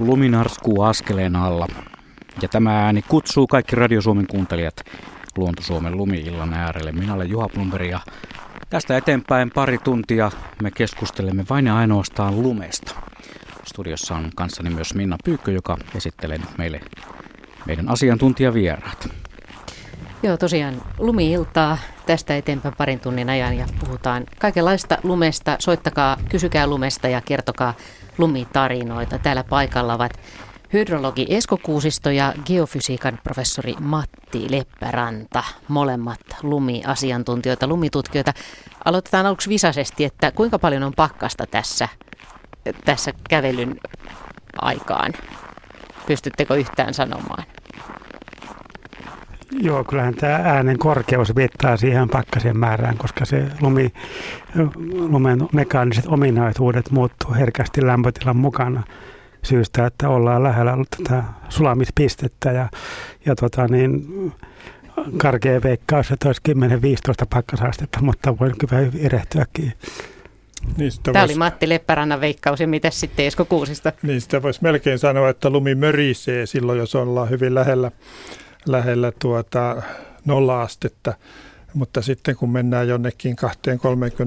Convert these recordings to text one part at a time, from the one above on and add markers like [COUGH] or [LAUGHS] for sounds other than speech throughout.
Lumi narskuu askeleen alla. Ja tämä ääni kutsuu kaikki Radio Suomen kuuntelijat Luonto Suomen lumi-illan äärelle. Minä olen Juha Plumberi ja tästä eteenpäin pari tuntia me keskustelemme vain ja ainoastaan lumesta. Studiossa on kanssani myös Minna Pyykkö, joka esittelee meille meidän asiantuntijavieraat. Joo, tosiaan lumi-iltaa tästä eteenpäin parin tunnin ajan ja puhutaan kaikenlaista lumesta. Soittakaa, kysykää lumesta ja kertokaa lumitarinoita. Täällä paikalla ovat hydrologi Esko Kuusisto ja geofysiikan professori Matti Leppäranta, molemmat lumiasiantuntijoita, lumitutkijoita. Aloitetaan aluksi visaisesti, että kuinka paljon on pakkasta tässä, tässä kävelyn aikaan? Pystyttekö yhtään sanomaan? Joo, kyllähän tämä äänen korkeus viittaa siihen pakkasen määrään, koska se lumi, lumen mekaaniset ominaisuudet muuttuu herkästi lämpötilan mukana syystä, että ollaan lähellä tätä sulamispistettä ja, ja tota niin, karkea veikkaus, että olisi 10-15 pakkasastetta, mutta voi kyllä erehtyäkin. Niin Tämä vois... oli Matti Leppärannan veikkaus ja mitä sitten Esko Kuusista? Niin sitä voisi melkein sanoa, että lumi mörisee silloin, jos ollaan hyvin lähellä lähellä tuota nolla-astetta. Mutta sitten kun mennään jonnekin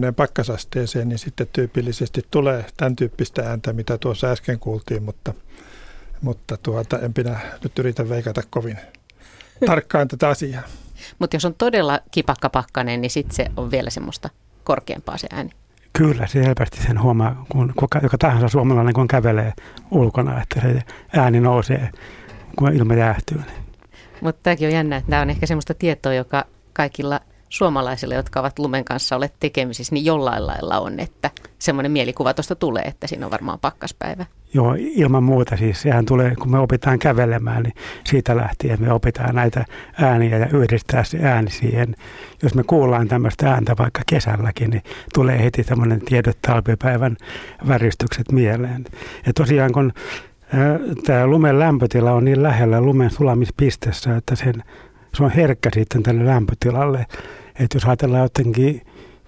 2-30 pakkasasteeseen, niin sitten tyypillisesti tulee tämän tyyppistä ääntä, mitä tuossa äsken kuultiin, mutta, mutta tuota, en pidä nyt yritä veikata kovin tarkkaan tätä asiaa. Mutta jos on todella kipakkapakkanen, niin sitten se on vielä semmoista korkeampaa se ääni. Kyllä, se selvästi sen huomaa, kun kuka, joka tahansa suomalainen kun kävelee ulkona, että se ääni nousee, kun ilma jäähtyy. Niin mutta tämäkin on jännä, että tämä on ehkä sellaista tietoa, joka kaikilla suomalaisilla, jotka ovat lumen kanssa olleet tekemisissä, niin jollain lailla on, että semmoinen mielikuva tuosta tulee, että siinä on varmaan pakkaspäivä. Joo, ilman muuta siis. Sehän tulee, kun me opitaan kävelemään, niin siitä lähtien me opitaan näitä ääniä ja yhdistää se ääni siihen. Jos me kuullaan tämmöistä ääntä vaikka kesälläkin, niin tulee heti tämmöinen tiedot talvipäivän väristykset mieleen. Ja tosiaan kun tämä lumen lämpötila on niin lähellä lumen sulamispisteessä, että sen, se on herkkä sitten tälle lämpötilalle. Että jos ajatellaan jotenkin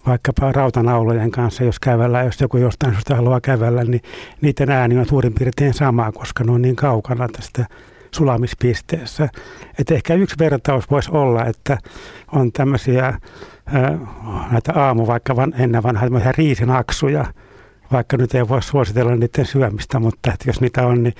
vaikkapa rautanaulojen kanssa, jos kävellään, jos joku jostain syystä haluaa kävellä, niin niiden ääni on suurin piirtein sama, koska ne on niin kaukana tästä sulamispisteessä. Että ehkä yksi vertaus voisi olla, että on tämmöisiä näitä aamu, vaikka van, ennen vanhaa riisinaksuja, vaikka nyt ei voi suositella niiden syömistä, mutta että jos niitä on, niin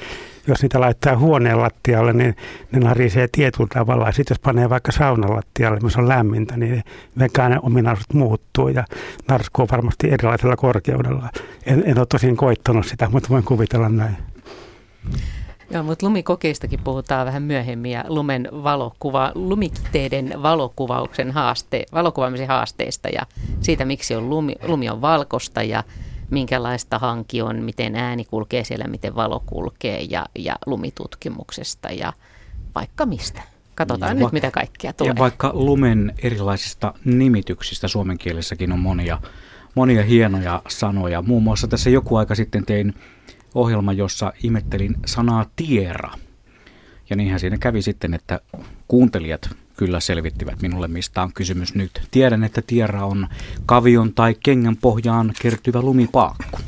jos niitä laittaa huoneen lattialle, niin ne narisee tietyllä tavalla. Sitten jos panee vaikka saunan lattialle, missä on lämmintä, niin vegaaninen ominaisuudet muuttuu ja narskuu varmasti erilaisella korkeudella. En, en ole tosin koittanut sitä, mutta voin kuvitella näin. Joo, mutta lumikokeistakin puhutaan vähän myöhemmin ja lumen valokuva, lumikiteiden valokuvauksen haaste, valokuvaamisen haasteista ja siitä, miksi on lumi, lumi on valkosta ja minkälaista hanki on, miten ääni kulkee siellä, miten valo kulkee ja, ja lumitutkimuksesta ja vaikka mistä. Katsotaan ja nyt, va- mitä kaikkea tulee. Ja vaikka lumen erilaisista nimityksistä suomen kielessäkin on monia, monia hienoja sanoja. Muun muassa tässä joku aika sitten tein ohjelma, jossa imettelin sanaa tiera. Ja niinhän siinä kävi sitten, että kuuntelijat kyllä selvittivät minulle, mistä on kysymys nyt. Tiedän, että tiera on kavion tai kengän pohjaan kertyvä lumipaakku.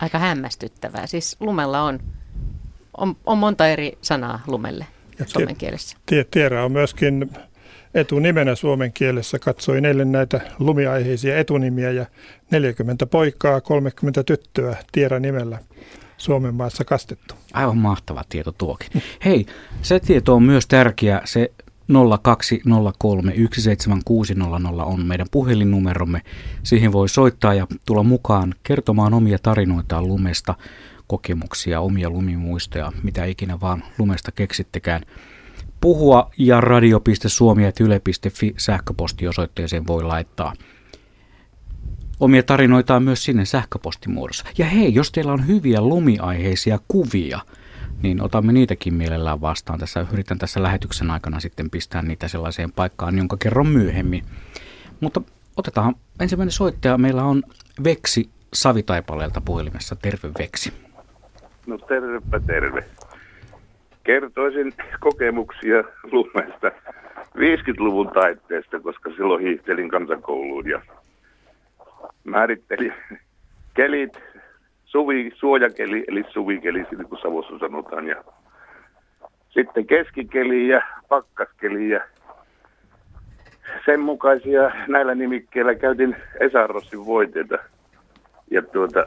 Aika hämmästyttävää. Siis lumella on, on, on monta eri sanaa lumelle ja suomen kielessä. Tie, tiera on myöskin etunimenä suomen kielessä. Katsoin eilen näitä lumiaiheisia etunimiä ja 40 poikaa, 30 tyttöä tiera nimellä Suomen maassa kastettu. Aivan mahtava tieto tuokin. Hei, se tieto on myös tärkeä. Se 020317600 on meidän puhelinnumeromme. Siihen voi soittaa ja tulla mukaan kertomaan omia tarinoitaan lumesta, kokemuksia, omia lumimuistoja, mitä ikinä vaan lumesta keksittekään. Puhua ja radio.suomi.yle.fi sähköpostiosoitteeseen voi laittaa omia tarinoitaan myös sinne sähköpostimuodossa. Ja hei, jos teillä on hyviä lumiaiheisia kuvia – niin otamme niitäkin mielellään vastaan. Tässä yritän tässä lähetyksen aikana sitten pistää niitä sellaiseen paikkaan, jonka kerron myöhemmin. Mutta otetaan ensimmäinen soittaja. Meillä on Veksi Savitaipaleelta puhelimessa. Terve Veksi. No tervepä terve. Kertoisin kokemuksia lumesta 50-luvun taitteesta, koska silloin hiihtelin kansakouluun ja määrittelin kelit suvi, suojakeli, eli suvikeli, niin kuin Savossa sanotaan. Ja sitten keskikeli ja pakkaskeli ja sen mukaisia näillä nimikkeillä käytin Esarossin voiteita. Ja tuota,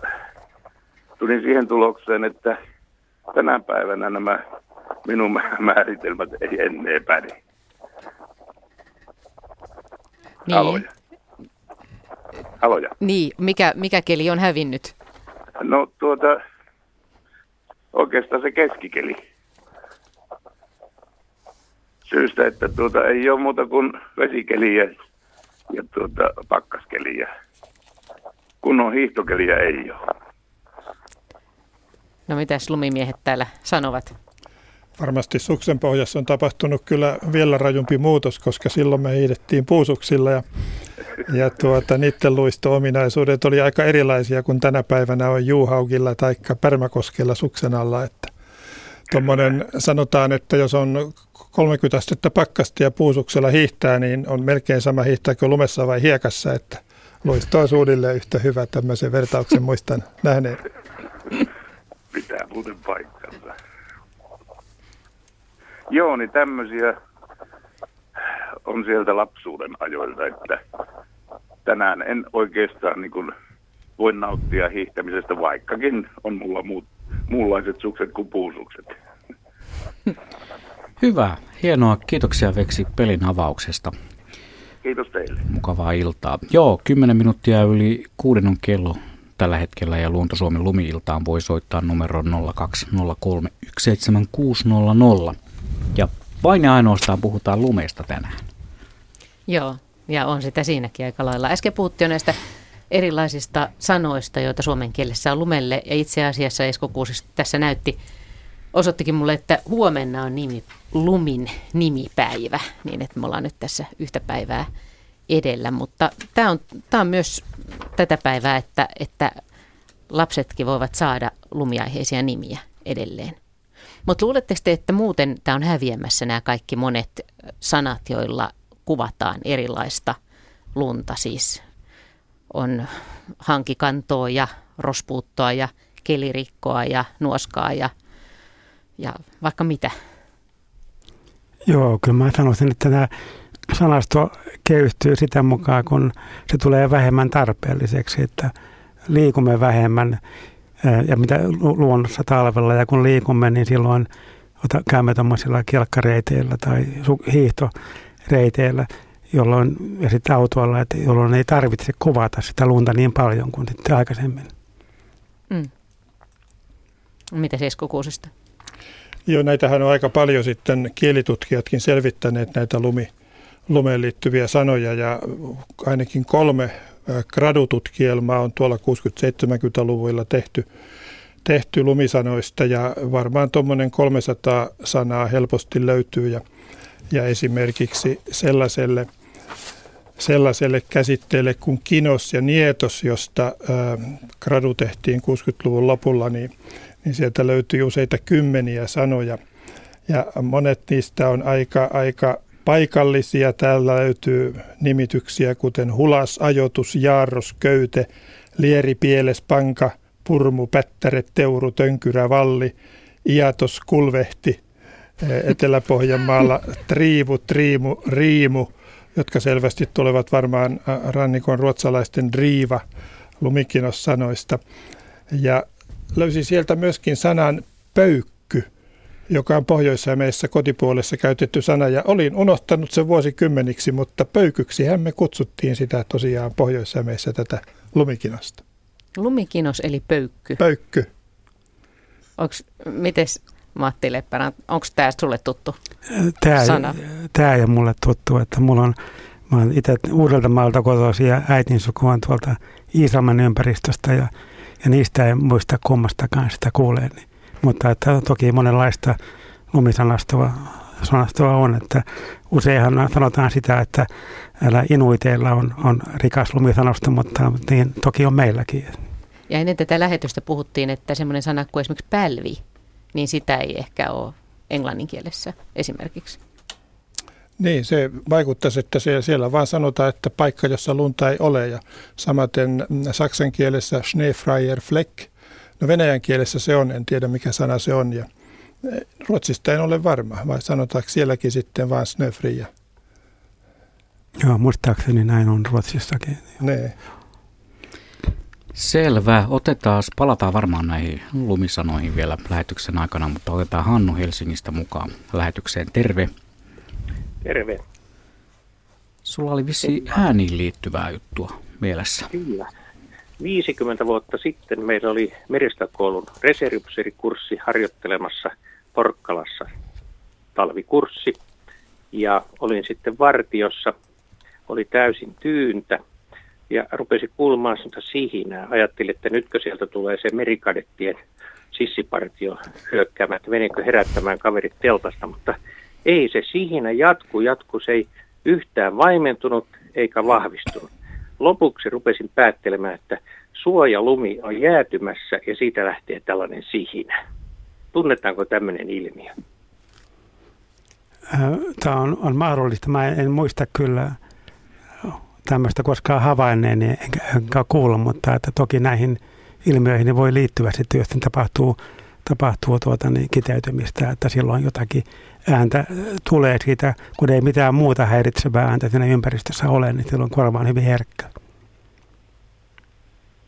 tulin siihen tulokseen, että tänä päivänä nämä minun [LAUGHS] määritelmät ei ennen päri. Niin. Aloja. Aloja. Niin, mikä, mikä keli on hävinnyt? No tuota, oikeastaan se keskikeli. Syystä, että tuota, ei ole muuta kuin vesikeliä ja tuota, pakkaskeliä. Kunnon hiihtokeliä ei ole. No mitäs lumimiehet täällä sanovat? Varmasti suksen pohjassa on tapahtunut kyllä vielä rajumpi muutos, koska silloin me hiidettiin puusuksilla ja, ja tuota, niiden luisto-ominaisuudet oli aika erilaisia kuin tänä päivänä on juuhaukilla tai pärmäkoskella suksen alla. Että tommonen, sanotaan, että jos on 30 astetta pakkasta ja puusuksella hiihtää, niin on melkein sama hiihtää kuin lumessa vai hiekassa, että luisto on suunnilleen yhtä hyvä. Tämmöisen vertauksen muistan nähneen. Pitää muuten paikkansa. Joo, niin tämmöisiä on sieltä lapsuuden ajoilta, että tänään en oikeastaan niin kuin voi nauttia hiihtämisestä, vaikkakin on mulla muut, muunlaiset sukset kuin puusukset. [LAUGHS] Hyvä, hienoa. Kiitoksia Veksi pelin avauksesta. Kiitos teille. Mukavaa iltaa. Joo, 10 minuuttia yli kuuden on kello tällä hetkellä ja Luonto Suomen lumiiltaan voi soittaa numero 0203 Ja vain ja ainoastaan puhutaan lumesta tänään. Joo, ja on sitä siinäkin aika lailla. Äsken puhuttiin näistä erilaisista sanoista, joita suomen kielessä on lumelle, ja itse asiassa Esko Kuusis tässä näytti, osoittikin mulle, että huomenna on nimi, lumin nimipäivä, niin että me ollaan nyt tässä yhtä päivää edellä, mutta tämä on, tämä on myös tätä päivää, että, että lapsetkin voivat saada lumiaiheisia nimiä edelleen. Mutta luuletteko te, että muuten tämä on häviämässä nämä kaikki monet sanat, joilla kuvataan erilaista lunta, siis on hankikantoa ja rospuuttoa ja kelirikkoa ja nuoskaa ja, ja vaikka mitä. Joo, kyllä mä sanoisin, että tämä sanasto keyhtyy sitä mukaan, kun se tulee vähemmän tarpeelliseksi, että liikumme vähemmän ja mitä luonnossa talvella ja kun liikumme, niin silloin ota, käymme tuommoisilla kelkkareiteillä tai hiihtoreiteillä, jolloin, ja sitten autoilla, että jolloin ei tarvitse kuvata sitä lunta niin paljon kuin sitten aikaisemmin. Mm. Mitä siis Kuusista? Joo, näitähän on aika paljon sitten kielitutkijatkin selvittäneet näitä lumi, lumeen liittyviä sanoja ja ainakin kolme gradututkielmaa on tuolla 60-70-luvuilla tehty, tehty lumisanoista ja varmaan tuommoinen 300 sanaa helposti löytyy ja, ja esimerkiksi sellaiselle, sellaiselle käsitteelle kuin kinos ja nietos, josta ää, gradu tehtiin 60-luvun lopulla, niin, niin sieltä löytyy useita kymmeniä sanoja. Ja monet niistä on aika, aika paikallisia. Täällä löytyy nimityksiä kuten hulas, ajotus, jaarros, köyte, lieri, pieles, panka, purmu, pättäre, teuru, tönkyrä, valli, iatos, kulvehti, eh, Etelä-Pohjanmaalla [LAUGHS] triivu, triimu, riimu, jotka selvästi tulevat varmaan rannikon ruotsalaisten driiva lumikinos-sanoista. Ja löysin sieltä myöskin sanan pöykkä joka on Pohjois-Hämeessä kotipuolessa käytetty sana. Ja olin unohtanut sen vuosikymmeniksi, mutta pöykyksihän me kutsuttiin sitä tosiaan Pohjois-Hämeessä tätä lumikinosta. Lumikinos eli pöykky. Pöykky. Onks, mites Matti Leppärä, onko tämä sulle tuttu tää, sana? Tämä ei ole mulle tuttu, että mulla on, mä olen itse Uudeltamaalta kotoisin ja äitin suku on tuolta Iisalmen ympäristöstä ja, ja niistä ei muista kummastakaan sitä kuulee. Niin mutta että toki monenlaista lumisanastoa sanastoa on, että useinhan sanotaan sitä, että inuiteilla on, on rikas lumisanasto, mutta niin toki on meilläkin. Ja ennen tätä lähetystä puhuttiin, että semmoinen sana kuin esimerkiksi pälvi, niin sitä ei ehkä ole englannin kielessä esimerkiksi. Niin, se vaikuttaisi, että siellä vaan sanotaan, että paikka, jossa lunta ei ole. Ja samaten saksan kielessä Schneefreier Fleck – No venäjän kielessä se on, en tiedä mikä sana se on. Ja Ruotsista en ole varma, vai sanotaanko sielläkin sitten vaan snöfria? Joo, muistaakseni näin on Ruotsissakin. Nee. Selvä. Otetaan, palataan varmaan näihin lumisanoihin vielä lähetyksen aikana, mutta otetaan Hannu Helsingistä mukaan lähetykseen. Terve. Terve. Sulla oli vissi ääniin liittyvää juttua mielessä. Kyllä. 50 vuotta sitten meillä oli Meristakoulun reservipsyerikurssi harjoittelemassa Porkkalassa talvikurssi. Ja olin sitten vartiossa, oli täysin tyyntä ja rupesi kuulumaan sitä sihinää. Ajattelin, että nytkö sieltä tulee se merikadettien sissipartio hyökkäämään, että meneekö herättämään kaverit teltasta, mutta ei se sihinä jatku, jatku, se ei yhtään vaimentunut eikä vahvistunut. Lopuksi rupesin päättelemään, että suojalumi on jäätymässä ja siitä lähtee tällainen sihinä. Tunnetaanko tämmöinen ilmiö? Tämä on, on mahdollista. Mä en, en muista kyllä tämmöistä koskaan havainneen enkä, enkä kuulla, mutta että toki näihin ilmiöihin voi liittyä sitten, jos tapahtuu, tapahtuu tuota, niin kiteytymistä, että silloin jotakin ääntä tulee siitä, kun ei mitään muuta häiritsevää ääntä siinä ympäristössä ole, niin silloin korva on hyvin herkkä.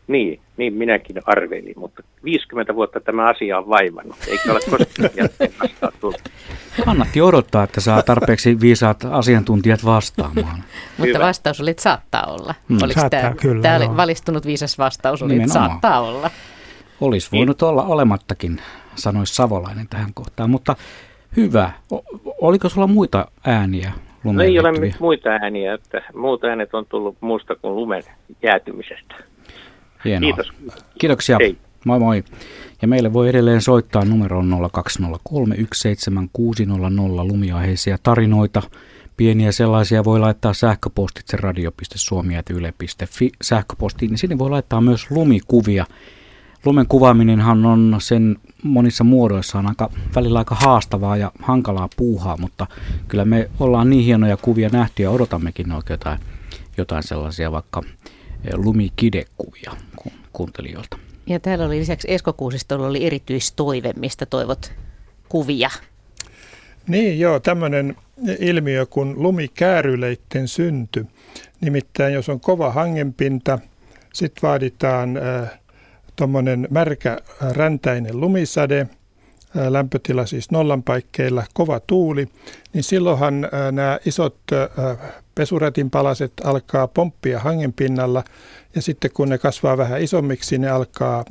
Niin, niin minäkin arvelin, mutta 50 vuotta tämä asia on vaivannut, eikä ole koskaan jälkeen tullut. Kannatti odottaa, että saa tarpeeksi viisaat asiantuntijat vastaamaan. [LAUGHS] mutta vastaus oli, että saattaa olla. Mm. Oliko saattaa, tämä, kyllä, tämä oli valistunut viisas vastaus, oli, että saattaa olla. Olisi voinut niin. olla olemattakin, sanoisi Savolainen tähän kohtaan, mutta hyvä. Oliko sulla muita ääniä No ei ole muita ääniä, että muut äänet on tullut muusta kuin lumen jäätymisestä. Hienoa. Kiitos. Kiitoksia. Hei. Moi moi. Ja meille voi edelleen soittaa numeroon 020317600 lumiaiheisia tarinoita. Pieniä sellaisia voi laittaa sähköpostitse radio.suomi.yle.fi sähköpostiin, niin sinne voi laittaa myös lumikuvia. Lumen kuvaaminenhan on sen monissa muodoissaan aika, välillä aika haastavaa ja hankalaa puuhaa, mutta kyllä me ollaan niin hienoja kuvia nähty ja odotammekin oikein jotain, jotain sellaisia vaikka lumikidekuvia kuuntelijoilta. Ja täällä oli lisäksi Esko Kuusistolla oli erityistoive, mistä toivot kuvia. Niin joo, tämmöinen ilmiö kuin lumikääryleitten synty. Nimittäin jos on kova hangenpinta, sitten vaaditaan äh, tuommoinen märkä äh, räntäinen lumisade, äh, lämpötila siis nollan paikkeilla, kova tuuli, niin silloinhan äh, nämä isot pesurätin palaset alkaa pomppia hangenpinnalla ja sitten kun ne kasvaa vähän isommiksi, ne alkaa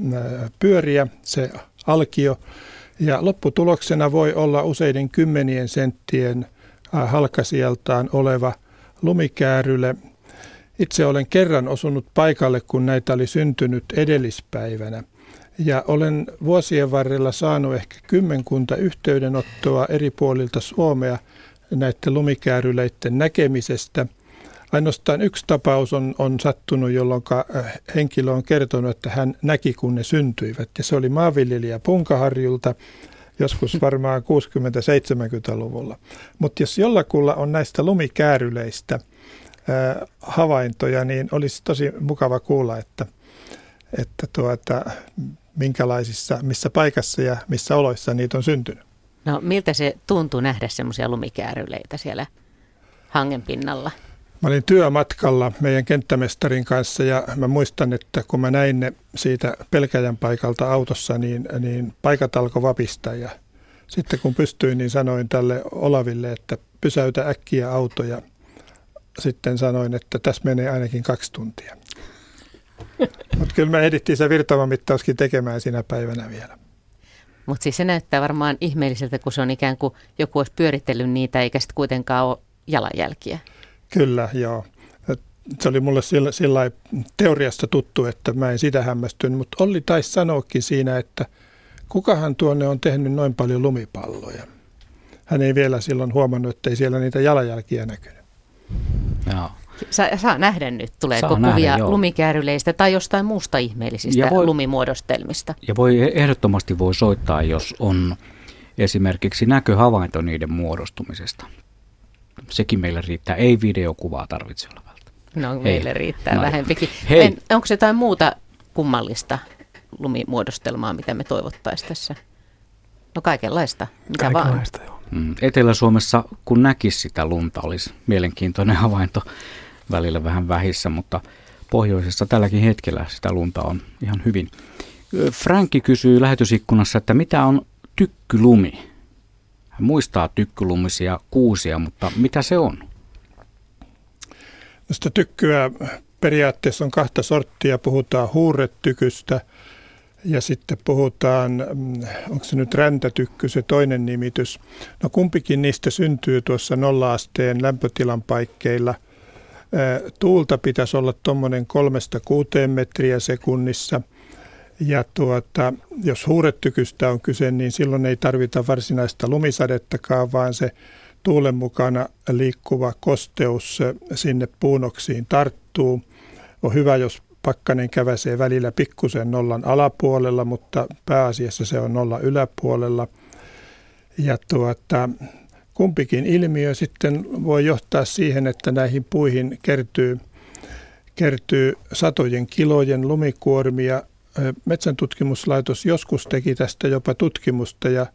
pyöriä, se alkio. Ja lopputuloksena voi olla useiden kymmenien senttien halkasijaltaan oleva lumikääryle. Itse olen kerran osunut paikalle, kun näitä oli syntynyt edellispäivänä. Ja olen vuosien varrella saanut ehkä kymmenkunta yhteydenottoa eri puolilta Suomea näiden lumikääryleiden näkemisestä – Ainoastaan yksi tapaus on, on sattunut, jolloin henkilö on kertonut, että hän näki, kun ne syntyivät. Ja se oli maanviljelijä Punkaharjulta, joskus varmaan 60-70-luvulla. Mutta jos jollakulla on näistä lumikääryleistä havaintoja, niin olisi tosi mukava kuulla, että, että tuota, minkälaisissa, missä paikassa ja missä oloissa niitä on syntynyt. No miltä se tuntuu nähdä semmoisia lumikääryleitä siellä hangen pinnalla? Mä olin työmatkalla meidän kenttämestarin kanssa ja mä muistan, että kun mä näin ne siitä pelkäjän paikalta autossa, niin, niin paikat alkoi vapista ja sitten kun pystyin, niin sanoin tälle Olaville, että pysäytä äkkiä auto ja sitten sanoin, että tässä menee ainakin kaksi tuntia. [LAUGHS] Mutta kyllä me ehdittiin se virtaamamittauskin tekemään sinä päivänä vielä. Mutta siis se näyttää varmaan ihmeelliseltä, kun se on ikään kuin joku olisi pyöritellyt niitä, eikä sitten kuitenkaan ole jalanjälkiä. Kyllä, joo. Se oli mulle sillä, sillä teoriasta tuttu, että mä en sitä hämmästynyt, mutta Olli taisi sanoakin siinä, että kukahan tuonne on tehnyt noin paljon lumipalloja. Hän ei vielä silloin huomannut, että ei siellä niitä jalanjälkiä näkynyt. Joo. Saa, saa nähdä nyt, tuleeko saa kuvia nähdä, lumikääryleistä tai jostain muusta ihmeellisistä ja voi, lumimuodostelmista. Ja voi ehdottomasti voi soittaa, jos on esimerkiksi näköhavainto niiden muodostumisesta sekin meille riittää. Ei videokuvaa tarvitse olla välttämättä. No meille Ei. riittää no, vähempikin. Hei. En, onko se jotain muuta kummallista lumimuodostelmaa, mitä me toivottaisiin tässä? No kaikenlaista, mitä Kaikenlaista, vaan. joo. Mm, Etelä-Suomessa, kun näkisi sitä lunta, olisi mielenkiintoinen [LAUGHS] havainto välillä vähän vähissä, mutta pohjoisessa tälläkin hetkellä sitä lunta on ihan hyvin. Frankki kysyy lähetysikkunassa, että mitä on tykkylumi? Hän muistaa tykkylumisia kuusia, mutta mitä se on? No sitä tykkyä periaatteessa on kahta sorttia. Puhutaan huuretykystä ja sitten puhutaan, mm, onko se nyt räntätykky se toinen nimitys. No kumpikin niistä syntyy tuossa nolla-asteen lämpötilan paikkeilla. Tuulta pitäisi olla tuommoinen kolmesta kuuteen metriä sekunnissa. Ja tuota, jos huuretykystä on kyse, niin silloin ei tarvita varsinaista lumisadettakaan, vaan se tuulen mukana liikkuva kosteus sinne puunoksiin tarttuu. On hyvä, jos pakkanen käväsee välillä pikkusen nollan alapuolella, mutta pääasiassa se on nolla yläpuolella. Ja tuota, kumpikin ilmiö sitten voi johtaa siihen, että näihin puihin kertyy, kertyy satojen kilojen lumikuormia. Metsäntutkimuslaitos joskus teki tästä jopa tutkimusta ja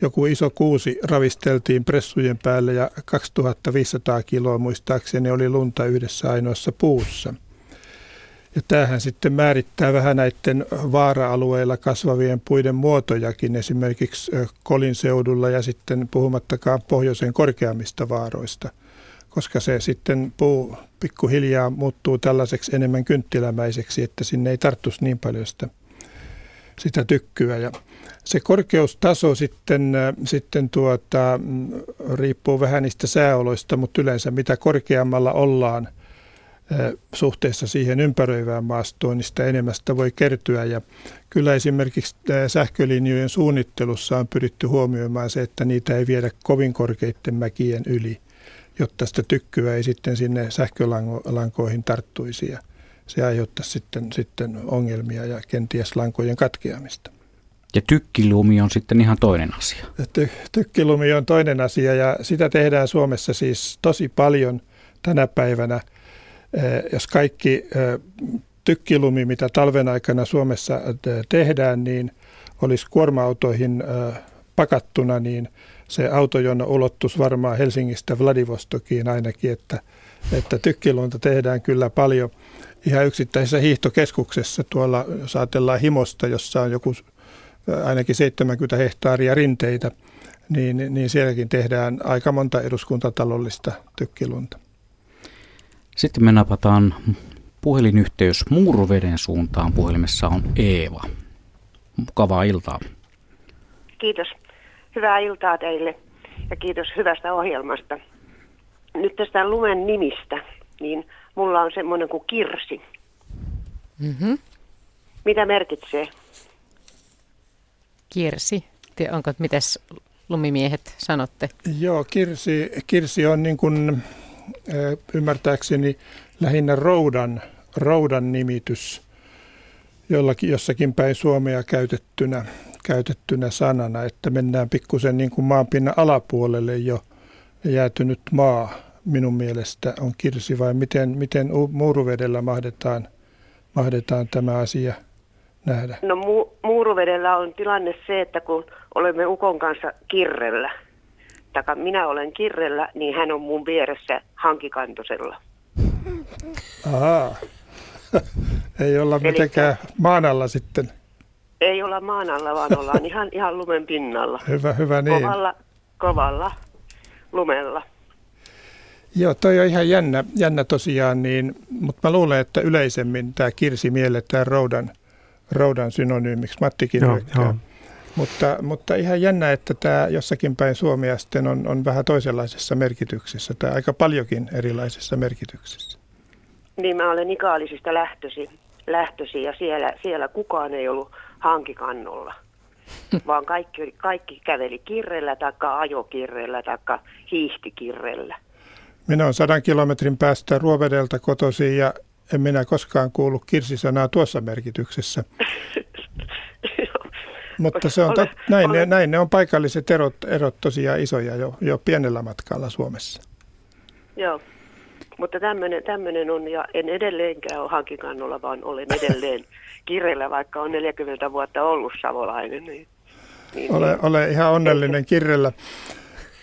joku iso kuusi ravisteltiin pressujen päälle ja 2500 kiloa muistaakseni oli lunta yhdessä ainoassa puussa. Ja tämähän sitten määrittää vähän näiden vaara-alueilla kasvavien puiden muotojakin, esimerkiksi Kolin seudulla ja sitten puhumattakaan pohjoisen korkeammista vaaroista, koska se sitten puu pikkuhiljaa muuttuu tällaiseksi enemmän kynttilämäiseksi, että sinne ei tarttuisi niin paljon sitä, sitä tykkyä. Ja se korkeustaso sitten, sitten tuota, mm, riippuu vähän niistä sääoloista, mutta yleensä mitä korkeammalla ollaan suhteessa siihen ympäröivään maastoon, niin sitä enemmän sitä voi kertyä. Ja kyllä esimerkiksi äh, sähkölinjojen suunnittelussa on pyritty huomioimaan se, että niitä ei viedä kovin korkeiden mäkien yli, jotta sitä tykkyä ei sitten sinne sähkölankoihin tarttuisi. Ja se aiheuttaa sitten, sitten ongelmia ja kenties lankojen katkeamista. Ja tykkilumi on sitten ihan toinen asia. Ty- tykkilumi on toinen asia ja sitä tehdään Suomessa siis tosi paljon tänä päivänä. Eh, Jos kaikki eh, tykkilumi, mitä talven aikana Suomessa eh, tehdään, niin olisi kuorma-autoihin pakattuna, niin se autojono ulottuisi varmaan Helsingistä Vladivostokiin ainakin, että, että tykkilunta tehdään kyllä paljon ihan yksittäisessä hiihtokeskuksessa tuolla, jos ajatellaan himosta, jossa on joku ainakin 70 hehtaaria rinteitä, niin, niin sielläkin tehdään aika monta eduskuntatalollista tykkilunta. Sitten me napataan puhelinyhteys Muuruveden suuntaan. Puhelimessa on Eeva. Mukavaa iltaa. Kiitos. Hyvää iltaa teille ja kiitos hyvästä ohjelmasta. Nyt tästä lumen nimistä, niin mulla on semmoinen kuin kirsi. Mm-hmm. Mitä merkitsee? Kirsi. Te, onko, mitäs lumimiehet sanotte? Joo, kirsi, kirsi on niin kuin, ymmärtääkseni lähinnä roudan, roudan nimitys jollakin, jossakin päin Suomea käytettynä, käytettynä sanana, että mennään pikkusen niin kuin maanpinnan alapuolelle jo jäätynyt maa minun mielestä on kirsi vai miten, miten muuruvedellä mahdetaan, mahdetaan tämä asia nähdä? No mu- Muuruvedellä on tilanne se, että kun olemme Ukon kanssa kirrellä, taka minä olen kirrellä, niin hän on mun vieressä hankikantosella. Ahaa. [LAUGHS] Ei olla Elikkä- mitenkään maan alla sitten. Ei olla maan alla, vaan ollaan ihan, ihan lumen pinnalla. [LAUGHS] Hyvä, hyvä niin. Kovalla, kovalla lumella. Joo, toi on ihan jännä, jännä tosiaan, niin, mutta mä luulen, että yleisemmin tämä kirsi mielletään roudan, roudan synonyymiksi. Mattikin Joo, joo. Mutta, mutta ihan jännä, että tämä jossakin päin Suomea sitten on, on vähän toisenlaisessa merkityksessä, tai aika paljonkin erilaisessa merkityksessä. Niin mä olen Ikaalisista lähtösi, lähtösi ja siellä, siellä kukaan ei ollut hankikannolla, [LAUGHS] vaan kaikki, kaikki käveli kirrellä tai ajokirrellä tai hiihtikirrellä. Minä olen sadan kilometrin päästä Ruovedelta kotoisin ja en minä koskaan kuullut kirsisanaa tuossa merkityksessä. [LAUGHS] Mutta se on tot, näin, ne, näin ne on paikalliset erot, erot tosiaan isoja jo, jo pienellä matkalla Suomessa. Joo. Mutta tämmöinen, on, ja en edelleenkään ole hankikannolla, vaan olen edelleen [LAUGHS] kirellä, vaikka on 40 vuotta ollut savolainen. Niin, niin, ole, niin. ole ihan onnellinen [LAUGHS] kirellä.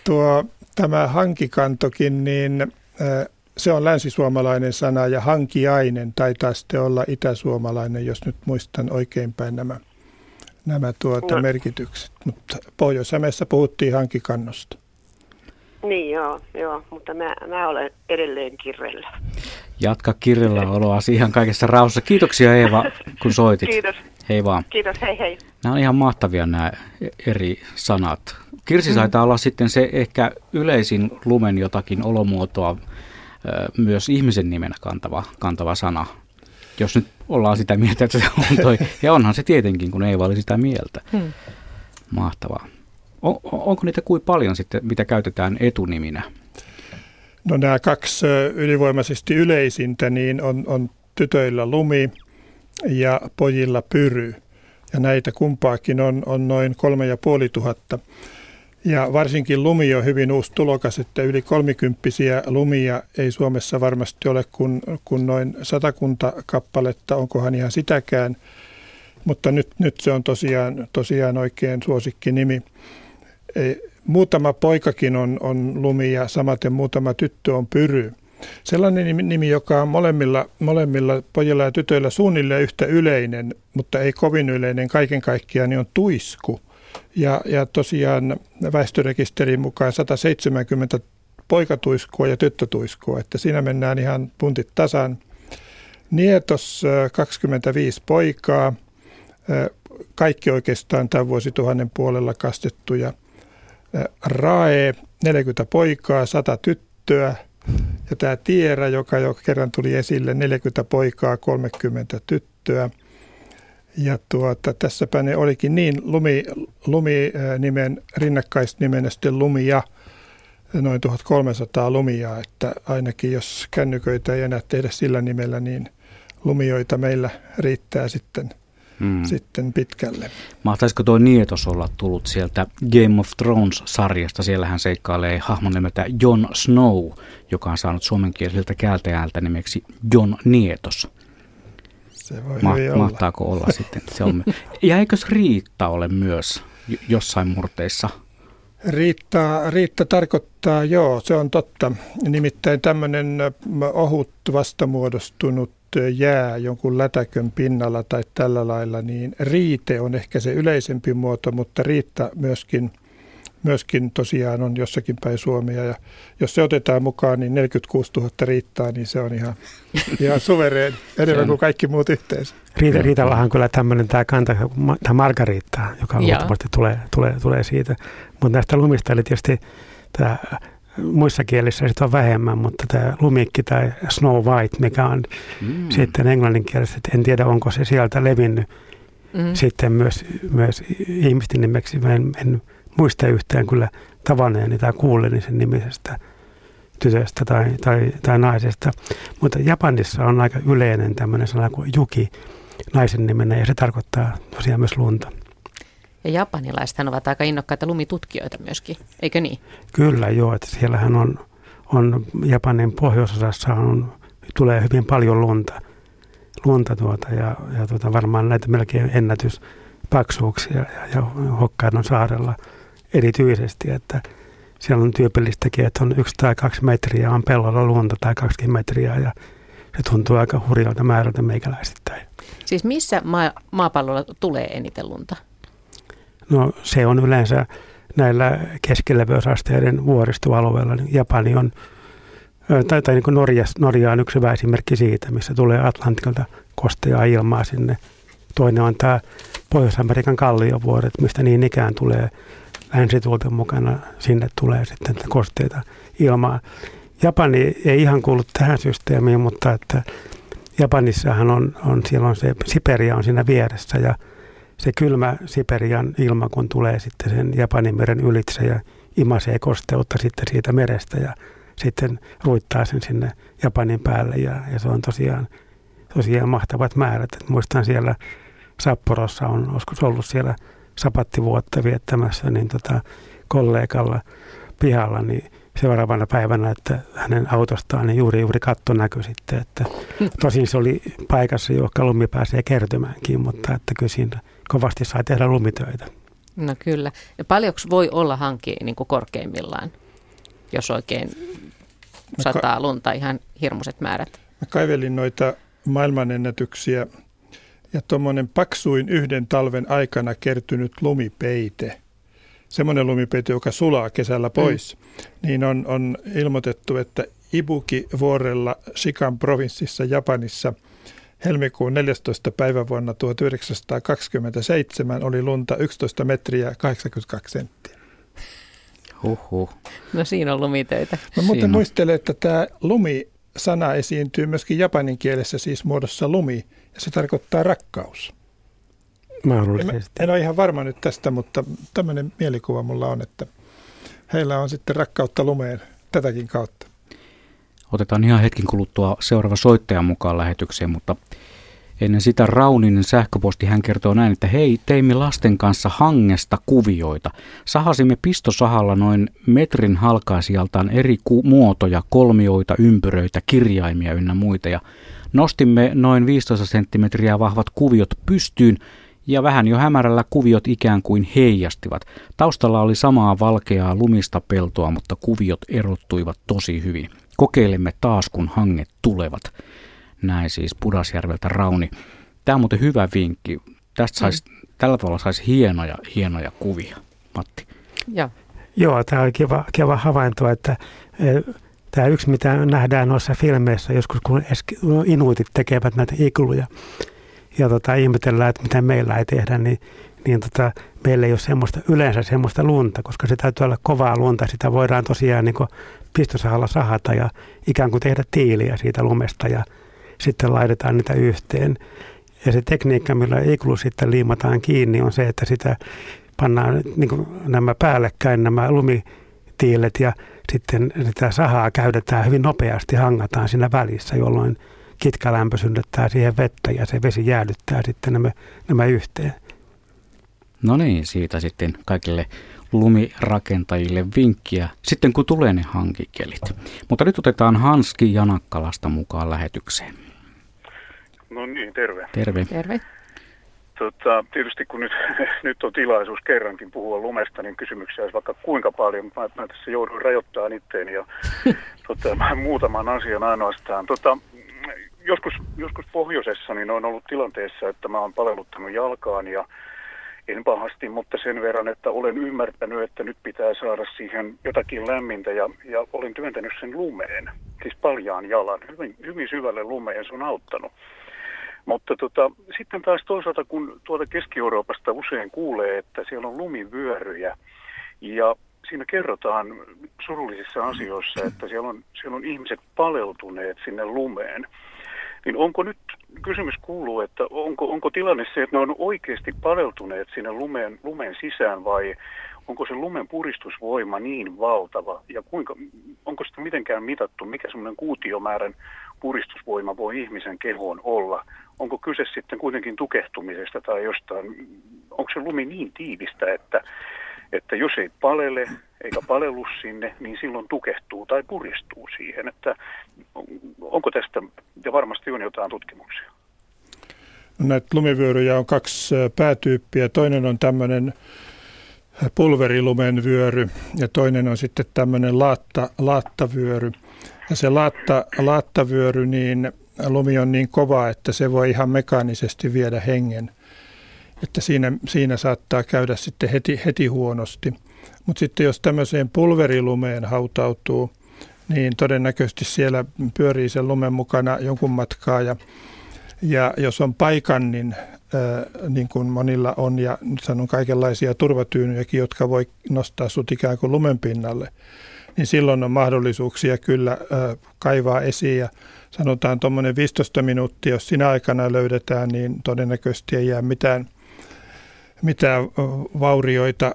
Tuo, tämä hankikantokin, niin se on länsisuomalainen sana ja hankiainen taitaa sitten olla itäsuomalainen, jos nyt muistan oikein päin nämä, nämä tuota no. merkitykset. Mutta pohjois puhuttiin hankikannosta. Niin joo, joo mutta mä, mä olen edelleen kirrellä. Jatka kirjalla oloa ihan kaikessa rauhassa. Kiitoksia Eeva, kun soitit. Kiitos. Hei vaan. Kiitos, hei hei. Nämä on ihan mahtavia nämä eri sanat. Kirsi mm. olla sitten se ehkä yleisin lumen jotakin olomuotoa myös ihmisen nimenä kantava, kantava sana. Jos nyt ollaan sitä mieltä, että se on toi. [LAUGHS] Ja onhan se tietenkin, kun Eeva oli sitä mieltä. Hmm. Mahtavaa. On, onko niitä kuin paljon sitten, mitä käytetään etuniminä? No nämä kaksi ylivoimaisesti yleisintä niin on, on tytöillä lumi ja pojilla pyry. Ja näitä kumpaakin on, on noin kolme ja puoli tuhatta. Ja varsinkin lumi on hyvin uusi tulokas, että yli kolmikymppisiä lumia ei Suomessa varmasti ole kuin, kuin noin satakunta kappaletta, onkohan ihan sitäkään. Mutta nyt, nyt se on tosiaan, tosiaan oikein suosikki nimi. Muutama poikakin on, on lumi ja samaten muutama tyttö on pyry. Sellainen nimi, nimi, joka on molemmilla, molemmilla pojilla ja tytöillä suunnilleen yhtä yleinen, mutta ei kovin yleinen kaiken kaikkiaan, niin on tuisku. Ja, ja tosiaan väestörekisterin mukaan 170 poikatuiskua ja tyttötuiskua, että siinä mennään ihan puntit tasan. Nietos 25 poikaa, kaikki oikeastaan tämän vuosituhannen puolella kastettuja. Rae 40 poikaa, 100 tyttöä, ja tämä Tierä, joka jo kerran tuli esille, 40 poikaa, 30 tyttöä. Ja tuota, tässäpä ne olikin niin lumi, lumi-nimen, rinnakkaisnimenä sitten lumia, noin 1300 lumia, että ainakin jos kännyköitä ei enää tehdä sillä nimellä, niin lumioita meillä riittää sitten mm. sitten pitkälle. Mahtaisiko tuo Nietos olla tullut sieltä Game of Thrones-sarjasta? Siellähän seikkailee hahmon nimeltä Jon Snow, joka on saanut suomenkieliseltä käältäjältä nimeksi Jon Nietos. Se voi Ma- olla. Mahtaako olla sitten? Se on. Ja eikös Riitta ole myös jossain murteissa? Riitta, Riitta tarkoittaa, joo, se on totta. Nimittäin tämmöinen ohut vastamuodostunut jää jonkun lätäkön pinnalla tai tällä lailla, niin riite on ehkä se yleisempi muoto, mutta riitta myöskin, myöskin tosiaan on jossakin päin Suomea. Ja jos se otetaan mukaan, niin 46 000 riittaa, niin se on ihan, [LAUGHS] ihan suvereen, enemmän kuin kaikki muut yhteensä. Riita, Riitallahan on kyllä tämmöinen tämä kanta, tämä margariitta, joka luultavasti tulee, tulee, tulee siitä. Mutta näistä lumista, eli tietysti tämä muissa kielissä sitä on vähemmän, mutta tämä lumikki tai Snow White, mikä on mm. sitten englanninkielessä, että en tiedä onko se sieltä levinnyt mm. sitten myös, myös ihmisten nimeksi. Mä en, en muista yhtään kyllä tavanneeni tai kuulleni sen nimisestä tytöstä tai, tai, tai naisesta. Mutta Japanissa on aika yleinen tämmöinen sana kuin juki naisen nimenä ja se tarkoittaa tosiaan myös lunta. Ja japanilaisethan ovat aika innokkaita lumitutkijoita myöskin, eikö niin? Kyllä joo, että siellähän on, on Japanin pohjoisosassa on, tulee hyvin paljon lunta, lunta tuota, ja, ja tuota, varmaan näitä melkein ennätyspaksuuksia ja, ja Hokkaidon saarella erityisesti, että siellä on tyypillistäkin, että on yksi tai kaksi metriä on pellolla lunta tai kaksi metriä ja se tuntuu aika hurjalta määrältä meikäläisittäin. Siis missä maa, maapallolla tulee eniten lunta? No se on yleensä näillä keskileveysasteiden vuoristoalueilla. Niin Japani on, tai, tai niin kuin Norja, Norja on yksi hyvä esimerkki siitä, missä tulee Atlantilta kosteaa ilmaa sinne. Toinen on tämä Pohjois-Amerikan kalliovuoret, mistä niin ikään tulee länsituulten mukana. Sinne tulee sitten kosteita ilmaa. Japani ei ihan kuulu tähän systeemiin, mutta että Japanissahan on, on, siellä on se, Siperia on siinä vieressä ja – se kylmä Siperian ilma, kun tulee sitten sen Japanin meren ylitse ja imasee kosteutta sitten siitä merestä ja sitten ruittaa sen sinne Japanin päälle ja, ja se on tosiaan, tosiaan mahtavat määrät. Et muistan siellä Sapporossa on joskus ollut siellä sapattivuotta viettämässä niin tota, kollegalla pihalla, niin seuraavana päivänä, että hänen autostaan niin juuri juuri katto näkyi sitten. Että tosin se oli paikassa, johon lumi pääsee kertymäänkin, mutta että kyllä siinä kovasti sai tehdä lumitöitä. No kyllä. Ja paljonko voi olla hanki niin kuin korkeimmillaan, jos oikein sataa lunta ihan hirmuiset määrät? Mä kaivelin noita maailmanennätyksiä ja tuommoinen paksuin yhden talven aikana kertynyt lumipeite, semmoinen lumipeite, joka sulaa kesällä pois, mm. niin on, on ilmoitettu, että Ibuki-vuorella Shikan provinssissa Japanissa helmikuun 14. päivä vuonna 1927 oli lunta 11 metriä 82 senttiä. Huhhuh. No siinä on lumitöitä. Mä muuten muistelen, että tämä lumi-sana esiintyy myöskin japanin kielessä siis muodossa lumi, ja se tarkoittaa rakkaus. Mahdollisesti. En, en ole ihan varma nyt tästä, mutta tämmöinen mielikuva mulla on, että heillä on sitten rakkautta lumeen tätäkin kautta. Otetaan ihan hetkin kuluttua seuraava soittaja mukaan lähetykseen, mutta ennen sitä Rauninen sähköposti hän kertoo näin, että hei, teimme lasten kanssa hangesta kuvioita. Sahasimme pistosahalla noin metrin halkaisijaltaan eri ku- muotoja, kolmioita, ympyröitä, kirjaimia ynnä muita ja nostimme noin 15 senttimetriä vahvat kuviot pystyyn ja vähän jo hämärällä kuviot ikään kuin heijastivat. Taustalla oli samaa valkeaa lumista peltoa, mutta kuviot erottuivat tosi hyvin. Kokeilemme taas, kun hanget tulevat. Näin siis Pudasjärveltä Rauni. Tämä on muuten hyvä vinkki. Tästä sais, mm. Tällä tavalla saisi hienoja, hienoja kuvia. Matti. Ja. Joo, tämä oli kiva, kiva havainto, että e, tämä yksi, mitä nähdään noissa filmeissä, joskus kun inuitit tekevät näitä ikluja, ja tota, ihmetellään, että mitä meillä ei tehdä, niin, niin tota, meillä ei ole semmoista, yleensä semmoista lunta, koska se täytyy olla kovaa lunta. Sitä voidaan tosiaan niin pistosahalla sahata ja ikään kuin tehdä tiiliä siitä lumesta ja sitten laitetaan niitä yhteen. Ja se tekniikka, millä iglu sitten liimataan kiinni, on se, että sitä pannaan niin nämä päällekkäin nämä lumitiilet ja sitten sitä sahaa käytetään hyvin nopeasti, hangataan siinä välissä, jolloin kitkalämpö synnyttää siihen vettä ja se vesi jäädyttää sitten nämä, nämä yhteen. No niin, siitä sitten kaikille lumirakentajille vinkkiä sitten kun tulee ne hankikelit. Mutta nyt otetaan Hanski Janakkalasta mukaan lähetykseen. No niin, terve. Terve. Terve. Tota, tietysti kun nyt, [LAUGHS] nyt on tilaisuus kerrankin puhua lumesta, niin kysymyksiä olisi vaikka kuinka paljon. Mä, mä tässä joudun rajoittamaan itteeni ja [LAUGHS] tota, muutaman asian ainoastaan. Tota, joskus, joskus pohjoisessa niin on ollut tilanteessa, että mä oon paleluttanut jalkaan ja en pahasti, mutta sen verran, että olen ymmärtänyt, että nyt pitää saada siihen jotakin lämmintä ja, ja olen työntänyt sen lumeen, siis paljaan jalan, hyvin, hyvin syvälle lumeen, se on auttanut. Mutta tota, sitten taas toisaalta, kun tuolta Keski-Euroopasta usein kuulee, että siellä on lumivyöryjä ja siinä kerrotaan surullisissa asioissa, että siellä on, siellä on ihmiset paleltuneet sinne lumeen. Niin onko nyt, kysymys kuuluu, että onko, onko tilanne se, että ne on oikeasti paleltuneet sinne lumeen, lumeen sisään vai onko se lumen puristusvoima niin valtava ja kuinka, onko sitä mitenkään mitattu, mikä semmoinen kuutiomäärän puristusvoima voi ihmisen kehoon olla? Onko kyse sitten kuitenkin tukehtumisesta tai jostain, onko se lumi niin tiivistä, että, että jos ei palele eikä palelu sinne, niin silloin tukehtuu tai puristuu siihen, että onko tästä, ja varmasti on jotain tutkimuksia. Näitä lumivyöryjä on kaksi päätyyppiä. Toinen on tämmöinen pulverilumen vyöry ja toinen on sitten tämmöinen laatta, laattavyöry. Se laatta, laattavyöry, niin lumi on niin kova, että se voi ihan mekaanisesti viedä hengen. Että siinä, siinä saattaa käydä sitten heti, heti huonosti. Mutta sitten jos tämmöiseen pulverilumeen hautautuu, niin todennäköisesti siellä pyörii sen lumen mukana jonkun matkaa ja, ja jos on paikan, niin, ää, niin kuin monilla on ja nyt sanon kaikenlaisia turvatyynyjäkin, jotka voi nostaa sut ikään kuin lumen pinnalle, niin silloin on mahdollisuuksia kyllä kaivaa esiin ja sanotaan tuommoinen 15 minuuttia, jos sinä aikana löydetään, niin todennäköisesti ei jää mitään – mitään vaurioita.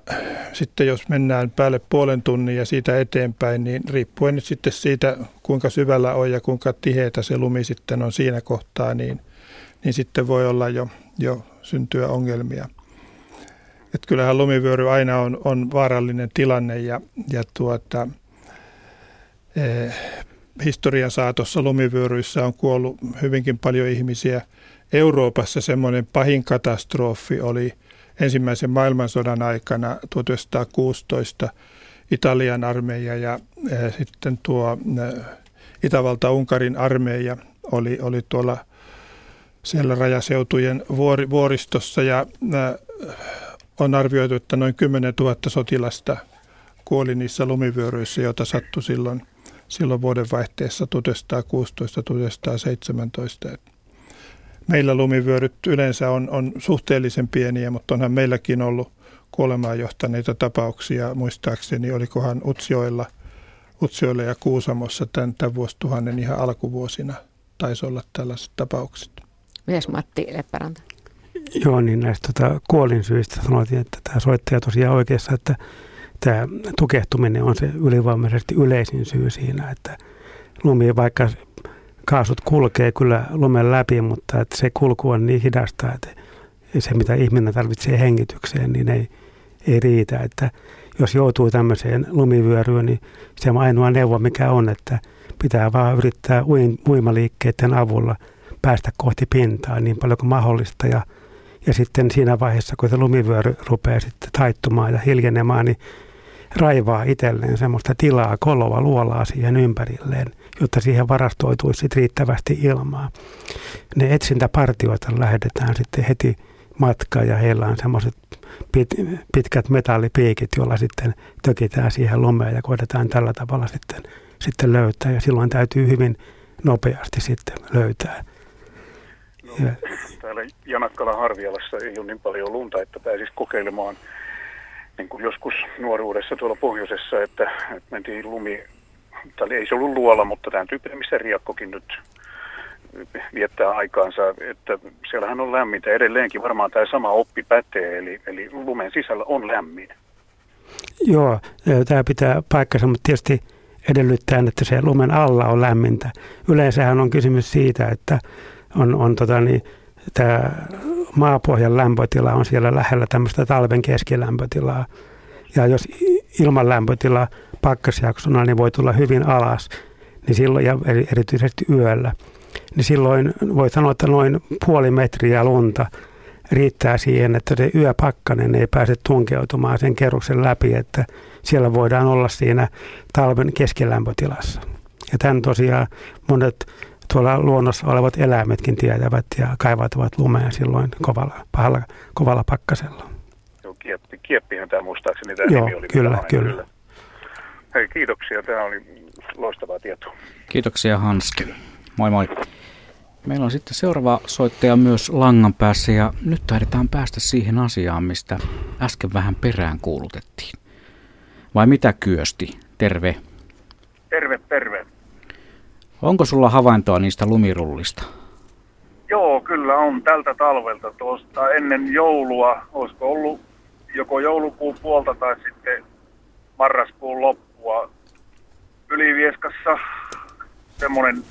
Sitten jos mennään päälle puolen tunnin ja siitä eteenpäin, niin riippuen nyt sitten siitä, kuinka syvällä on ja kuinka tiheitä se lumi sitten on siinä kohtaa, niin, niin sitten voi olla jo, jo syntyä ongelmia. Et kyllähän lumivyöry aina on, on vaarallinen tilanne ja, ja tuota, historian saatossa lumivyöryissä on kuollut hyvinkin paljon ihmisiä. Euroopassa semmoinen pahin katastrofi oli ensimmäisen maailmansodan aikana 1916 Italian armeija ja sitten tuo Itävalta-Unkarin armeija oli, oli tuolla siellä rajaseutujen vuori, vuoristossa ja on arvioitu, että noin 10 000 sotilasta kuoli niissä lumivyöryissä, joita sattui silloin, silloin vuodenvaihteessa 1916-1917. Meillä lumivyöryt yleensä on, on suhteellisen pieniä, mutta onhan meilläkin ollut kuolemaan johtaneita tapauksia. Muistaakseni olikohan Utsioilla, Utsioilla ja Kuusamossa tämän, tämän vuosituhannen ihan alkuvuosina taisi olla tällaiset tapaukset. Mies Matti Lepparanta. Joo, niin näistä tota, kuolinsyistä sanoitin, että tämä soittaja tosiaan oikeassa, että tämä tukehtuminen on se ylivoimaisesti yleisin syy siinä, että lumi, vaikka kaasut kulkee kyllä lumen läpi, mutta että se kulku on niin hidasta, että se mitä ihminen tarvitsee hengitykseen, niin ei, ei riitä. Että jos joutuu tämmöiseen lumivyöryyn, niin se on ainoa neuvo, mikä on, että pitää vaan yrittää uimaliikkeiden avulla päästä kohti pintaa niin paljon kuin mahdollista ja ja sitten siinä vaiheessa, kun se lumivyöry rupeaa sitten taittumaan ja hiljenemään, niin raivaa itselleen semmoista tilaa, koloa, luolaa siihen ympärilleen, jotta siihen varastoituisi sit riittävästi ilmaa. Ne etsintäpartioita lähdetään sitten heti matkaan ja heillä on semmoiset pit, pitkät metallipiikit, joilla sitten tökitään siihen lumeen ja koetetaan tällä tavalla sitten, sitten löytää. Ja silloin täytyy hyvin nopeasti sitten löytää ja. Täällä Janakkalan Harvialassa ei ole niin paljon lunta, että pääsisi kokeilemaan niin kuin joskus nuoruudessa tuolla pohjoisessa, että, että mentiin lumi, tai ei se ollut luola, mutta tämän tyyppinen, missä Riakkokin nyt viettää aikaansa, että siellähän on lämmintä. Edelleenkin varmaan tämä sama oppi pätee, eli, eli lumen sisällä on lämmin. Joo, tämä pitää paikkansa, mutta tietysti edellyttää, että se lumen alla on lämmintä. Yleensähän on kysymys siitä, että on, on tota, niin, tämä maapohjan lämpötila on siellä lähellä tämmöistä talven keskilämpötilaa. Ja jos ilman lämpötila pakkasjaksona niin voi tulla hyvin alas, niin silloin, ja erityisesti yöllä, niin silloin voi sanoa, että noin puoli metriä lunta riittää siihen, että se yöpakkanen ei pääse tunkeutumaan sen kerroksen läpi, että siellä voidaan olla siinä talven keskilämpötilassa. Ja tämän tosiaan monet tuolla luonnossa olevat eläimetkin tietävät ja kaivautuvat lumeen silloin kovalla, pahalla, kovalla pakkasella. Joo, kieppi, kieppihän tämä muistaakseni tämä Joo, nimi oli. kyllä, kyllä. kyllä. Hei, kiitoksia. Tämä oli loistavaa tietoa. Kiitoksia Hanski. Moi moi. Meillä on sitten seuraava soittaja myös langan päässä ja nyt taidetaan päästä siihen asiaan, mistä äsken vähän perään kuulutettiin. Vai mitä Kyösti? Terve. Terve, terve. Onko sulla havaintoa niistä lumirullista? Joo, kyllä on tältä talvelta tuosta ennen joulua. Olisiko ollut joko joulukuun puolta tai sitten marraskuun loppua. Ylivieskassa semmoinen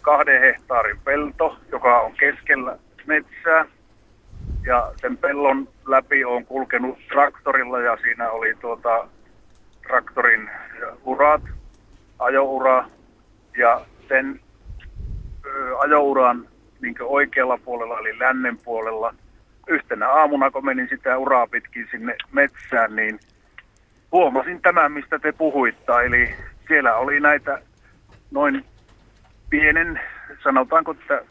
kahden hehtaarin pelto, joka on keskellä metsää. Ja sen pellon läpi on kulkenut traktorilla ja siinä oli tuota traktorin urat, ajoura ja sen ö, ajouran niin oikealla puolella eli lännen puolella. Yhtenä aamuna, kun menin sitä uraa pitkin sinne metsään, niin huomasin tämän, mistä te puhuitte. Eli siellä oli näitä noin pienen, sanotaanko, että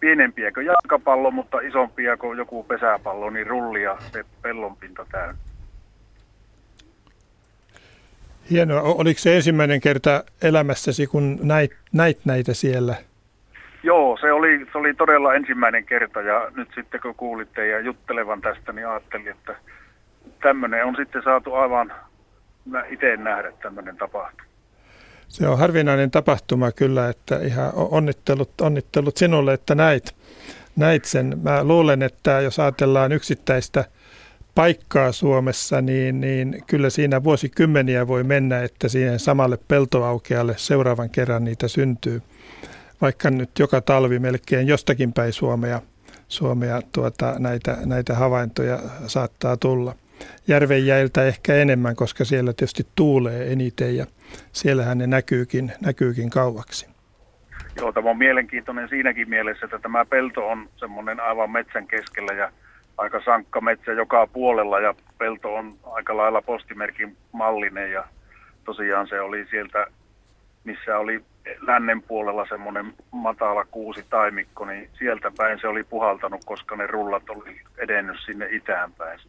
pienempiä kuin jalkapallo, mutta isompia kuin joku pesäpallo, niin rullia se pellonpinta täynnä. Hienoa. Oliko se ensimmäinen kerta elämässäsi, kun näit, näit näitä siellä? Joo, se oli, se oli todella ensimmäinen kerta ja nyt sitten kun kuulitte ja juttelevan tästä, niin ajattelin, että tämmöinen on sitten saatu aivan itse nähdä tämmöinen tapahtuma. Se on harvinainen tapahtuma kyllä, että ihan onnittelut, onnittelut sinulle, että näit, näit sen. Mä luulen, että jos ajatellaan yksittäistä – paikkaa Suomessa, niin, niin kyllä siinä vuosikymmeniä voi mennä, että siihen samalle peltoaukealle seuraavan kerran niitä syntyy. Vaikka nyt joka talvi melkein jostakin päin Suomea, Suomea tuota, näitä, näitä havaintoja saattaa tulla. järven jäiltä ehkä enemmän, koska siellä tietysti tuulee eniten ja siellähän ne näkyykin, näkyykin kauaksi. Joo, tämä on mielenkiintoinen siinäkin mielessä, että tämä pelto on semmoinen aivan metsän keskellä ja aika sankka metsä joka puolella ja pelto on aika lailla postimerkin mallinen ja tosiaan se oli sieltä, missä oli lännen puolella semmoinen matala kuusi taimikko, niin sieltä päin se oli puhaltanut, koska ne rullat oli edennyt sinne itään päin.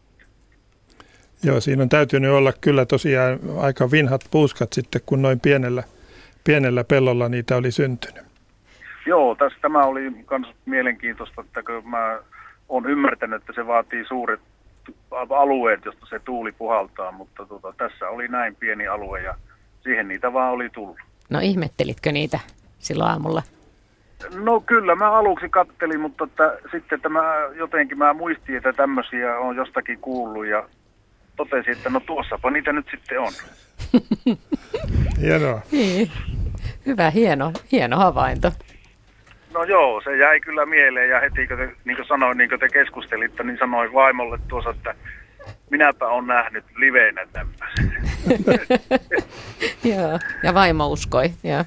Joo, siinä on täytynyt olla kyllä tosiaan aika vinhat puuskat sitten, kun noin pienellä, pienellä pellolla niitä oli syntynyt. Joo, tässä tämä oli myös mielenkiintoista, että kun mä olen ymmärtänyt, että se vaatii suuret alueet, josta se tuuli puhaltaa, mutta tota, tässä oli näin pieni alue ja siihen niitä vaan oli tullut. No ihmettelitkö niitä silloin aamulla? No kyllä, mä aluksi kattelin, mutta että, sitten tämä jotenkin mä muistin, että tämmöisiä on jostakin kuullut ja totesin, että no tuossapa niitä nyt sitten on. [LAUGHS] Hienoa. Niin. Hyvä, hieno, hieno havainto. No joo, se jäi kyllä mieleen ja heti kun te, niin kuin sanoin, niin kuin te keskustelitte, niin sanoin vaimolle tuossa, että minäpä on nähnyt liveenä tämmöisen. [LAUGHS] joo, ja vaimo uskoi. Joo.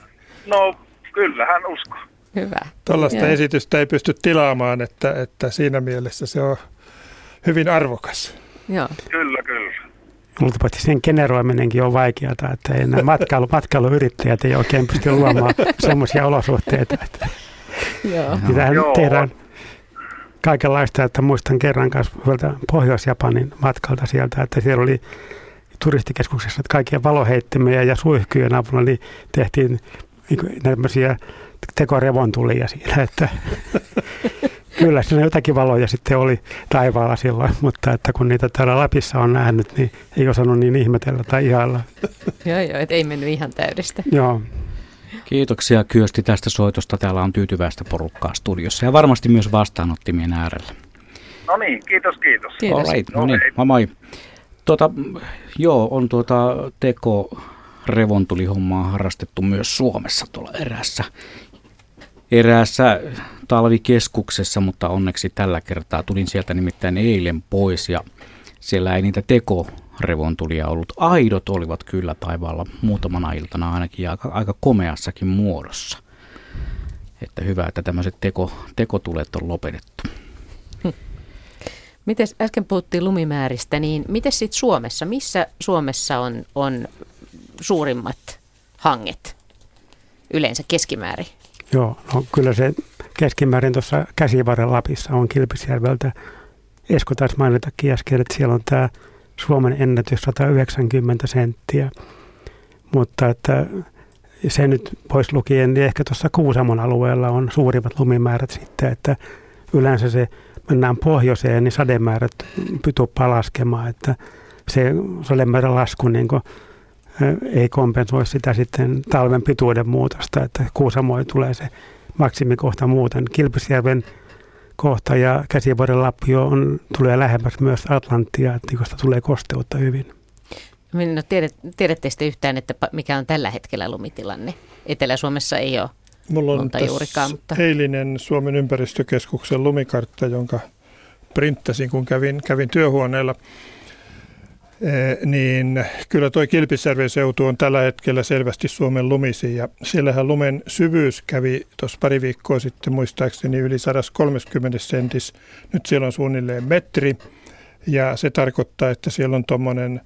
No kyllä hän uskoo. Hyvä. Tuollaista esitystä ei pysty tilaamaan, että, että siinä mielessä se on hyvin arvokas. Joo. Kyllä, kyllä. Luultavasti sen generoiminenkin on vaikeaa, että ei nämä matkailu, [LAUGHS] matkailuyrittäjät ei oikein pysty luomaan [LAUGHS] semmoisia olosuhteita. Että Joo. Niitähän Joo. tehdään kaikenlaista, että muistan kerran kanssa Pohjois-Japanin matkalta sieltä, että siellä oli turistikeskuksessa että kaikkia valoheittimiä ja suihkyjen avulla niin tehtiin niin tämmöisiä tekorevontulia siinä, että [LAUGHS] kyllä siinä jotakin valoja sitten oli taivaalla silloin, mutta että kun niitä täällä Lapissa on nähnyt, niin ei osannut niin ihmetellä tai ihailla. joo, joo, et ei mennyt ihan täydestä. Joo. Kiitoksia Kyösti tästä soitosta. Täällä on tyytyväistä porukkaa studiossa ja varmasti myös vastaanottimien äärellä. No niin, kiitos, kiitos. Kiitos. Right, no No niin, moi moi. Tota, joo, on tuota teko revontulihommaa harrastettu myös Suomessa tuolla eräässä, eräässä talvikeskuksessa, mutta onneksi tällä kertaa tulin sieltä nimittäin eilen pois ja siellä ei niitä tekorevontulia ollut. Aidot olivat kyllä taivaalla muutamana iltana ainakin ja aika, aika komeassakin muodossa. Että hyvä, että tämmöiset teko, tekotulet on lopetettu. Miten äsken puhuttiin lumimääristä, niin miten sitten Suomessa? Missä Suomessa on, on suurimmat hanget yleensä keskimäärin? Joo, no kyllä se keskimäärin tuossa käsivarren Lapissa on Kilpisjärveltä. Esko taisi mainitakin äsken, että siellä on tämä Suomen ennätys 190 senttiä. Mutta että se nyt pois lukien, niin ehkä tuossa Kuusamon alueella on suurimmat lumimäärät sitten, että yleensä se mennään pohjoiseen, niin sademäärät tuppaa laskemaan, että se sademäärän lasku niin kuin, ei kompensoi sitä sitten talven pituuden muutosta, että Kuusamoin tulee se maksimikohta muuten. Kilpisjärven kohta ja Käsivuoren Lappio on, tulee lähemmäs myös Atlanttia, että kosta tulee kosteutta hyvin. No, tiedät, tiedätte sitten yhtään, että mikä on tällä hetkellä lumitilanne? Etelä-Suomessa ei ole. Mulla on tässä juurikaan, mutta- eilinen Suomen ympäristökeskuksen lumikartta, jonka printtasin, kun kävin, kävin työhuoneella. Eh, niin kyllä tuo Kilpisjärven seutu on tällä hetkellä selvästi Suomen lumisi ja siellähän lumen syvyys kävi tuossa pari viikkoa sitten muistaakseni yli 130 sentis. Nyt siellä on suunnilleen metri ja se tarkoittaa, että siellä on tuommoinen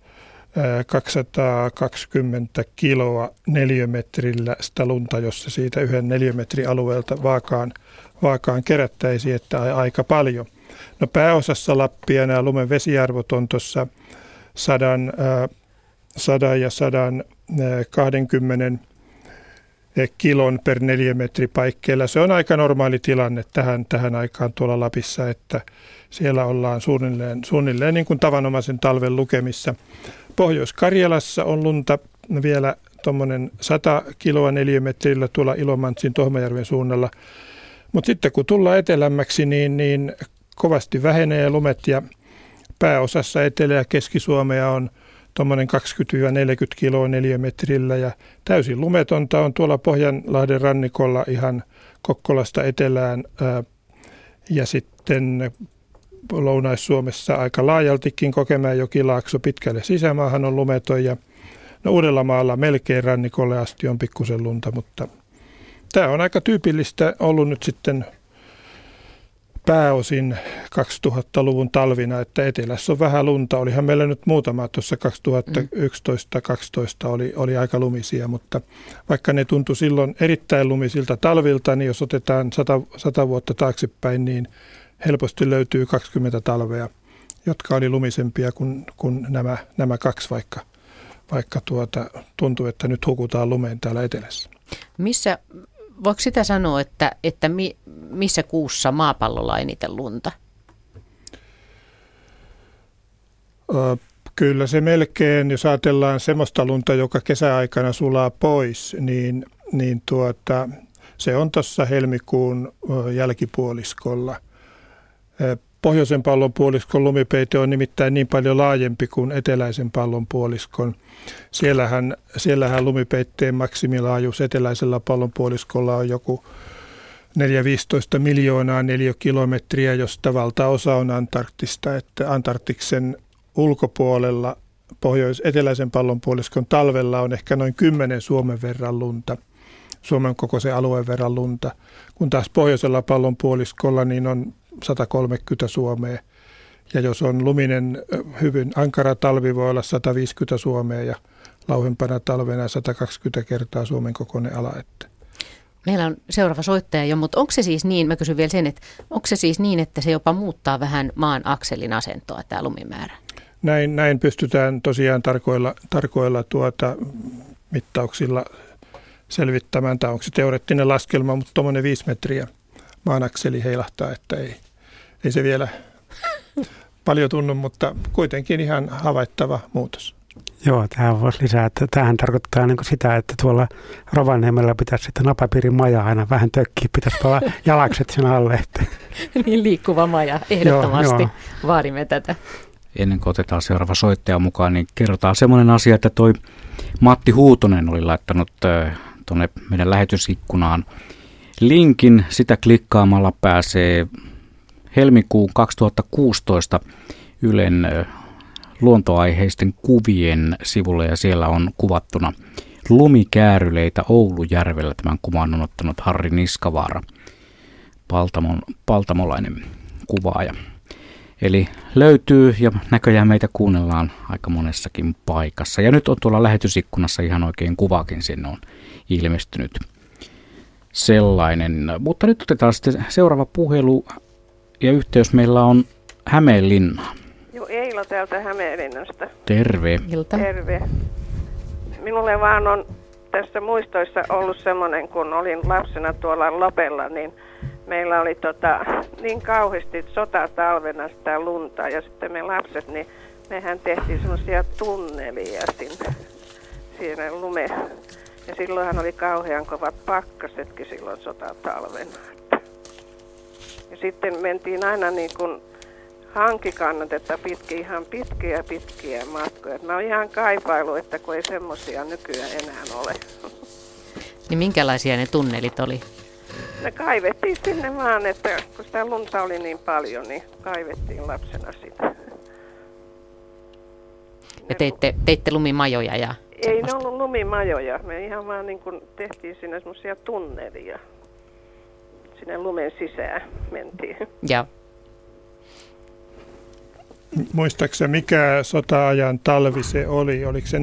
220 kiloa neliömetrillä sitä lunta, jossa siitä yhden neliömetrin alueelta vaakaan, vaakaan kerättäisiin, että ai- aika paljon. No pääosassa Lappia nämä lumen vesiarvot on tuossa 100, 100 ja 120 kilon per neliömetri paikkeilla. Se on aika normaali tilanne tähän, tähän aikaan tuolla Lapissa, että siellä ollaan suunnilleen, suunnilleen niin kuin tavanomaisen talven lukemissa. Pohjois-Karjalassa on lunta vielä tuommoinen 100 kiloa neliömetrillä tuolla Ilomantsin Tohmajärven suunnalla. Mutta sitten kun tullaan etelämmäksi, niin, niin kovasti vähenee lumet ja pääosassa Etelä- ja Keski-Suomea on tuommoinen 20-40 kiloa neliömetrillä ja täysin lumetonta on tuolla Pohjanlahden rannikolla ihan Kokkolasta etelään ää, ja sitten Lounais-Suomessa aika laajaltikin. Kokemäenjoki, Laakso pitkälle sisämaahan on lumeton ja no Uudellamaalla melkein rannikolle asti on pikkusen lunta, mutta tämä on aika tyypillistä ollut nyt sitten pääosin 2000-luvun talvina, että etelässä on vähän lunta. Olihan meillä nyt muutama tuossa 2011-2012 oli, oli aika lumisia, mutta vaikka ne tuntui silloin erittäin lumisilta talvilta, niin jos otetaan 100, 100 vuotta taaksepäin, niin helposti löytyy 20 talvea, jotka oli lumisempia kuin, kuin nämä, nämä kaksi, vaikka, vaikka tuota, tuntuu, että nyt hukutaan lumeen täällä etelässä. Missä voiko sitä sanoa, että, että mi, missä kuussa maapallolla eniten lunta? Kyllä se melkein, jos ajatellaan semmoista lunta, joka kesäaikana sulaa pois, niin, niin tuota, se on tuossa helmikuun jälkipuoliskolla. Pohjoisen pallon puoliskon lumipeite on nimittäin niin paljon laajempi kuin eteläisen pallon puoliskon. Siellähän, siellähän lumipeitteen maksimilaajuus eteläisellä pallon puoliskolla on joku 4-15 miljoonaa neliökilometriä, josta valtaosa on Antarktista, että Antarktiksen ulkopuolella pohjois eteläisen pallonpuoliskon talvella on ehkä noin 10 Suomen verran lunta, Suomen kokoisen alueen verran lunta, kun taas pohjoisella pallonpuoliskolla niin on 130 Suomea. Ja jos on luminen hyvin ankara talvi, voi olla 150 Suomea ja lauhempana talvena 120 kertaa Suomen kokoinen ala. Että. Meillä on seuraava soittaja jo, mutta onko se siis niin, mä kysyn vielä sen, että onko se siis niin, että se jopa muuttaa vähän maan akselin asentoa, tämä lumimäärä? Näin, näin pystytään tosiaan tarkoilla, tarkoilla tuota, mittauksilla selvittämään. Tämä onko se teoreettinen laskelma, mutta tuommoinen viisi metriä maanakseli heilahtaa, että ei, ei se vielä paljon tunnu, mutta kuitenkin ihan havaittava muutos. Joo, tähän voisi lisää, että tähän tarkoittaa niin sitä, että tuolla Rovaniemellä pitäisi sitten napapiirin maja aina vähän tökkiä, pitäisi olla [LAUGHS] jalakset sen alle. Että. niin liikkuva maja, ehdottomasti joo, joo. vaadimme tätä. Ennen kuin otetaan seuraava soittaja mukaan, niin kerrotaan semmoinen asia, että toi Matti Huutonen oli laittanut tuonne meidän lähetysikkunaan linkin. Sitä klikkaamalla pääsee helmikuun 2016 Ylen luontoaiheisten kuvien sivulle ja siellä on kuvattuna lumikääryleitä Oulujärvellä. Tämän kuvan on ottanut Harri Niskavaara, Paltamon, paltamolainen kuvaaja. Eli löytyy ja näköjään meitä kuunnellaan aika monessakin paikassa. Ja nyt on tuolla lähetysikkunassa ihan oikein kuvakin sinne on ilmestynyt sellainen. Mutta nyt otetaan sitten seuraava puhelu ja yhteys meillä on Hämeenlinna. Joo, Eila täältä Hämeenlinnasta. Terve. Ilta. Terve. Minulle vaan on tässä muistoissa ollut semmoinen, kun olin lapsena tuolla Lopella, niin meillä oli tota, niin kauheasti sotatalvena sitä lunta ja sitten me lapset, niin mehän tehtiin semmoisia tunnelia sinne, siinä lume. Ja silloinhan oli kauhean kovat pakkasetkin silloin sotatalvena. Ja sitten mentiin aina niin kuin hankikannatetta pitkin, ihan pitkiä pitkiä matkoja. Mä oon ihan kaipailu, että kun ei semmoisia nykyään enää ole. [LAUGHS] Niin minkälaisia ne tunnelit oli? Me kaivettiin sinne vaan, että kun sitä lunta oli niin paljon, niin kaivettiin lapsena sitä. Ja teitte, teitte lumimajoja ja Ei ne ollut lumimajoja. Me ihan vaan niin kuin tehtiin sinne semmoisia tunnelia. Sinne lumen sisään mentiin. Ja Muistaakseni mikä sota-ajan talvi se oli? Oliko se 41-42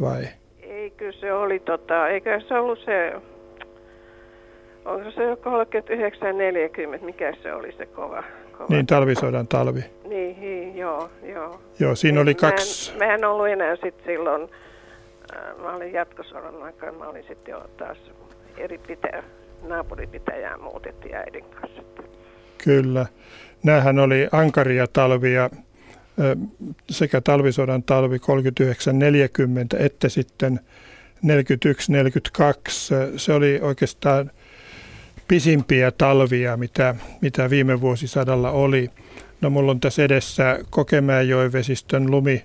vai? Eikö se oli tota, eikö se ollut se, onko se jo 39-40, mikä se oli se kova? kova. Niin, talvisodan talvi. Niin, hi, joo, joo. Joo, siinä oli Mehän- kaksi, Mehän en ollut enää sitten silloin, äh, mä olin jatkosodan aikaan, mä olin sitten jo taas eri pitäjä, naapuripitäjään muutettiin äidin kanssa. kyllä. Nämähän oli ankaria talvia, sekä talvisodan talvi 39-40 että sitten 41-42. Se oli oikeastaan pisimpiä talvia, mitä, mitä viime vuosisadalla oli. No mulla on tässä edessä Kokemäenjoen vesistön lumi,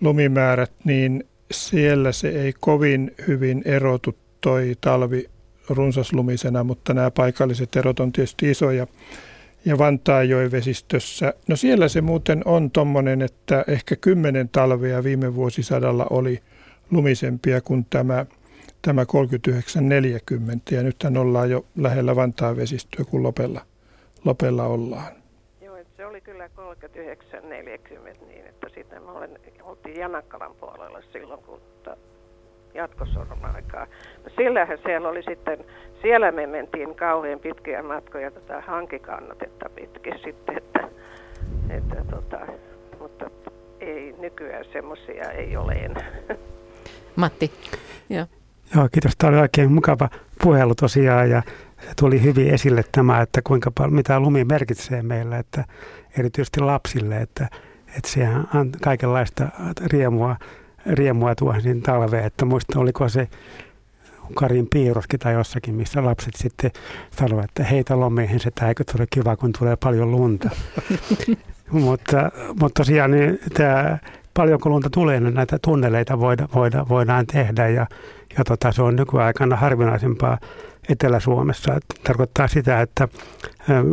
lumimäärät, niin siellä se ei kovin hyvin erotu toi talvi runsaslumisena, mutta nämä paikalliset erot on tietysti isoja. ja Vantaajoen vesistössä. No siellä se muuten on tommonen, että ehkä kymmenen talvea viime vuosisadalla oli lumisempia kuin tämä, tämä 3940 ja nythän ollaan jo lähellä Vantaan vesistöä, kun Lopella, Lopella ollaan. Joo, se oli kyllä 3940 niin, että sitten me olen, oltiin Janakkalan puolella silloin, kun jatkosodan aikaa. No sillähän siellä oli sitten, siellä me mentiin kauhean pitkiä matkoja tätä hankikannatetta pitkin sitten, että, että tota, mutta ei nykyään semmoisia ei ole enää. [LAUGHS] Matti, joo. Joo, kiitos. Tämä oli oikein mukava puhelu tosiaan ja tuli hyvin esille tämä, että kuinka paljon, mitä lumi merkitsee meille, että erityisesti lapsille, että, että sehän on kaikenlaista riemua riemua tuohon talveen, että muista oliko se Karin piirroskin tai jossakin, missä lapset sitten sanoivat, että heitä lomeihin se eikö tule kiva, kun tulee paljon lunta. [LAUGHS] mutta, mutta tosiaan niin tämä, paljonko lunta tulee, niin näitä tunneleita voida, voida, voidaan tehdä ja, ja tota, se on nykyaikana harvinaisempaa Etelä-Suomessa. Et tarkoittaa sitä, että ähm,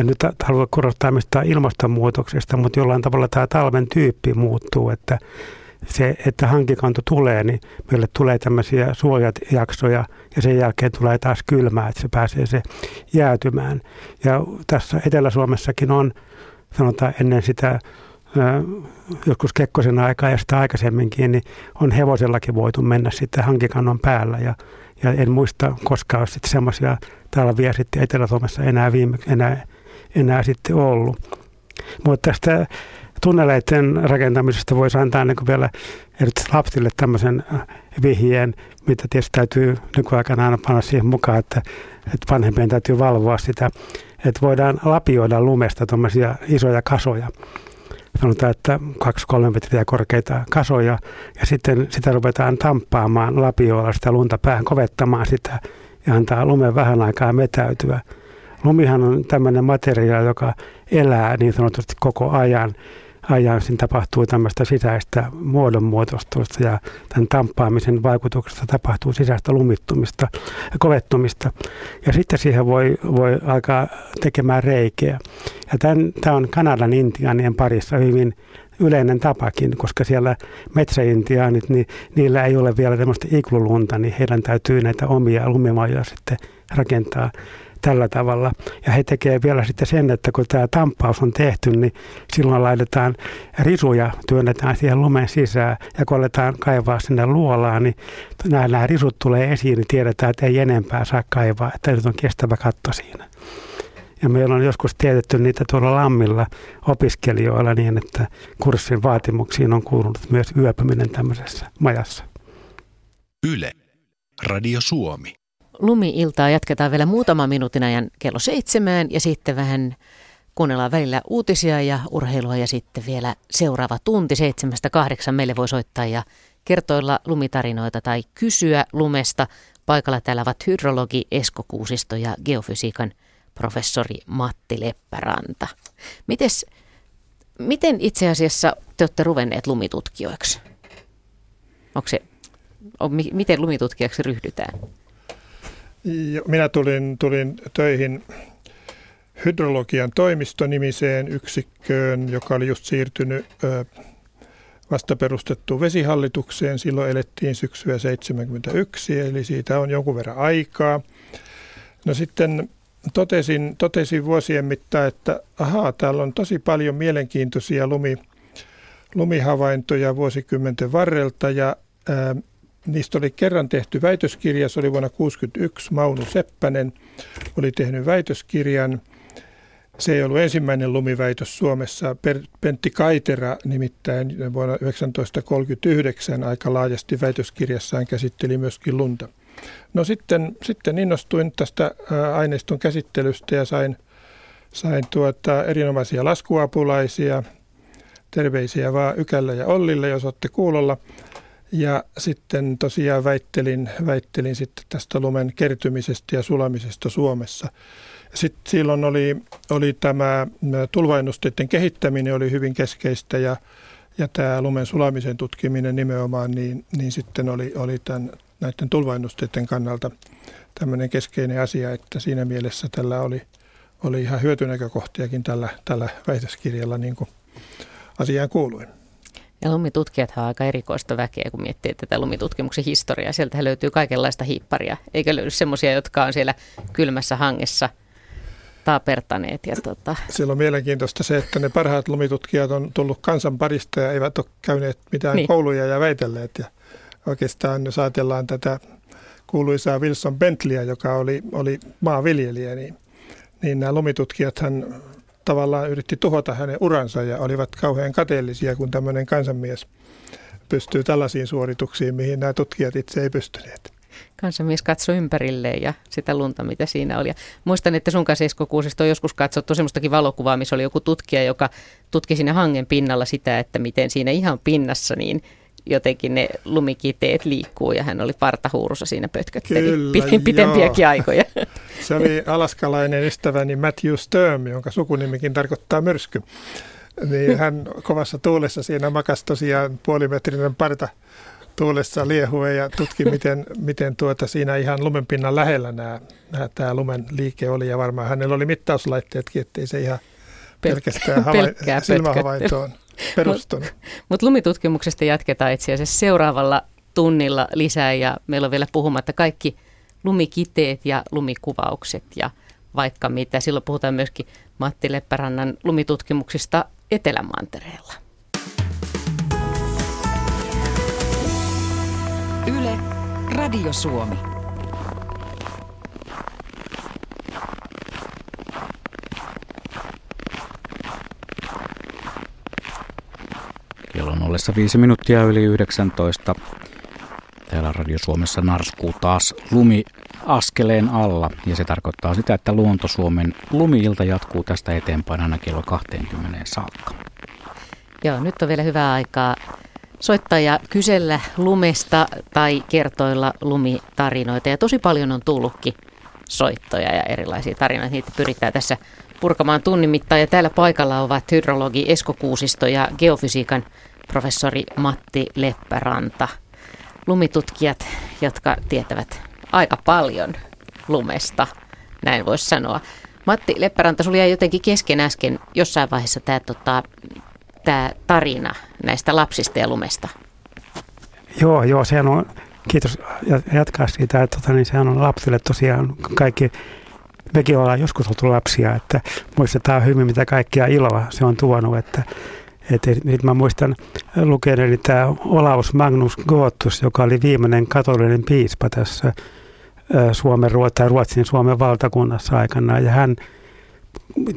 en nyt halua korostaa mistään ilmastonmuutoksesta, mutta jollain tavalla tämä talven tyyppi muuttuu, että se, että hankikanto tulee, niin meille tulee tämmöisiä suojatjaksoja ja sen jälkeen tulee taas kylmää, että se pääsee se jäätymään. Ja tässä Etelä-Suomessakin on, sanotaan ennen sitä joskus Kekkosen aikaa ja sitä aikaisemminkin, niin on hevosellakin voitu mennä sitten hankikannon päällä ja, ja en muista koskaan sitten semmoisia talvia sitten Etelä-Suomessa enää, viime, enää, enää sitten ollut. Mutta tästä tunneleiden rakentamisesta voisi antaa niin vielä erityisesti lapsille tämmöisen äh, vihjeen, mitä tietysti täytyy nykyaikana aina panna siihen mukaan, että, että vanhempien täytyy valvoa sitä, että voidaan lapioida lumesta tuommoisia isoja kasoja. Sanotaan, että 2-3 metriä korkeita kasoja ja sitten sitä ruvetaan tamppaamaan lapioilla sitä lunta päähän, kovettamaan sitä ja antaa lumen vähän aikaa metäytyä. Lumihan on tämmöinen materiaali, joka elää niin sanotusti koko ajan ajan siinä tapahtuu tämmöistä sisäistä muodonmuotoistusta ja tämän tamppaamisen vaikutuksesta tapahtuu sisäistä lumittumista ja kovettumista. Ja sitten siihen voi, voi alkaa tekemään reikeä. Ja tämän, tämä on Kanadan intiaanien parissa hyvin yleinen tapakin, koska siellä metsäintiaanit, niin niillä ei ole vielä tämmöistä iglulunta, niin heidän täytyy näitä omia lumimajoja sitten rakentaa tällä tavalla. Ja he tekevät vielä sitten sen, että kun tämä tamppaus on tehty, niin silloin laitetaan risuja, työnnetään siihen lumen sisään ja kun aletaan kaivaa sinne luolaan, niin nämä, nämä risut tulee esiin, niin tiedetään, että ei enempää saa kaivaa, että nyt on kestävä katto siinä. Ja meillä on joskus tietetty niitä tuolla Lammilla opiskelijoilla niin, että kurssin vaatimuksiin on kuulunut myös yöpyminen tämmöisessä majassa. Yle. Radio Suomi lumi-iltaa jatketaan vielä muutama minuutin ajan kello seitsemään ja sitten vähän kuunnellaan välillä uutisia ja urheilua ja sitten vielä seuraava tunti seitsemästä kahdeksan meille voi soittaa ja kertoilla lumitarinoita tai kysyä lumesta. Paikalla täällä ovat hydrologi Esko Kuusisto ja geofysiikan professori Matti Leppäranta. Mites, miten itse asiassa te olette ruvenneet lumitutkijoiksi? Onko se, on, miten lumitutkijaksi ryhdytään? Minä tulin, tulin töihin hydrologian toimistonimiseen yksikköön, joka oli just siirtynyt vasta perustettuun vesihallitukseen. Silloin elettiin syksyä 71, eli siitä on jonkun verran aikaa. No sitten totesin, totesin vuosien mittaan, että ahaa, täällä on tosi paljon mielenkiintoisia lumi, lumihavaintoja vuosikymmenten varrelta ja ää, Niistä oli kerran tehty väitöskirja, se oli vuonna 1961. Maunu Seppänen oli tehnyt väitöskirjan. Se ei ollut ensimmäinen lumiväitös Suomessa. Pentti Kaitera nimittäin vuonna 1939 aika laajasti väitöskirjassaan käsitteli myöskin lunta. No sitten, sitten innostuin tästä aineiston käsittelystä ja sain, sain tuota erinomaisia laskuapulaisia. Terveisiä vaan Ykällä ja Ollille, jos olette kuulolla. Ja sitten tosiaan väittelin, väittelin sitten tästä lumen kertymisestä ja sulamisesta Suomessa. Sitten silloin oli, oli tämä tulvaennusteiden kehittäminen oli hyvin keskeistä ja, ja tämä lumen sulamisen tutkiminen nimenomaan, niin, niin sitten oli, oli tämän, näiden tulvaennusteiden kannalta tämmöinen keskeinen asia, että siinä mielessä tällä oli, oli ihan hyötynäkökohtiakin tällä, tällä väitöskirjalla niin kuin asiaan kuului. Ja lumitutkijat on aika erikoista väkeä, kun miettii tätä lumitutkimuksen historiaa. Sieltä löytyy kaikenlaista hiipparia, eikä löydy semmoisia, jotka on siellä kylmässä hangessa taapertaneet. Ja tota. Siellä on mielenkiintoista se, että ne parhaat lumitutkijat on tullut kansan parista ja eivät ole käyneet mitään niin. kouluja ja väitelleet. Ja oikeastaan jos ajatellaan tätä kuuluisaa Wilson Bentleyä, joka oli, oli maanviljelijä, niin, niin nämä lumitutkijathan tavallaan yritti tuhota hänen uransa ja olivat kauhean kateellisia, kun tämmöinen kansanmies pystyy tällaisiin suorituksiin, mihin nämä tutkijat itse ei pystyneet. Kansanmies katsoi ympärilleen ja sitä lunta, mitä siinä oli. Ja muistan, että sun kanssa Esko Kuusista on joskus katsottu semmoistakin valokuvaa, missä oli joku tutkija, joka tutki sinne hangen pinnalla sitä, että miten siinä ihan pinnassa niin jotenkin ne lumikiteet liikkuu ja hän oli partahuurussa siinä pötkötteli Kyllä, pitempiäkin joo. aikoja. [LAUGHS] Se oli alaskalainen ystäväni Matthew Sturm, jonka sukunimikin tarkoittaa myrsky. Niin hän kovassa tuulessa siinä makasi tosiaan puolimetrinen parta tuulessa liehue ja tutki, miten, miten tuota siinä ihan lumenpinnan lähellä nämä, nämä, tämä lumen liike oli. Ja varmaan hänellä oli mittauslaitteetkin, ettei se ihan pelkästään hava- [LAUGHS] silmähavaintoon perustunut. Mutta mut lumitutkimuksesta jatketaan itse asiassa seuraavalla tunnilla lisää ja meillä on vielä puhumatta kaikki lumikiteet ja lumikuvaukset ja vaikka mitä. Silloin puhutaan myöskin Matti Leppärannan lumitutkimuksista Etelämantereella. Yle, Radio Suomi. Kello on ollessa viisi minuuttia yli 19. Täällä Radio Suomessa narskuu taas lumi askeleen alla ja se tarkoittaa sitä, että Luonto Suomen lumiilta jatkuu tästä eteenpäin aina kello 20 saakka. Joo, nyt on vielä hyvää aikaa soittaa ja kysellä lumesta tai kertoilla lumitarinoita. Ja tosi paljon on tullutkin soittoja ja erilaisia tarinoita. Niitä pyritään tässä purkamaan tunnin mittaan. Ja täällä paikalla ovat hydrologi Esko Kuusisto ja geofysiikan professori Matti Leppäranta. Lumitutkijat, jotka tietävät aika paljon lumesta, näin voisi sanoa. Matti Leppäranta, sulla jäi jotenkin kesken äsken jossain vaiheessa tämä tota, tämä tarina näistä lapsista ja lumesta? Joo, joo, sehän on, kiitos jatkaa siitä, että tota, niin sehän on lapsille tosiaan kaikki, mekin ollaan joskus oltu lapsia, että muistetaan hyvin, mitä kaikkia iloa se on tuonut, että et, nyt mä muistan lukeneeni tämä Olaus Magnus Goottus, joka oli viimeinen katolinen piispa tässä Suomen, tai Ruotsin Suomen valtakunnassa aikanaan, ja hän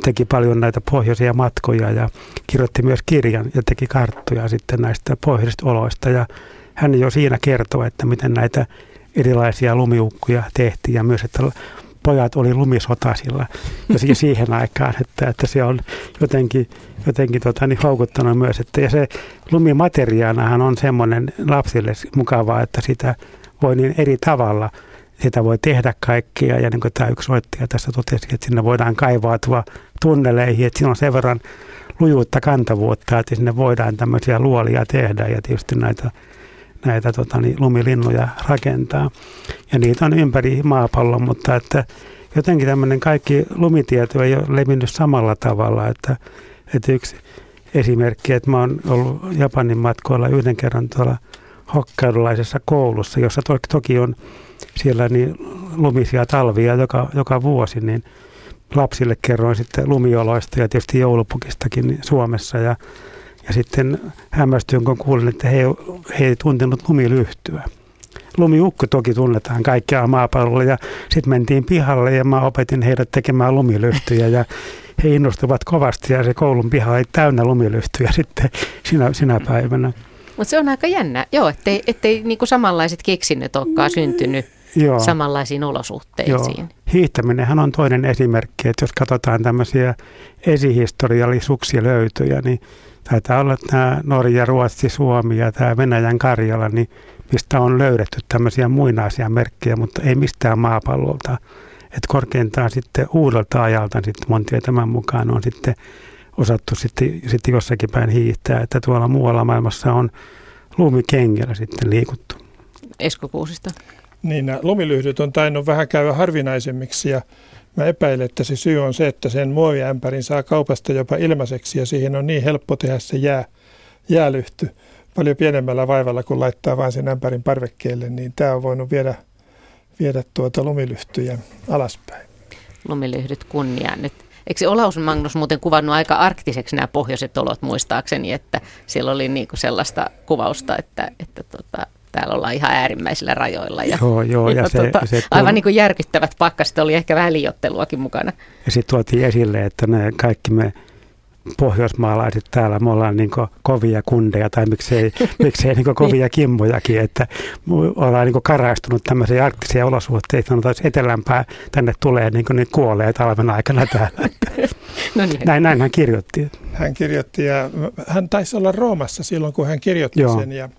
teki paljon näitä pohjoisia matkoja ja kirjoitti myös kirjan ja teki karttoja sitten näistä pohjoisista oloista. Ja hän jo siinä kertoi, että miten näitä erilaisia lumiukkuja tehtiin ja myös, että pojat oli lumisotasilla ja [LAUGHS] siihen aikaan, että, että se on jotenkin, jotenkin tota, niin houkuttanut myös. Että, ja se lumimateriaanahan on semmoinen lapsille mukavaa, että sitä voi niin eri tavalla – sitä voi tehdä kaikkia ja niin kuin tämä yksi soittaja tässä totesi, että sinne voidaan kaivautua tunneleihin, että siinä on sen verran lujuutta kantavuutta, että sinne voidaan tämmöisiä luolia tehdä ja tietysti näitä, näitä tota, niin, lumilinnuja rakentaa. Ja niitä on ympäri maapallon, mutta että jotenkin tämmöinen kaikki lumitieto ei ole levinnyt samalla tavalla, että, että yksi esimerkki, että mä oon ollut Japanin matkoilla yhden kerran tuolla hokkaidulaisessa koulussa, jossa toki on siellä niin lumisia talvia joka, joka vuosi, niin lapsille kerroin sitten lumioloista ja tietysti joulupukistakin Suomessa ja, ja sitten hämmästyin, kun kuulin, että he, he ei tuntenut lumilyhtyä. Lumiukko toki tunnetaan kaikkialla maapallolla ja sitten mentiin pihalle ja mä opetin heidät tekemään lumilyhtyjä ja he innostuvat kovasti ja se koulun piha oli täynnä lumilyhtyjä sitten sinä, sinä päivänä. Mutta se on aika jännä, joo, ettei, ettei niinku samanlaiset keksinnöt olekaan syntynyt joo. samanlaisiin olosuhteisiin. Joo. Hiihtäminenhän on toinen esimerkki, että jos katsotaan tämmöisiä esihistoriallisuuksia löytöjä, niin taitaa olla tämä Norja, Ruotsi, Suomi ja tämä Venäjän Karjala, niin mistä on löydetty tämmöisiä muinaisia merkkejä, mutta ei mistään maapallolta. Että korkeintaan sitten uudelta ajalta sitten montia tämän mukaan on sitten osattu sitten, sitten jossakin päin hiihtää, että tuolla muualla maailmassa on lumikengellä sitten liikuttu. Esko Kuusista. niin nämä lumilyhdyt on tainnut vähän käydä harvinaisemmiksi ja mä epäilen, että se syy on se, että sen muoviämpärin saa kaupasta jopa ilmaiseksi ja siihen on niin helppo tehdä se jää, jäälyhty paljon pienemmällä vaivalla, kun laittaa vain sen ämpärin parvekkeelle, niin tämä on voinut viedä, viedä tuota lumilyhtyjä alaspäin. Lumilyhdyt kunniaan nyt. Eikö se Olaus Magnus muuten kuvannut aika arktiseksi nämä pohjoiset olot muistaakseni, että siellä oli niinku sellaista kuvausta, että, että tota, täällä ollaan ihan äärimmäisillä rajoilla. Ja, joo, joo, ja, ja se, tota, se aivan niin kuin järkyttävät pakkaset oli ehkä vähän liiotteluakin mukana. Ja sitten tuotiin esille, että ne kaikki me pohjoismaalaiset täällä, me ollaan niin kovia kundeja tai miksei, [LAUGHS] miksei niin kovia kimmojakin, että ollaan niin karaistunut tämmöisiä arktisia olosuhteita, sanotaan, että etelämpää tänne tulee niin kuin niin kuolee talven aikana [LAUGHS] täällä. no niin. Näin, näin hän kirjoitti. Hän kirjoitti ja hän taisi olla Roomassa silloin, kun hän kirjoitti Joo. sen ja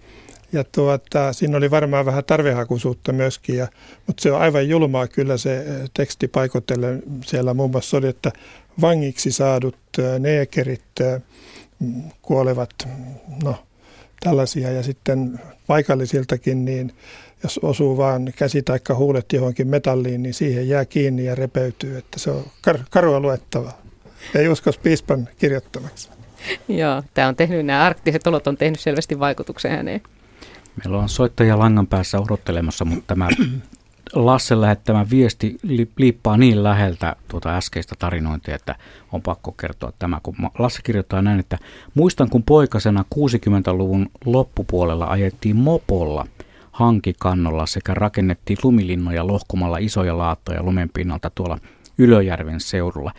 ja tuota, siinä oli varmaan vähän tarvehakuisuutta myöskin, ja, mutta se on aivan julmaa kyllä se teksti paikotellen. Siellä muun muassa oli, että vangiksi saadut neekerit kuolevat, no tällaisia ja sitten paikallisiltakin, niin jos osuu vaan käsi tai huulet johonkin metalliin, niin siihen jää kiinni ja repeytyy, että se on kar- karua luettavaa. Ei uskos piispan kirjoittamaksi. Joo, tämä on tehnyt, nämä arktiset olot on tehnyt selvästi vaikutuksen häneen. Meillä on soittaja langan päässä odottelemassa, mutta tämä Lasse lähettämä viesti liippaa niin läheltä tuota äskeistä tarinointia, että on pakko kertoa tämä. Kun Lasse kirjoittaa näin, että muistan kun poikasena 60-luvun loppupuolella ajettiin mopolla hankikannolla sekä rakennettiin lumilinnoja lohkomalla isoja laattoja lumenpinnalta tuolla Ylöjärven seudulla.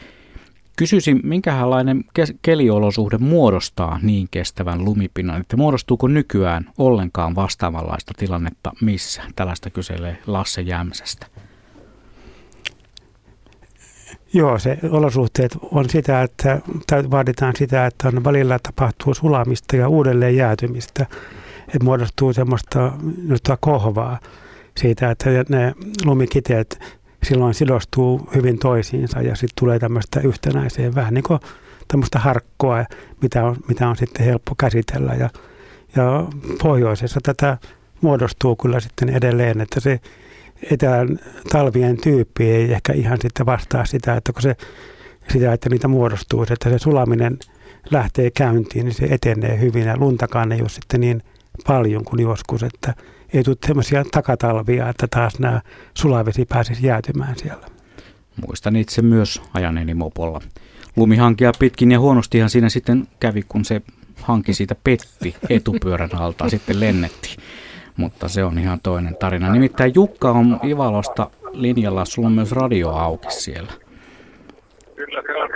Kysyisin, minkälainen keliolosuhde muodostaa niin kestävän lumipinnan, että muodostuuko nykyään ollenkaan vastaavanlaista tilannetta missä? Tällaista kyselee Lasse Jämsästä. Joo, se olosuhteet on sitä, että vaaditaan sitä, että on välillä tapahtuu sulamista ja uudelleen jäätymistä. Että muodostuu semmoista kohvaa siitä, että ne lumikiteet silloin sidostuu hyvin toisiinsa ja sitten tulee tämmöistä yhtenäiseen vähän niin kuin tämmöistä harkkoa, mitä on, mitä on sitten helppo käsitellä. Ja, ja pohjoisessa tätä muodostuu kyllä sitten edelleen, että se etelän talvien tyyppi ei ehkä ihan sitten vastaa sitä, että kun se, sitä, että niitä muodostuu, että se sulaminen lähtee käyntiin, niin se etenee hyvin ja luntakaan ei ole sitten niin paljon kuin joskus, että ei tule tämmöisiä takatalvia, että taas nämä sulavesi pääsisi jäätymään siellä. Muistan itse myös ajaneeni mopolla lumihankia pitkin ja huonostihan siinä sitten kävi, kun se hanki siitä petti etupyörän alta sitten lennetti. Mutta se on ihan toinen tarina. Nimittäin Jukka on Ivalosta linjalla, sulla on myös radio auki siellä. Kyllä, kyllä.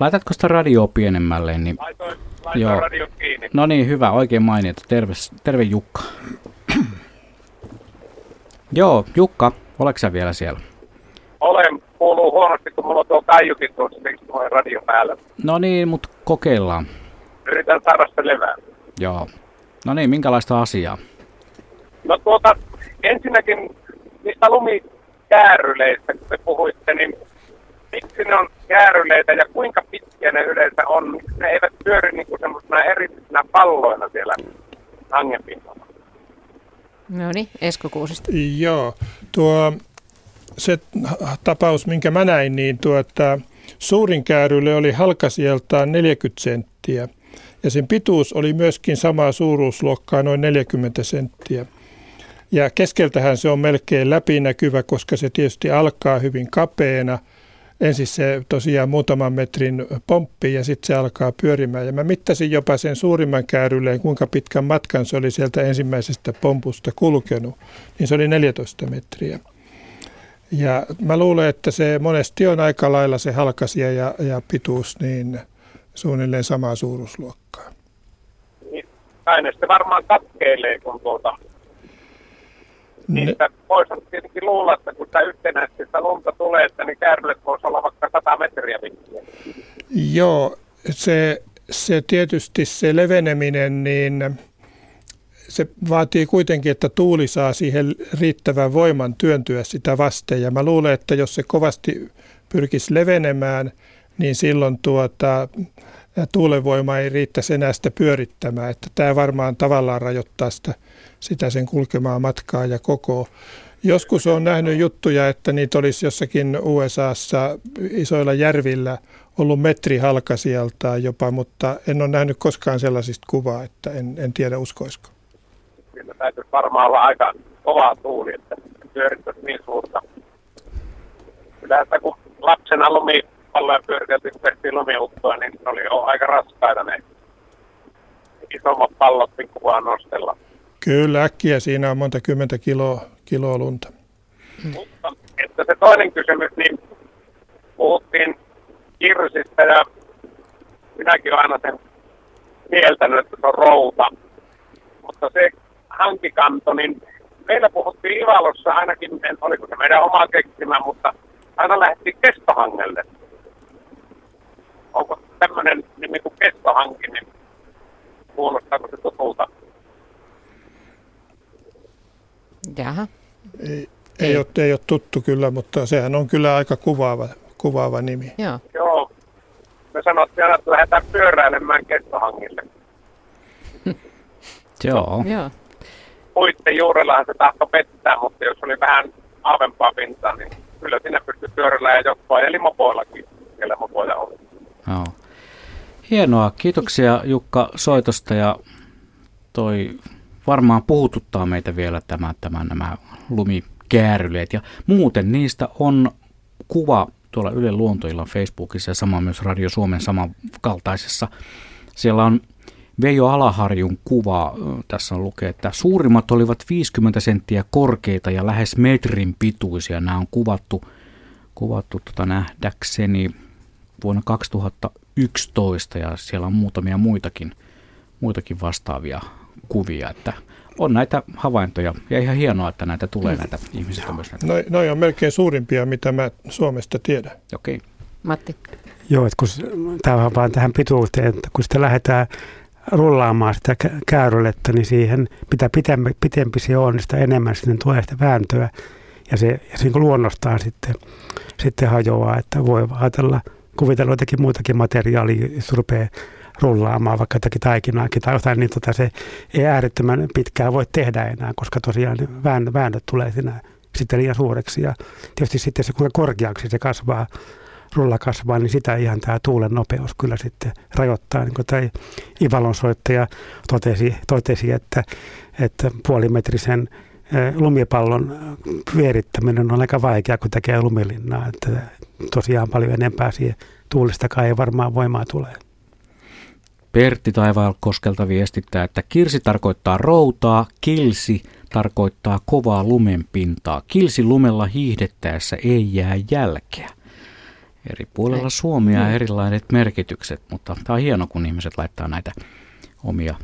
Laitatko sitä radioa pienemmälle? Niin... Laitoin Joo. radio kiinni. No niin, hyvä, oikein mainita. Terve, terve Jukka. [CLEARS THROAT] Joo, Jukka, oletko sä vielä siellä? Olen, kuuluu huonosti, kun mulla on tuo kaiutin tuossa, miksi mulla on radio päällä. No niin, mutta kokeillaan. Yritän saada sitä levää. Joo. No niin, minkälaista asiaa? No tuota, ensinnäkin niistä lumikääryleistä, kun te puhuitte, niin miksi ne on kääryleitä ja kuinka pitkiä ne yleensä on? Miksi ne eivät pyöri niin kuin semmoisena erityisenä palloina siellä hangen pinnalla? No niin, Esko Kuusista. Joo, tuo se tapaus, minkä mä näin, niin tuota, suurin kääryle oli halkasieltaan 40 senttiä ja sen pituus oli myöskin samaa suuruusluokkaa, noin 40 senttiä. Ja keskeltähän se on melkein läpinäkyvä, koska se tietysti alkaa hyvin kapeena – ensin se tosiaan muutaman metrin pomppi ja sitten se alkaa pyörimään. Ja mä mittasin jopa sen suurimman käärylleen, kuinka pitkän matkan se oli sieltä ensimmäisestä pompusta kulkenut. Niin se oli 14 metriä. Ja mä luulen, että se monesti on aika lailla se halkasia ja, ja pituus niin suunnilleen samaa suuruusluokkaa. Niin, aina se varmaan katkeilee, kun tuota Niistä voisi tietenkin luulla, että kun sitä yhtenäistä lunta tulee, että niin kärrylet voisi olla vaikka 100 metriä pitkiä. Joo, se, se tietysti se leveneminen, niin se vaatii kuitenkin, että tuuli saa siihen riittävän voiman työntyä sitä vasten. Ja mä luulen, että jos se kovasti pyrkisi levenemään, niin silloin tuota, tuulenvoima ei riittäisi enää sitä pyörittämään. Että tämä varmaan tavallaan rajoittaa sitä, sitä sen kulkemaa matkaa ja koko. Joskus on nähnyt juttuja, että niitä olisi jossakin USAssa isoilla järvillä ollut metri halkasijaltaan jopa, mutta en ole nähnyt koskaan sellaisista kuvaa, että en, en tiedä uskoisiko. Siinä täytyisi varmaan olla aika kova tuuli, että pyörittäisi niin suurta. Yleensä kun lapsena lumipalloja pyöriteltiin, kun tehtiin lumiuttoa, niin oli jo aika raskaita ne isommat pallot pikkuvaan nostella. Kyllä, äkkiä siinä on monta kymmentä kiloa, kiloa lunta. Mutta että se toinen kysymys, niin puhuttiin kirsistä ja minäkin olen aina sen mieltänyt, että se on routa. Mutta se hankikanto, niin meillä puhuttiin Ivalossa ainakin, en oliko se meidän oma keksimä, mutta aina lähti kestohangelle. Onko tämmöinen nimi kuin kestohanki, niin kuulostaako se tutulta? Jaha. Ei, ei, ei. Ole, ei ole tuttu kyllä, mutta sehän on kyllä aika kuvaava, kuvaava nimi. Joo. Joo. Me sanottiin aina, että lähdetään pyöräilemään kestohangille. [LAUGHS] Joo. Joo. Puitten juurellahan se tahto pettää, mutta jos oli vähän aavempaa pintaa, niin kyllä sinne pystyy pyörällä ja jospa eli mopoillakin. Siellä mopoja oli. Joo. Hienoa. Kiitoksia Jukka soitosta ja toi varmaan puhututtaa meitä vielä tämä, tämä nämä lumikääryleet. Ja muuten niistä on kuva tuolla Yle Luontoillan Facebookissa ja sama myös Radio Suomen samankaltaisessa. Siellä on Veijo Alaharjun kuva. Tässä on lukee, että suurimmat olivat 50 senttiä korkeita ja lähes metrin pituisia. Nämä on kuvattu, kuvattu tota nähdäkseni vuonna 2011 ja siellä on muutamia muitakin, muitakin vastaavia kuvia, että on näitä havaintoja ja ihan hienoa, että näitä tulee näitä ihmisiä myös. Näitä. Noi, noi on melkein suurimpia, mitä mä Suomesta tiedän. Okei. Okay. Matti. Joo, että kun tämä on vaan tähän pituuteen, että kun sitä lähdetään rullaamaan sitä käyrylettä, niin siihen, mitä pitempi, pitempi se on, niin sitä enemmän sitten tulee sitä vääntöä. Ja se, ja se niin luonnostaan sitten, sitten hajoaa, että voi ajatella, kuvitella jotakin muutakin materiaalia, jos rupeaa rullaamaan vaikka jotakin taikinaakin tai jotain, niin tota se ei äärettömän pitkään voi tehdä enää, koska tosiaan väännöt tulee siinä sitten liian suureksi. Ja tietysti sitten se, kuinka korkeaksi se kasvaa, rulla kasvaa, niin sitä ihan tämä tuulen nopeus kyllä sitten rajoittaa. Niin kuin tämä Ivalon soittaja totesi, totesi että, että puolimetrisen lumipallon pyörittäminen on aika vaikea, kun tekee lumilinnaa. Että tosiaan paljon enempää siihen tuulistakaan ei varmaan voimaa tulee. Pertti Taivaalkoskelta viestittää, että kirsi tarkoittaa routaa, kilsi tarkoittaa kovaa lumenpintaa. Kilsi lumella hiihdettäessä ei jää jälkeä. Eri puolella Suomia mm. erilaiset merkitykset, mutta tämä on hieno, kun ihmiset laittaa näitä omia,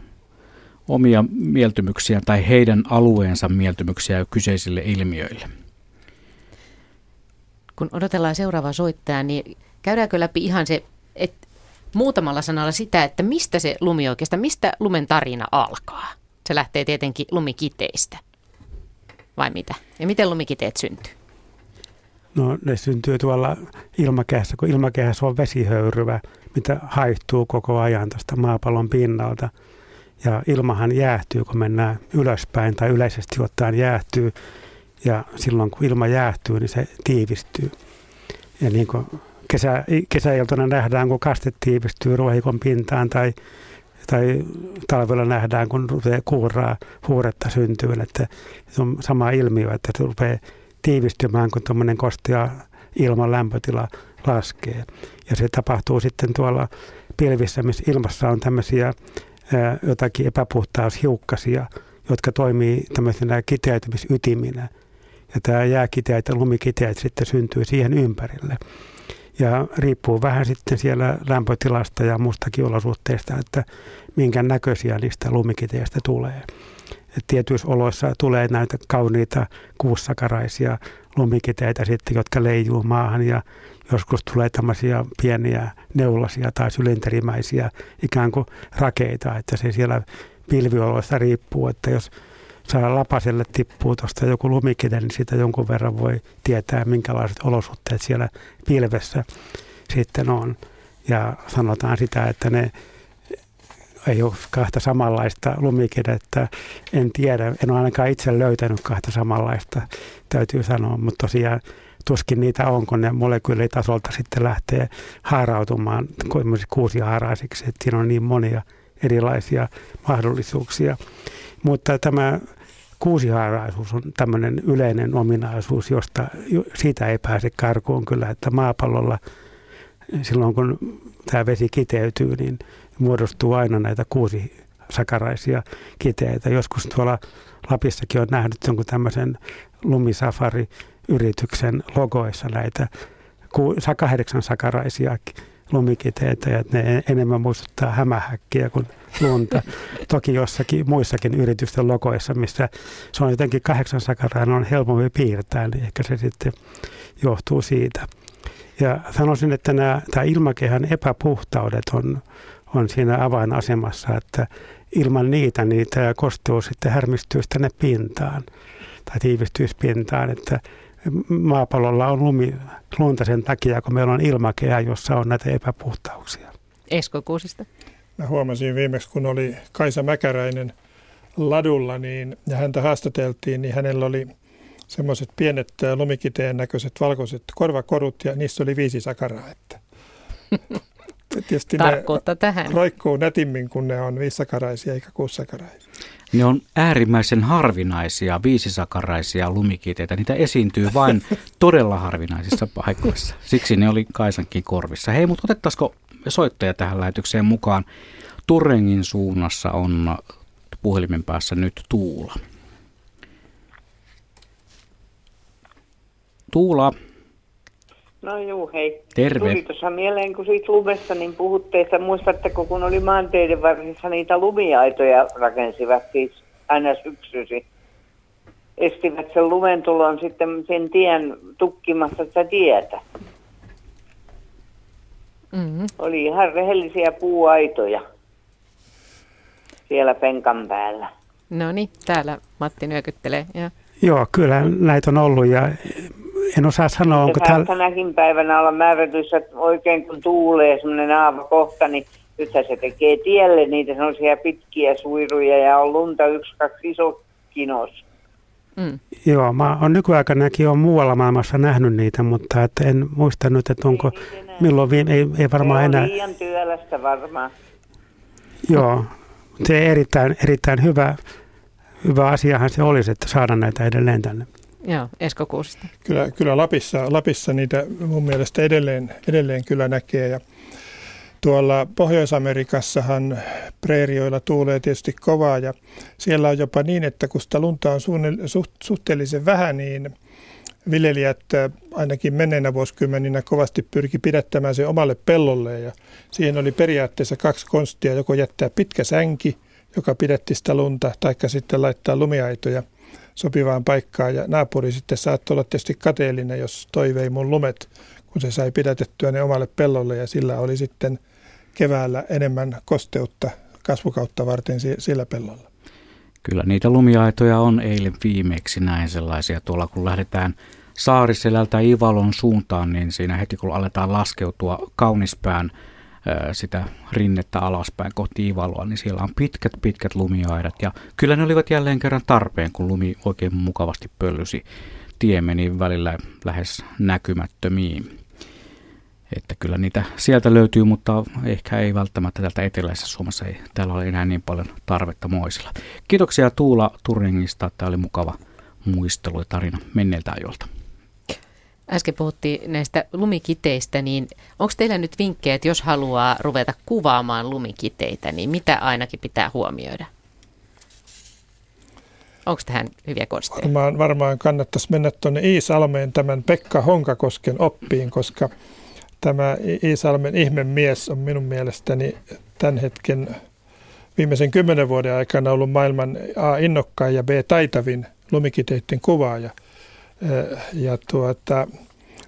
omia mieltymyksiä tai heidän alueensa mieltymyksiä kyseisille ilmiöille. Kun odotellaan seuraavaa soittajaa, niin käydäänkö läpi ihan se, muutamalla sanalla sitä, että mistä se lumi oikeastaan, mistä lumen tarina alkaa? Se lähtee tietenkin lumikiteistä. Vai mitä? Ja miten lumikiteet syntyy? No ne syntyy tuolla ilmakehässä, kun ilmakehässä on vesihöyryvä, mitä haihtuu koko ajan tästä maapallon pinnalta. Ja ilmahan jäähtyy, kun mennään ylöspäin tai yleisesti ottaen jäähtyy. Ja silloin kun ilma jäähtyy, niin se tiivistyy. Ja niin kuin kesä, kesäiltana nähdään, kun kaste tiivistyy ruohikon pintaan tai, tai talvella nähdään, kun rupeaa kuuraa, huuretta syntyy. Että se on sama ilmiö, että se rupeaa tiivistymään, kun tuommoinen kostia ilman lämpötila laskee. Ja se tapahtuu sitten tuolla pilvissä, missä ilmassa on tämmöisiä jotakin epäpuhtaushiukkasia, jotka toimii tämmöisenä kiteytymisytiminä. Ja tämä jääkiteet ja lumikiteet sitten syntyy siihen ympärille. Ja riippuu vähän sitten siellä lämpötilasta ja mustakin olosuhteista, että minkä näköisiä niistä lumikiteistä tulee. Et tietyissä oloissa tulee näitä kauniita kuussakaraisia lumikiteitä sitten, jotka leijuu maahan ja joskus tulee tämmöisiä pieniä neulasia tai sylinterimäisiä ikään kuin rakeita, että se siellä pilvioloista riippuu, että jos saa lapaselle tippuu tuosta joku lumikite, niin sitä jonkun verran voi tietää, minkälaiset olosuhteet siellä pilvessä sitten on. ja sanotaan sitä, että ne ei ole kahta samanlaista lumikidettä. En tiedä, en ole ainakaan itse löytänyt kahta samanlaista, täytyy sanoa, mutta tosiaan tuskin niitä on, kun ne molekyylitasolta sitten lähtee haarautumaan kuusihaaraisiksi, että siinä on niin monia erilaisia mahdollisuuksia. Mutta tämä kuusihaaraisuus on tämmöinen yleinen ominaisuus, josta siitä ei pääse karkuun kyllä, että maapallolla silloin kun tämä vesi kiteytyy, niin muodostuu aina näitä kuusi sakaraisia kiteitä. Joskus tuolla Lapissakin on nähnyt jonkun tämmöisen lumisafari-yrityksen logoissa näitä kahdeksan sakaraisia lumikiteitä ja ne enemmän muistuttaa hämähäkkiä kuin lunta. [LAUGHS] Toki jossakin muissakin yritysten logoissa, missä se on jotenkin kahdeksan sakarainen on helpompi piirtää, niin ehkä se sitten johtuu siitä. Ja sanoisin, että nämä, tämä ilmakehän epäpuhtaudet on, on siinä avainasemassa, että ilman niitä niin tämä kosteus sitten härmistyisi tänne pintaan tai tiivistyisi pintaan, että maapallolla on lumi, lunta sen takia, kun meillä on ilmakehä, jossa on näitä epäpuhtauksia. Esko Kuusista. Mä huomasin viimeksi, kun oli Kaisa Mäkäräinen ladulla niin, ja häntä haastateltiin, niin hänellä oli semmoiset pienet lumikiteen näköiset valkoiset korvakorut ja niissä oli viisi sakaraa. Että [LAUGHS] Tietysti Tarkkuutta tähän. roikkuu nätimmin, kun ne on viisisakaraisia eikä kuussakaraisia. Ne on äärimmäisen harvinaisia viisisakaraisia lumikiteitä. Niitä esiintyy vain [LAUGHS] todella harvinaisissa paikoissa. Siksi ne oli Kaisankin korvissa. Hei, mutta otettaisiko soittaja tähän lähetykseen mukaan? Turengin suunnassa on puhelimen päässä nyt Tuula. Tuula. No juu, hei. Terve. Tuli tuossa mieleen, kun siitä lumesta niin puhutte, että muistatteko, kun oli maanteiden varsissa niitä lumiaitoja rakensivat siis aina syksyisin. Estivät sen lumen tulon sitten sen tien tukkimassa sitä tietä. Mm-hmm. Oli ihan rehellisiä puuaitoja siellä penkan päällä. No niin, täällä Matti nyökyttelee. Ja. Joo, kyllä näitä on ollut ja en osaa sanoa, onko täällä... Tänäkin päivänä olla määrätyissä, että oikein kun tuulee semmoinen aavakohta, niin nythän se tekee tielle niitä semmoisia pitkiä suiruja ja on lunta yksi, kaksi iso kinos. Mm. Joo, mä oon nykyaikanakin on muualla maailmassa nähnyt niitä, mutta että en muista nyt, että onko, ei milloin viime, ei, ei varmaan se enää. Se liian työlästä varmaan. Joo, se erittäin, erittäin hyvä, hyvä asiahan se olisi, että saada näitä edelleen tänne. Joo, Esko Kuusista. Kyllä, kyllä Lapissa, Lapissa niitä mun mielestä edelleen, edelleen kyllä näkee ja tuolla Pohjois-Amerikassahan preerioilla tuulee tietysti kovaa ja siellä on jopa niin, että kun sitä lunta on suhteellisen vähän, niin viljelijät ainakin menneinä vuosikymmeninä kovasti pyrki pidättämään se omalle pellolle ja siihen oli periaatteessa kaksi konstia, joko jättää pitkä sänki, joka pidätti sitä lunta, taikka sitten laittaa lumiaitoja – sopivaan paikkaan. Ja naapuri sitten saattoi olla tietysti kateellinen, jos toivei mun lumet, kun se sai pidätettyä ne omalle pellolle. Ja sillä oli sitten keväällä enemmän kosteutta kasvukautta varten sillä pellolla. Kyllä niitä lumiaitoja on eilen viimeksi näin sellaisia. Tuolla, kun lähdetään Saariselältä Ivalon suuntaan, niin siinä heti kun aletaan laskeutua Kaunispään sitä rinnettä alaspäin kohti Ivaloa, niin siellä on pitkät pitkät lumiaidat. Ja kyllä ne olivat jälleen kerran tarpeen, kun lumi oikein mukavasti pöllysi. Tie meni välillä lähes näkymättömiin. Että kyllä niitä sieltä löytyy, mutta ehkä ei välttämättä täältä eteläisessä Suomessa ei täällä ole enää niin paljon tarvetta moisilla. Kiitoksia Tuula Turingista, tämä oli mukava muistelu ja tarina menneiltä ajoilta. Äsken puhuttiin näistä lumikiteistä, niin onko teillä nyt vinkkejä, että jos haluaa ruveta kuvaamaan lumikiteitä, niin mitä ainakin pitää huomioida? Onko tähän hyviä konsteja? Varmaan, varmaan kannattaisi mennä tuonne Iisalmeen tämän Pekka Honkakosken oppiin, koska tämä Iisalmen ihmemies on minun mielestäni tämän hetken viimeisen kymmenen vuoden aikana ollut maailman A innokkain ja B taitavin lumikiteiden kuvaaja – ja tuota,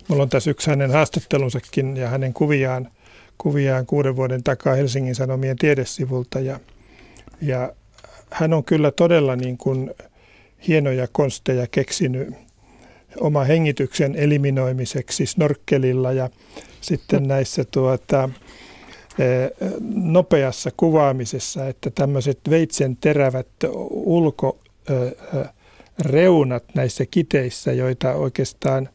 mulla on tässä yksi hänen haastattelunsakin ja hänen kuviaan, kuviaan kuuden vuoden takaa Helsingin Sanomien tiedesivulta. Ja, ja hän on kyllä todella niin kuin hienoja konsteja keksinyt oma hengityksen eliminoimiseksi snorkkelilla ja sitten näissä tuota, nopeassa kuvaamisessa, että tämmöiset veitsen terävät ulkoreunat näissä kiteissä, joita oikeastaan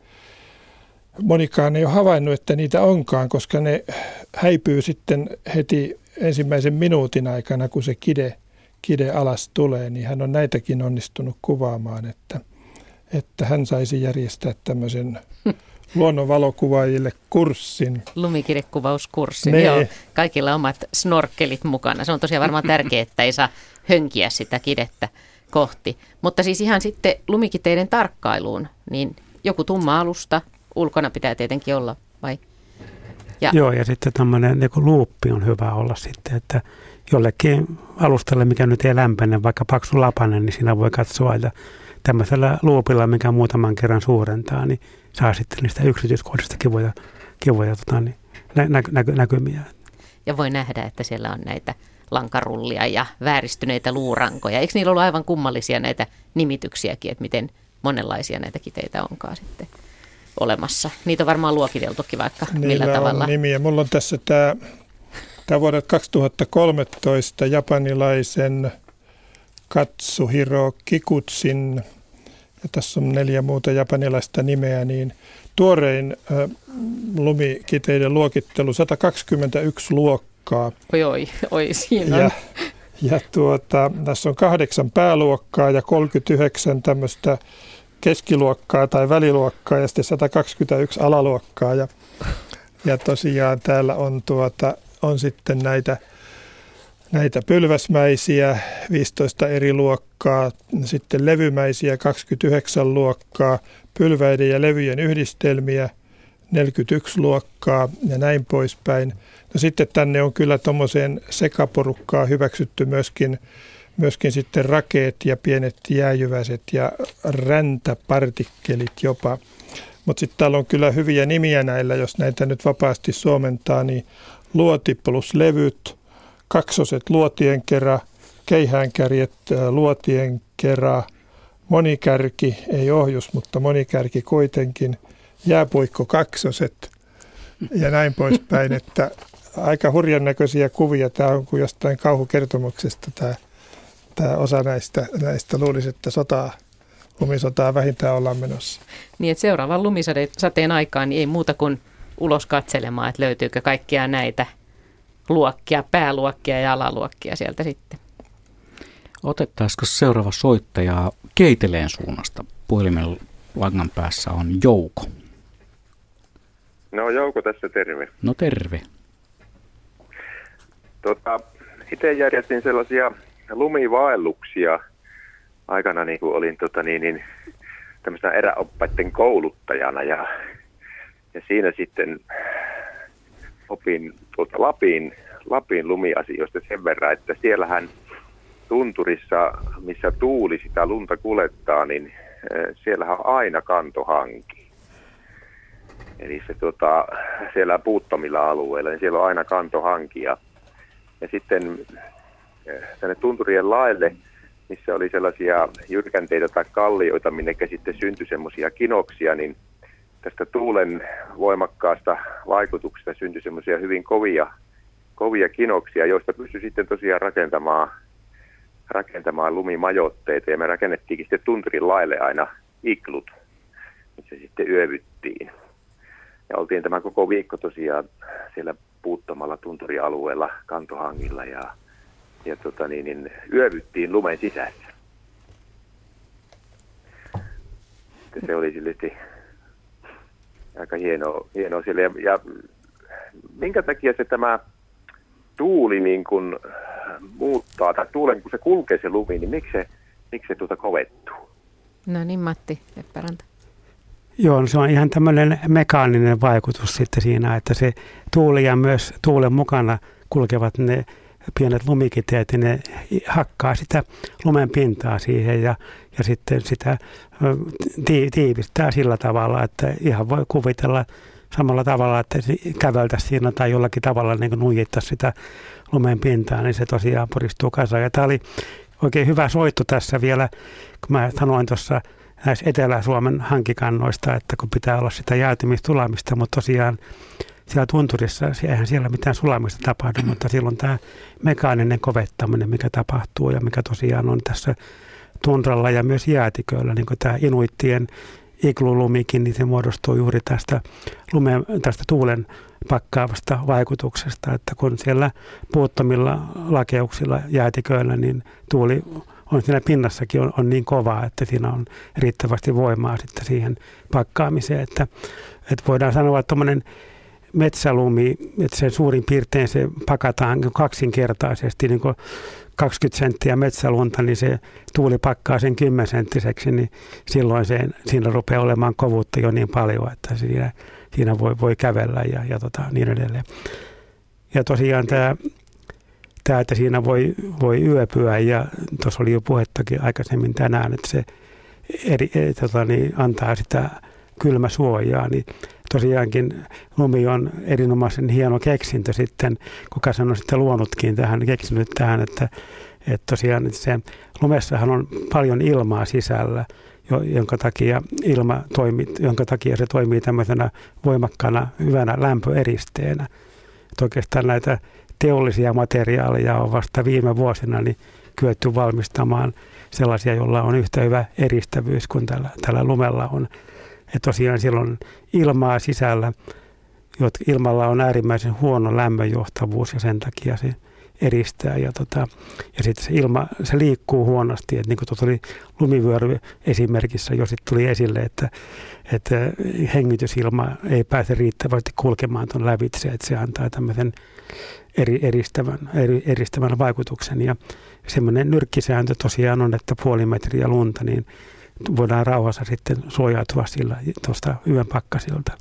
monikaan ei ole havainnut, että niitä onkaan, koska ne häipyy sitten heti ensimmäisen minuutin aikana, kun se kide, kide alas tulee, niin hän on näitäkin onnistunut kuvaamaan, että, että hän saisi järjestää tämmöisen [LAUGHS] luonnonvalokuvaajille kurssin. Lumikirjekuvauskurssin, nee. joo. Kaikilla omat snorkkelit mukana. Se on tosiaan varmaan tärkeää, että ei saa hönkiä sitä kidettä kohti. Mutta siis ihan sitten lumikiteiden tarkkailuun, niin joku tumma alusta ulkona pitää tietenkin olla, vai? Ja. Joo, ja sitten tämmöinen niin luuppi on hyvä olla sitten, että jollekin alustalle, mikä nyt ei lämpene, vaikka paksu lapanen, niin siinä voi katsoa, että tämmöisellä luupilla, mikä muutaman kerran suurentaa, niin saa sitten niistä yksityiskohdista kivoja, kivoja tota, niin, nä, nä, näkymiä. Ja voi nähdä, että siellä on näitä lankarullia ja vääristyneitä luurankoja. Eikö niillä ollut aivan kummallisia näitä nimityksiäkin, että miten monenlaisia näitä kiteitä onkaan sitten olemassa? Niitä on varmaan luokiteltukin vaikka Niillä millä tavalla. on nimiä. Mulla on tässä tämä, tämä vuodet 2013 japanilaisen Katsuhiro Kikutsin ja tässä on neljä muuta japanilaista nimeä, niin tuorein lumikiteiden luokittelu 121 luokkaa. Oi, oi, oi siinä ja, ja tuota, tässä on kahdeksan pääluokkaa ja 39 tämmöistä keskiluokkaa tai väliluokkaa ja sitten 121 alaluokkaa. Ja, ja tosiaan täällä on, tuota, on sitten näitä näitä pylväsmäisiä 15 eri luokkaa, sitten levymäisiä 29 luokkaa, pylväiden ja levyjen yhdistelmiä 41 luokkaa ja näin poispäin. No sitten tänne on kyllä tuommoiseen sekaporukkaa hyväksytty myöskin, myöskin sitten rakeet ja pienet jääjyväiset ja räntäpartikkelit jopa. Mutta sitten täällä on kyllä hyviä nimiä näillä, jos näitä nyt vapaasti suomentaa, niin luoti plus levyt – kaksoset luotien kerran, keihäänkärjet luotien kerran, monikärki, ei ohjus, mutta monikärki kuitenkin, jääpuikko kaksoset ja näin poispäin, että aika hurjan näköisiä kuvia. Tämä on kuin jostain kauhukertomuksesta tämä, tämä osa näistä, näistä luulisi, että sotaa, lumisotaa vähintään ollaan menossa. Niin, että seuraavan lumisateen aikaan niin ei muuta kuin ulos katselemaan, että löytyykö kaikkia näitä – luokkia, pääluokkia ja alaluokkia sieltä sitten. Otettaisiko seuraava soittaja Keiteleen suunnasta? Puhelimen langan päässä on Jouko. No Jouko tässä, terve. No terve. Tota, itse järjestin sellaisia lumivaelluksia aikana, niin kuin olin tota, niin, niin, tämmöisenä eräoppaiden kouluttajana ja, ja siinä sitten opin tuolta Lapin, Lapin lumiasioista sen verran, että siellähän tunturissa, missä tuuli sitä lunta kulettaa, niin eh, siellähän on aina kantohanki. Eli se tuota, siellä puuttomilla alueilla, niin siellä on aina kantohanki. Ja, ja sitten eh, tänne tunturien laelle, missä oli sellaisia jyrkänteitä tai kallioita, minne sitten syntyi semmoisia kinoksia, niin tästä tuulen voimakkaasta vaikutuksesta syntyi semmoisia hyvin kovia, kovia kinoksia, joista pystyi sitten tosiaan rakentamaan, rakentamaan lumimajotteita. Ja me rakennettiinkin sitten tunturin laille aina iklut, missä sitten yövyttiin. Ja oltiin tämä koko viikko tosiaan siellä puuttomalla tunturialueella kantohangilla ja, ja tota niin, niin, yövyttiin lumen sisässä. Se oli silti aika hienoa, hienoa siellä. Ja, ja minkä takia se tämä tuuli niin kuin muuttaa, tai tuulen kun se kulkee se lumi, niin miksi se, miksi se tuota kovettuu? No niin, Matti Lepparanta. Joo, no se on ihan tämmöinen mekaaninen vaikutus sitten siinä, että se tuuli ja myös tuulen mukana kulkevat ne pienet lumikiteet, niin ne hakkaa sitä lumen pintaa siihen ja, ja sitten sitä tiivistää sillä tavalla, että ihan voi kuvitella samalla tavalla, että käveltäisiin siinä tai jollakin tavalla niin nujittaisi sitä lumen pintaa, niin se tosiaan puristuu kasaan. Ja tämä oli oikein hyvä soitto tässä vielä, kun mä sanoin tuossa näissä Etelä-Suomen hankikannoista, että kun pitää olla sitä jäätymistulamista, mutta tosiaan siellä tunturissa, eihän siellä mitään sulamista tapahdu, mutta silloin tämä mekaaninen kovettaminen, mikä tapahtuu ja mikä tosiaan on tässä tundralla ja myös jäätiköillä, niin kuin tämä inuittien iglulumikin, niin se muodostuu juuri tästä, lume, tästä tuulen pakkaavasta vaikutuksesta, että kun siellä puuttomilla lakeuksilla jäätiköillä, niin tuuli on siinä pinnassakin on, on niin kovaa, että siinä on riittävästi voimaa sitten siihen pakkaamiseen, että, että voidaan sanoa, että tuommoinen metsälumi, että sen suurin piirtein se pakataan kaksinkertaisesti, niin kuin 20 senttiä metsälunta, niin se tuuli pakkaa sen 10 senttiseksi, niin silloin se, siinä rupeaa olemaan kovuutta jo niin paljon, että siinä, siinä voi, voi kävellä ja, ja tota, niin edelleen. Ja tosiaan tämä, tämä, että siinä voi, voi yöpyä. Ja tuossa oli jo puhettakin aikaisemmin tänään, että se eri, tota, niin, antaa sitä kylmäsuojaa, niin tosiaankin lumi on erinomaisen hieno keksintö sitten, kuka sanoi sitten luonutkin tähän, keksinyt tähän, että, että tosiaan että se, lumessahan on paljon ilmaa sisällä, jonka takia, ilma toimi, jonka takia se toimii tämmöisenä voimakkaana hyvänä lämpöeristeenä. Että oikeastaan näitä teollisia materiaaleja on vasta viime vuosina niin kyetty valmistamaan sellaisia, joilla on yhtä hyvä eristävyys kuin tällä, tällä lumella on. Ja tosiaan silloin ilmaa sisällä, ilmalla on äärimmäisen huono lämmönjohtavuus ja sen takia se eristää. Ja, tota, ja sitten se ilma, se liikkuu huonosti. että niin kuin tuota oli lumivyöry esimerkissä jo sitten tuli esille, että, että hengitysilma ei pääse riittävästi kulkemaan tuon lävitse, että se antaa tämmöisen eri, eristävän, eri, eristävän vaikutuksen. Ja semmoinen nyrkkisääntö tosiaan on, että puoli metriä lunta, niin voidaan rauhassa sitten suojautua sillä tuosta yön pakkasilta.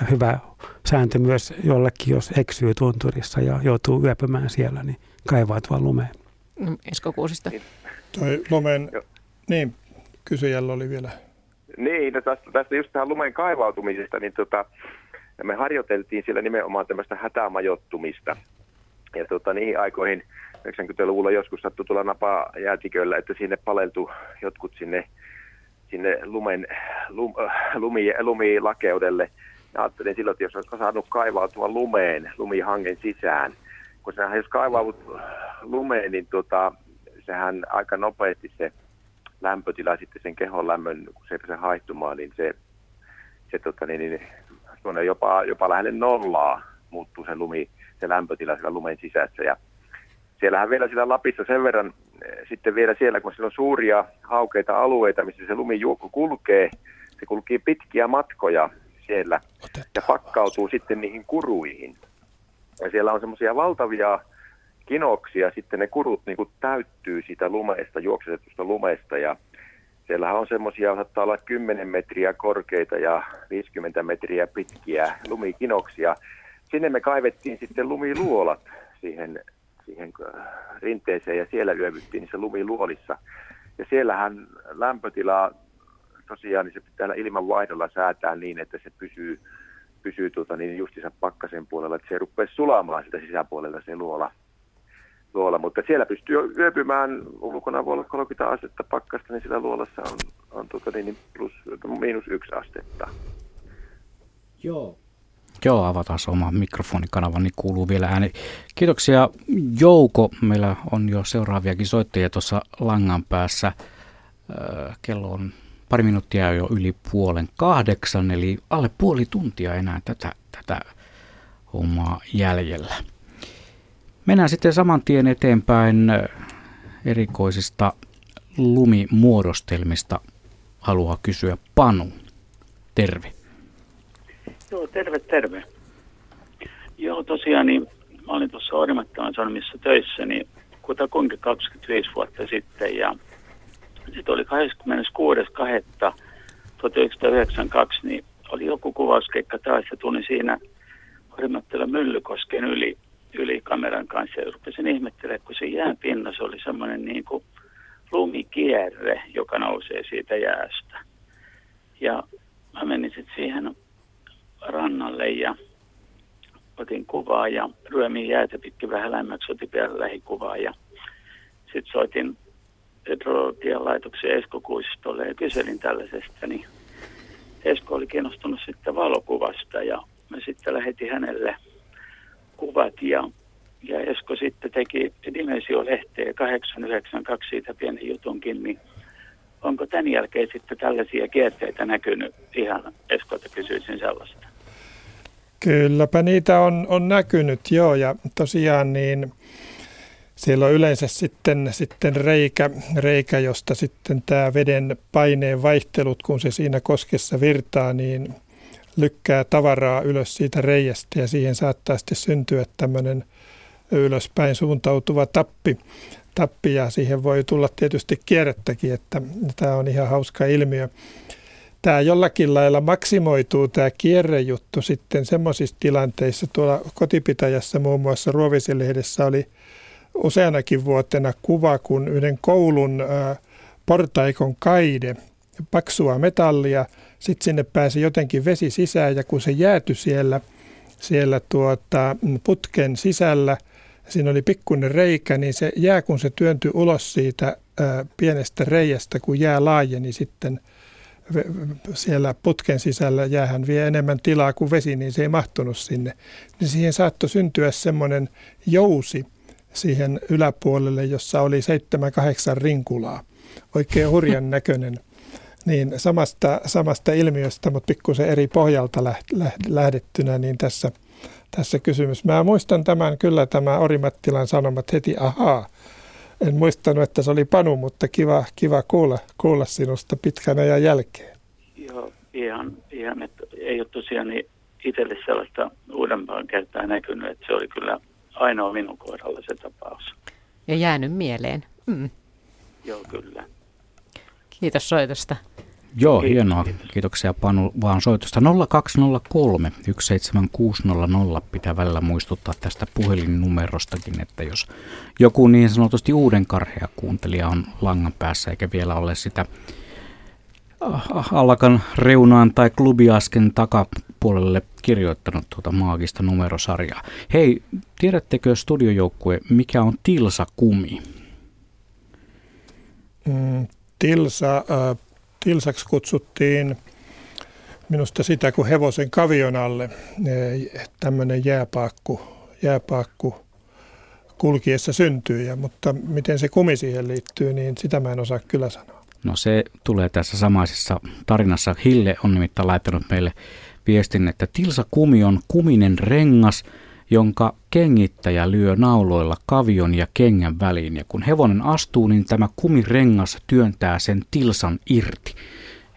Ja hyvä sääntö myös jollekin, jos eksyy tunturissa ja joutuu yöpymään siellä, niin kaivaa tuon lumeen. Mm, Esko Kuusista. Toi lumen, niin kysyjällä oli vielä. Niin, no tästä, tästä just tähän lumen kaivautumisesta, niin tota, me harjoiteltiin siellä nimenomaan tämmöistä hätämajoittumista. Ja tota, niihin aikoihin 90-luvulla joskus sattui tulla napa jäätiköllä, että sinne paleltu jotkut sinne sinne lumen, lum, lumi, lumilakeudelle. Ja ajattelin silloin, että jos olisi saanut kaivautua lumeen, lumihangen sisään, kun sehän jos kaivaudut lumeen, niin tota, sehän aika nopeasti se lämpötila sitten sen kehon lämmön, kun se se haihtumaan, niin se, se tota, niin, niin, jopa, jopa lähelle nollaa muuttuu se lumi, se lämpötila siellä lumen sisässä. Ja siellähän vielä sillä Lapissa sen verran eh, sitten vielä siellä, kun siellä on suuria haukeita alueita, missä se lumijuokku kulkee, se kulkee pitkiä matkoja siellä ja pakkautuu sitten niihin kuruihin. Ja siellä on semmoisia valtavia kinoksia, sitten ne kurut niin kuin täyttyy siitä lumeesta, juoksetetusta lumeesta ja siellä on semmoisia, saattaa olla 10 metriä korkeita ja 50 metriä pitkiä lumikinoksia. Sinne me kaivettiin sitten lumiluolat siihen siihen äh, rinteeseen ja siellä yövyttiin niissä lumiluolissa. Ja siellähän lämpötila tosiaan niin se pitää ilman vaihdolla säätää niin, että se pysyy, pysyy tuota, niin justiinsa pakkasen puolella, että se rupeaa sulamaan sitä sisäpuolelta se luola. Luola. Mutta siellä pystyy yöpymään, ulkona voi olla 30 astetta pakkasta, niin sillä luolassa on, on tuota, niin plus, miinus yksi astetta. Joo, Joo, avataan oma mikrofonikanava, niin kuuluu vielä ääni. Kiitoksia Jouko. Meillä on jo seuraaviakin soittajia tuossa langan päässä. Kello on pari minuuttia jo yli puolen kahdeksan, eli alle puoli tuntia enää tätä, tätä hommaa jäljellä. Mennään sitten saman tien eteenpäin erikoisista lumimuodostelmista. Haluaa kysyä Panu. Terve. Joo, terve, terve. Joo, tosiaan niin mä olin tuossa Orimattoman Sanomissa töissä, niin kutakuinkin 25 vuotta sitten, ja sitten oli 26.2.1992, niin oli joku kuvauskeikka taas, ja tulin siinä Orimattolan Myllykosken yli, yli kameran kanssa, ja rupesin ihmettelemään, kun se jään pinnassa oli semmoinen niin kuin lumikierre, joka nousee siitä jäästä. Ja mä menin sitten siihen rannalle ja otin kuvaa ja ryömin jäätä pitkin vähän lämmäksi, otin vielä lähikuvaa ja sitten soitin hydrologian laitoksen Esko Kuisistolle ja kyselin tällaisesta, niin Esko oli kiinnostunut sitten valokuvasta ja mä sitten lähetin hänelle kuvat ja, ja Esko sitten teki Dimensio-lehteen 892 siitä pienen jutunkin, niin onko tämän jälkeen sitten tällaisia kierteitä näkynyt ihan Eskolta kysyisin sellaista? Kylläpä niitä on, on näkynyt, joo, ja tosiaan niin siellä on yleensä sitten, sitten reikä, reikä, josta sitten tämä veden paineen vaihtelut, kun se siinä koskessa virtaa, niin lykkää tavaraa ylös siitä reiästä ja siihen saattaa sitten syntyä tämmöinen ylöspäin suuntautuva tappi, tappi ja siihen voi tulla tietysti kierrettäkin, että tämä on ihan hauska ilmiö. Tämä jollakin lailla maksimoituu tämä kierrejuttu sitten semmoisissa tilanteissa. Tuolla kotipitäjässä muun muassa Ruoviselehdessä oli useanakin vuotena kuva, kun yhden koulun portaikon kaide, paksua metallia, sitten sinne pääsi jotenkin vesi sisään ja kun se jääty siellä, siellä tuota, putken sisällä, siinä oli pikkuinen reikä, niin se jää kun se työntyi ulos siitä ää, pienestä reiästä, kun jää laajeni sitten siellä putken sisällä jäähän vie enemmän tilaa kuin vesi, niin se ei mahtunut sinne. Niin siihen saattoi syntyä semmoinen jousi, siihen yläpuolelle, jossa oli 7-8 rinkulaa. Oikein hurjan näköinen. Niin samasta, samasta ilmiöstä, mutta pikkusen eri pohjalta lähdettynä, niin tässä, tässä kysymys. Mä muistan tämän kyllä, tämä Orimattilan sanomat heti, ahaa. En muistanut, että se oli Panu, mutta kiva, kiva kuulla, kuulla sinusta pitkän ajan jälkeen. Joo, ihan, ihan että ei ole tosiaan niin itselle sellaista uudempaan kertaa näkynyt, että se oli kyllä ainoa minun kohdalla se tapaus. Ja jäänyt mieleen. Mm. Joo, kyllä. Kiitos soitosta. Joo, Kiitos. hienoa. Kiitoksia Panu vaan soitosta. 0203 17600 pitää välillä muistuttaa tästä puhelinnumerostakin, että jos joku niin sanotusti uuden karhea kuuntelija on langan päässä eikä vielä ole sitä Allakan reunaan tai klubiasken takapuolelle kirjoittanut tuota maagista numerosarjaa. Hei, tiedättekö studiojoukkue, mikä on Tilsa Kumi? Mm, tilsa, äh, tilsaksi kutsuttiin minusta sitä, kun hevosen kavion alle tämmöinen jääpaakku, jääpaakku kulkiessa syntyy. Ja, mutta miten se kumi siihen liittyy, niin sitä mä en osaa kyllä sanoa. No se tulee tässä samaisessa tarinassa. Hille on nimittäin laittanut meille viestin, että Tilsa Kumi on kuminen rengas, jonka kengittäjä lyö nauloilla kavion ja kengän väliin. Ja kun hevonen astuu, niin tämä kumirengas työntää sen tilsan irti.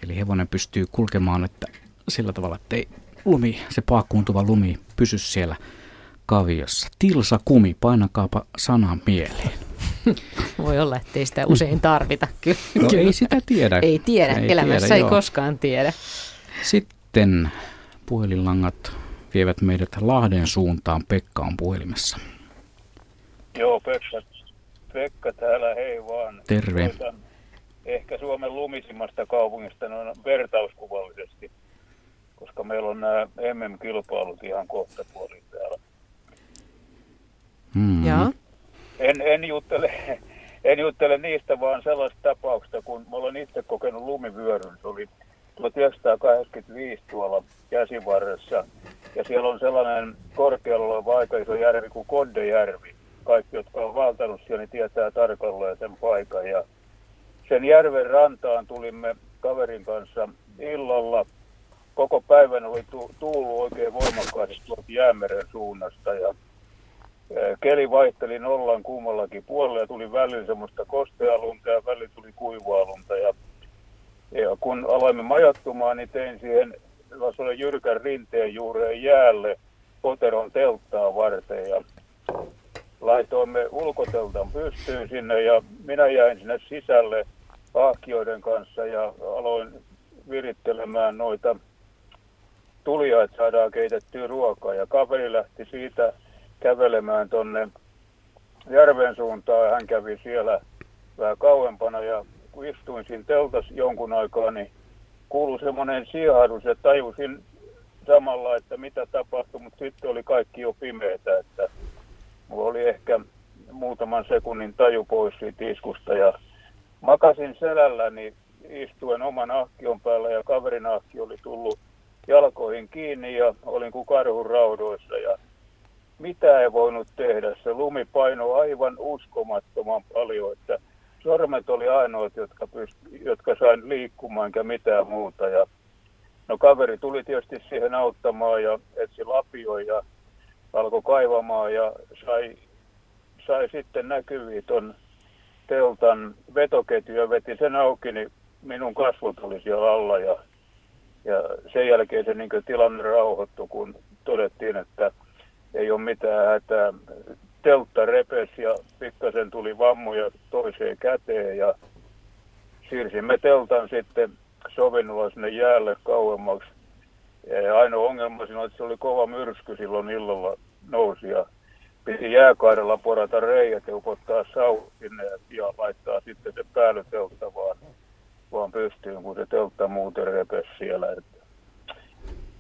Eli hevonen pystyy kulkemaan että sillä tavalla, että ei lumi, se paakkuuntuva lumi pysy siellä kaviossa. Tilsa kumi, painakaapa sanan mieleen. [LAUGHS] Voi olla, ettei sitä usein tarvita. [LAUGHS] Kyllä. No ei sitä tiedä. Ei tiedä, ei elämässä tiedä, ei joo. koskaan tiedä. Sitten puhelinlangat vievät meidät Lahden suuntaan. Pekka on puhelimessa. Joo, Pekka, Pekka täällä, hei vaan. Terve. Soitan ehkä Suomen lumisimmasta kaupungista noin vertauskuvallisesti, koska meillä on nämä MM-kilpailut ihan kohta puolin täällä. Mm. Ja. En, en, juttele, en juttele niistä, vaan sellaista tapauksesta, kun mä olen itse kokenut lumivyöryn. Se oli 1985 tuolla käsivarressa. Ja siellä on sellainen korkealla oleva aika iso järvi kuin Koddejärvi. Kaikki, jotka on valtanut siellä, niin tietää tarkalleen sen paikan. Ja sen järven rantaan tulimme kaverin kanssa illalla. Koko päivän oli tu- tuullut oikein voimakkaasti tuolta jäämeren suunnasta ja keli vaihteli nollan kummallakin puolella ja tuli välillä semmoista kostealunta ja välillä tuli kuivaa lunta. Ja, ja kun aloimme majattumaan, niin tein siihen sellaisen jyrkän rinteen juureen jäälle poteron telttaa varten ja laitoimme ulkoteltan pystyyn sinne ja minä jäin sinne sisälle ahkioiden kanssa ja aloin virittelemään noita tulia, että saadaan keitettyä ruokaa. Ja kaveri lähti siitä kävelemään tuonne järven suuntaan hän kävi siellä vähän kauempana ja kun istuin siinä teltas jonkun aikaa, niin kuului semmoinen sijahdus ja tajusin samalla, että mitä tapahtui, mutta sitten oli kaikki jo pimeätä, että mulla oli ehkä muutaman sekunnin taju pois siitä iskusta ja makasin selälläni istuen oman ahkion päällä ja kaverin ahki oli tullut jalkoihin kiinni ja olin kuin karhun raudoissa ja mitä ei voinut tehdä. Se lumi painoi aivan uskomattoman paljon, että sormet oli ainoat, jotka, pyst- jotka sain liikkumaan enkä mitään muuta. Ja, no kaveri tuli tietysti siihen auttamaan ja etsi lapio ja alkoi kaivamaan ja sai, sai sitten näkyviin ton teltan vetoketju ja veti sen auki, niin minun kasvot oli siellä alla ja, ja sen jälkeen se niin tilanne rauhoittui, kun todettiin, että ei ole mitään hätää. Teltta repes ja pikkasen tuli vammoja toiseen käteen ja siirsimme teltan sitten sovinnolla sinne jäälle kauemmaksi. Ja ainoa ongelma siinä että se oli kova myrsky silloin illalla nousi ja piti jääkaidella porata reijät ja upottaa sau sinne ja laittaa sitten se päällyteltta vaan, vaan pystyyn, kun se teltta muuten repes siellä.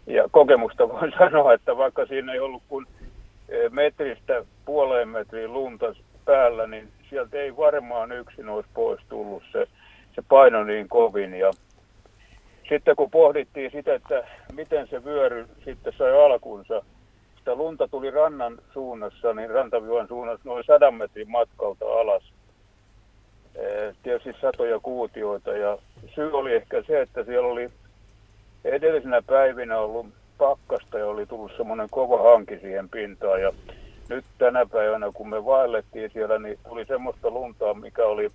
Ja kokemusta voin [LAUGHS] sanoa, että vaikka siinä ei ollut kuin metristä puoleen metriin lunta päällä, niin sieltä ei varmaan yksin olisi pois tullut se, se paino niin kovin. Ja sitten kun pohdittiin sitä, että miten se vyöry sitten sai alkunsa, sitä lunta tuli rannan suunnassa, niin rantavivan suunnassa noin sadan metrin matkalta alas. Tietysti satoja kuutioita ja syy oli ehkä se, että siellä oli edellisenä päivinä ollut pakkasta ja oli tullut semmoinen kova hanki siihen pintaan. Ja nyt tänä päivänä kun me vaellettiin siellä, niin tuli semmoista luntaa, mikä oli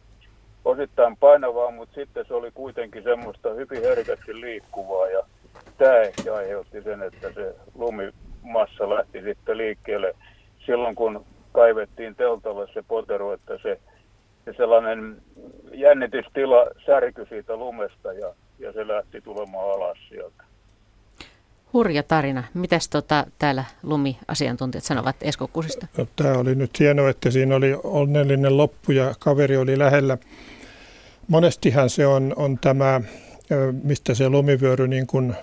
osittain painavaa, mutta sitten se oli kuitenkin semmoista hyvin herkästi liikkuvaa. Ja tämä ehkä aiheutti sen, että se lumi massa lähti sitten liikkeelle. Silloin, kun kaivettiin teltalle se potero, että se, se sellainen jännitystila särkyi siitä lumesta ja, ja se lähti tulemaan alas sieltä. Hurja tarina. Mitäs tota, täällä lumiasiantuntijat sanovat Esko Kusista? No, tämä oli nyt hienoa, että siinä oli onnellinen loppu ja kaveri oli lähellä. Monestihan se on, on tämä, mistä se lumivyöry niin kuin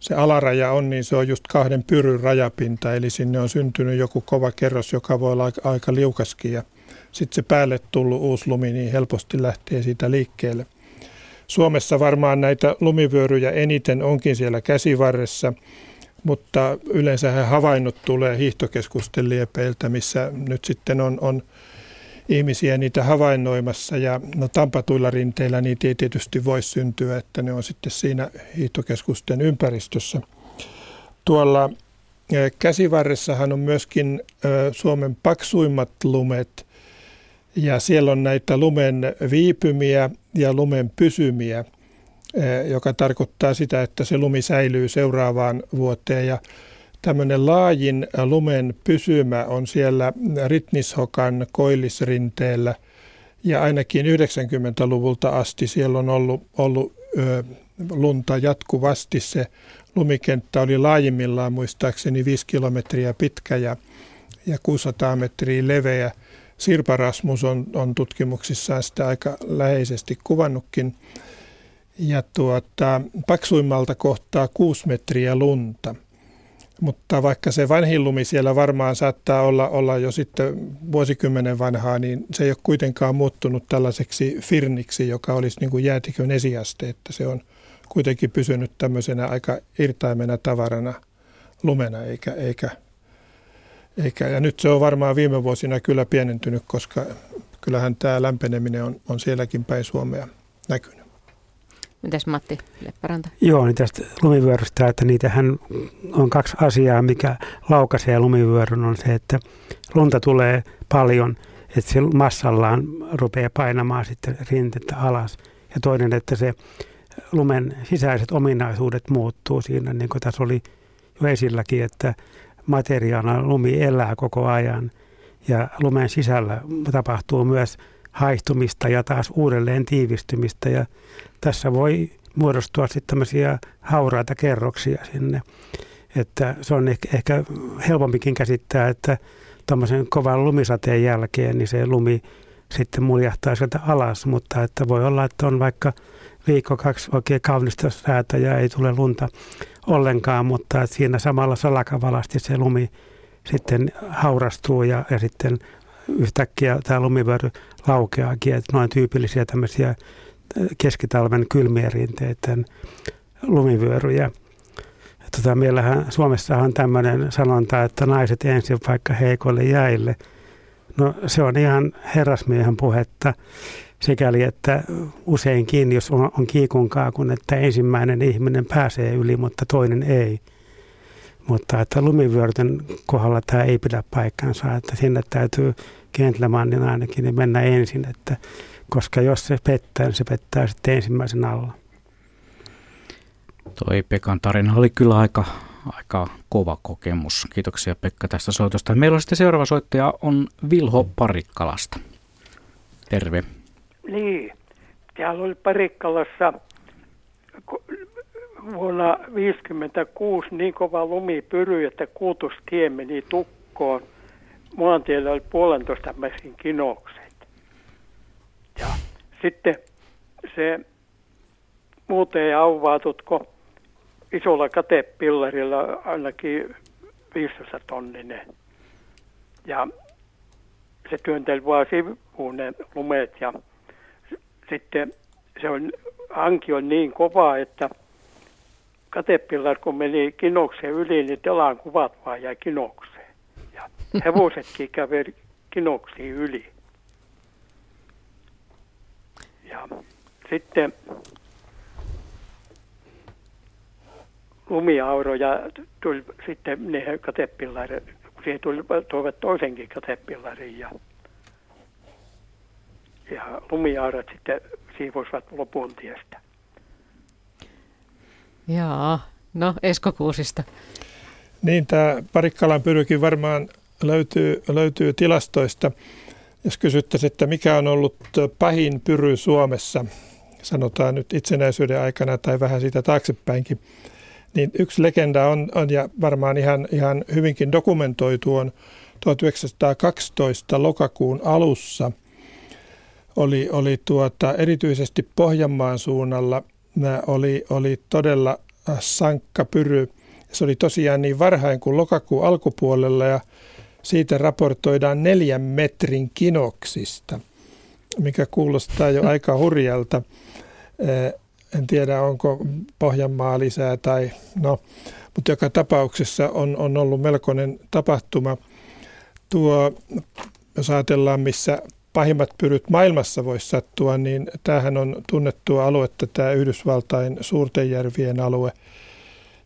se alaraja on, niin se on just kahden pyryn rajapinta, eli sinne on syntynyt joku kova kerros, joka voi olla aika, liukaskin sitten se päälle tullut uusi lumi niin helposti lähtee siitä liikkeelle. Suomessa varmaan näitä lumivyöryjä eniten onkin siellä käsivarressa, mutta yleensä havainnot tulee hiihtokeskusten liepeiltä, missä nyt sitten on, on ihmisiä niitä havainnoimassa ja no tampatuilla rinteillä niitä ei tietysti voi syntyä, että ne on sitten siinä hiihtokeskusten ympäristössä. Tuolla käsivarressahan on myöskin Suomen paksuimmat lumet ja siellä on näitä lumen viipymiä ja lumen pysymiä, joka tarkoittaa sitä, että se lumi säilyy seuraavaan vuoteen ja tämmöinen laajin lumen pysymä on siellä Ritnishokan koillisrinteellä ja ainakin 90-luvulta asti siellä on ollut, ollut ö, lunta jatkuvasti. Se lumikenttä oli laajimmillaan muistaakseni 5 kilometriä pitkä ja, ja 600 metriä leveä. Sirpa Rasmus on, on tutkimuksissaan sitä aika läheisesti kuvannutkin. Ja tuota, paksuimmalta kohtaa 6 metriä lunta – mutta vaikka se vanhin lumi siellä varmaan saattaa olla, olla jo sitten vuosikymmenen vanhaa, niin se ei ole kuitenkaan muuttunut tällaiseksi firniksi, joka olisi niin kuin jäätikön esiaste, että se on kuitenkin pysynyt tämmöisenä aika irtaimena tavarana lumena, eikä, eikä, eikä, ja nyt se on varmaan viime vuosina kyllä pienentynyt, koska kyllähän tämä lämpeneminen on, on sielläkin päin Suomea näkynyt. Mitäs Matti Lepparanta? Joo, niin tästä lumivyörystä, että niitähän on kaksi asiaa, mikä laukaisee lumivyöryn, on se, että lunta tulee paljon, että se massallaan rupeaa painamaan sitten rintettä alas. Ja toinen, että se lumen sisäiset ominaisuudet muuttuu siinä, niin kuin tässä oli jo esilläkin, että materiaalina lumi elää koko ajan ja lumen sisällä tapahtuu myös haihtumista ja taas uudelleen tiivistymistä ja tässä voi muodostua sitten tämmöisiä hauraita kerroksia sinne. Että se on ehkä, ehkä helpompikin käsittää, että tämmöisen kovan lumisateen jälkeen niin se lumi sitten muljahtaa sieltä alas, mutta että voi olla, että on vaikka viikko kaksi oikein kaunista säätä ja ei tule lunta ollenkaan, mutta siinä samalla salakavalasti se lumi sitten haurastuu ja, ja sitten yhtäkkiä tämä lumivyöry laukeakin, että noin tyypillisiä tämmöisiä keskitalven kylmien rinteiden lumivyöryjä. Tota, meillähän Suomessahan on tämmöinen sanonta, että naiset ensin vaikka heikolle jäille. No se on ihan herrasmiehen puhetta sikäli, että useinkin, jos on, on kiikunkaa, kun että ensimmäinen ihminen pääsee yli, mutta toinen ei. Mutta että lumivyörten kohdalla tämä ei pidä paikkansa, että sinne täytyy gentlemanin ainakin mennä ensin, että koska jos se pettää, niin se pettää sitten ensimmäisen alla. Toi Pekan tarina oli kyllä aika, aika kova kokemus. Kiitoksia Pekka tästä soitosta. Meillä on sitten seuraava soittaja on Vilho Parikkalasta. Terve. Niin, täällä oli Parikkalassa vuonna 1956 niin kova lumipyry, että kuutostie meni tukkoon. Maantiellä oli puolentoista metrin kinokset. Ja sitten se muuten ei avaututko isolla katepillarilla ainakin 15 tonninen. Ja se työnteli vaan sivuun ne lumet ja sitten se on, hanki on niin kova, että katepillar kun meni kinokseen yli, niin telan kuvat vaan jäi kinokseen. Ja [LAUGHS] hevosetkin kävi kinoksiin yli. Ja sitten lumiauroja tuli sitten ne katepillarit, kun siihen tuli, toivat toisenkin katepillarin ja, ja lumiaurat sitten siivoisivat lopun tiestä. Joo, no Esko Kuusista. Niin, tämä Parikkalan pyrykin varmaan löytyy, löytyy tilastoista. Jos kysyttäisiin, että mikä on ollut pahin pyry Suomessa, sanotaan nyt itsenäisyyden aikana tai vähän siitä taaksepäinkin, niin yksi legenda on, on ja varmaan ihan, ihan hyvinkin dokumentoitu on 1912 lokakuun alussa oli, oli tuota, erityisesti Pohjanmaan suunnalla oli, oli todella äh, sankka pyry. Se oli tosiaan niin varhain kuin lokakuun alkupuolella ja siitä raportoidaan neljän metrin kinoksista, mikä kuulostaa jo [LAUGHS] aika hurjalta. Äh, en tiedä onko Pohjanmaa lisää tai no, mutta joka tapauksessa on, on ollut melkoinen tapahtuma. Tuo, jos ajatellaan, missä pahimmat pyryt maailmassa voisi sattua, niin tämähän on tunnettua aluetta, tämä Yhdysvaltain suurten järvien alue.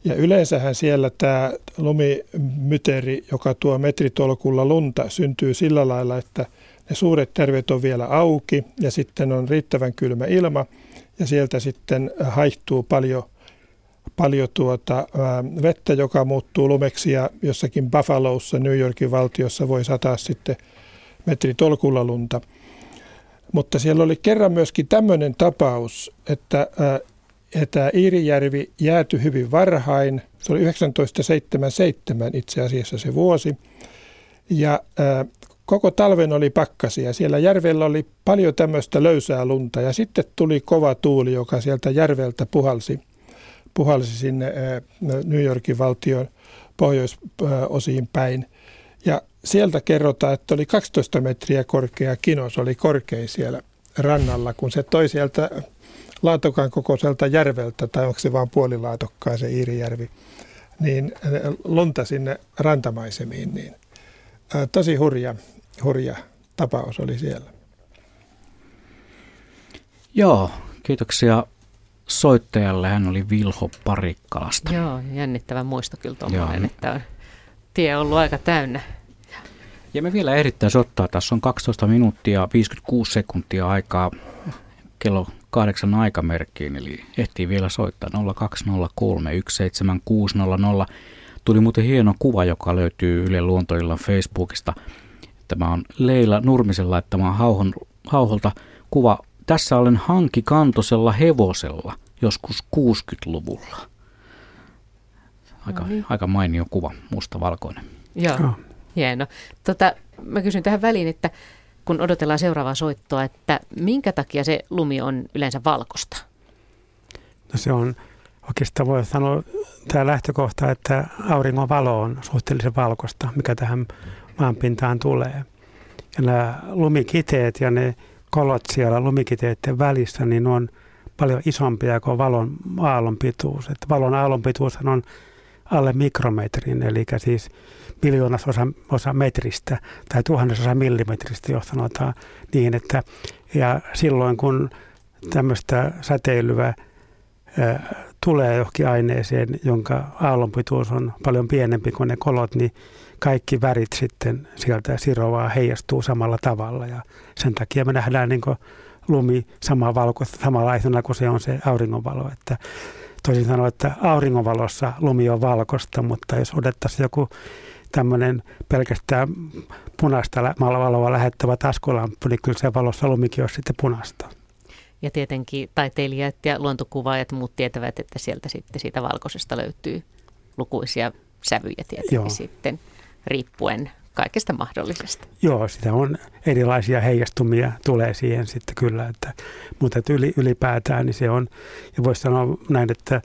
Ja yleensähän siellä tämä lumimyteri, joka tuo metritolkulla lunta, syntyy sillä lailla, että ne suuret tervet on vielä auki ja sitten on riittävän kylmä ilma – ja sieltä sitten haihtuu paljon, paljon tuota, ää, vettä, joka muuttuu lumeksi ja jossakin Buffalossa, New Yorkin valtiossa voi sataa sitten metri tolkulla lunta. Mutta siellä oli kerran myöskin tämmöinen tapaus, että, ää, että Iirijärvi jäätyi hyvin varhain. Se oli 1977 itse asiassa se vuosi. Ja ää, koko talven oli pakkasia. Siellä järvellä oli paljon tämmöistä löysää lunta ja sitten tuli kova tuuli, joka sieltä järveltä puhalsi, puhalsi sinne New Yorkin valtion pohjoisosiin päin. Ja sieltä kerrotaan, että oli 12 metriä korkea kinos, oli korkea siellä rannalla, kun se toi sieltä laatokan kokoiselta järveltä, tai onko se vain puolilaatokkaa se Iirijärvi, niin lunta sinne rantamaisemiin, niin tosi hurja, hurja tapaus oli siellä. Joo, kiitoksia soittajalle. Hän oli Vilho Parikkalasta. Joo, jännittävä muisto kyllä tuommoinen, että on tie ollut aika täynnä. Ja me vielä erittäin ottaa. Tässä on 12 minuuttia 56 sekuntia aikaa kello kahdeksan aikamerkkiin, eli ehtii vielä soittaa 020317600. Tuli muuten hieno kuva, joka löytyy Yle Luontoillan Facebookista – Tämä on Leila Nurmisen laittama hauhon, hauholta kuva. Tässä olen hankikantosella hevosella joskus 60-luvulla. Aika, no niin. aika mainio kuva, musta-valkoinen. Joo, oh. Hieno. Tota, mä kysyn tähän väliin, että kun odotellaan seuraavaa soittoa, että minkä takia se lumi on yleensä valkosta? No se on oikeastaan voi sanoa tämä lähtökohta, että auringon valo on suhteellisen valkosta, mikä tähän maanpintaan tulee. Ja nämä lumikiteet ja ne kolot siellä lumikiteiden välissä, niin on paljon isompia kuin valon aallon pituus. Että valon aallon pituus on alle mikrometrin, eli siis miljoonasosa osa metristä tai tuhannesosa millimetristä, jos sanotaan niin, että ja silloin kun tämmöistä säteilyä tulee johonkin aineeseen, jonka aallonpituus on paljon pienempi kuin ne kolot, niin kaikki värit sitten sieltä siroaa heijastuu samalla tavalla ja sen takia me nähdään niin lumi sama valkoista samanlaisena kuin se on se auringonvalo. Että toisin sanoen, että auringonvalossa lumi on valkoista, mutta jos otettaisiin joku tämmöinen pelkästään punaista valoa lähettävä taskulamppu, niin kyllä se valossa lumikin olisi sitten punaista. Ja tietenkin taiteilijat ja luontokuvaajat muut tietävät, että sieltä sitten siitä valkoisesta löytyy lukuisia sävyjä tietenkin Joo. sitten riippuen kaikesta mahdollisesta. Joo, sitä on erilaisia heijastumia tulee siihen sitten kyllä, että, mutta että yli, ylipäätään niin se on, ja voisi sanoa näin, että,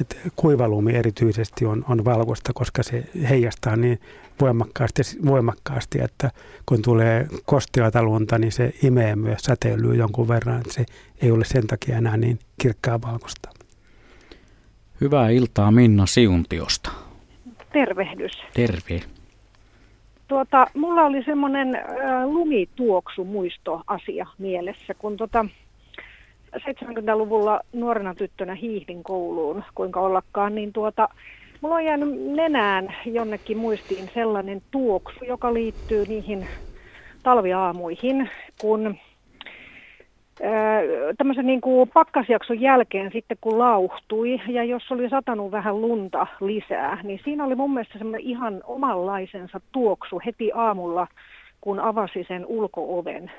että kuivalumi erityisesti on, on valkoista, koska se heijastaa niin voimakkaasti, voimakkaasti, että kun tulee kosteata lunta, niin se imee myös säteilyä jonkun verran, että se ei ole sen takia enää niin kirkkaa valkoista. Hyvää iltaa Minna Siuntiosta. Tervehdys. Terve. Tuota, mulla oli semmoinen lumituoksu muistoasia mielessä, kun tota, 70-luvulla nuorena tyttönä hiihdin kouluun, kuinka ollakaan, niin tuota, mulla on jäänyt nenään jonnekin muistiin sellainen tuoksu, joka liittyy niihin talviaamuihin, kun tämmöisen niin kuin pakkasjakson jälkeen sitten kun lauhtui ja jos oli satanut vähän lunta lisää, niin siinä oli mun mielestä semmoinen ihan omanlaisensa tuoksu heti aamulla, kun avasi sen ulkooven.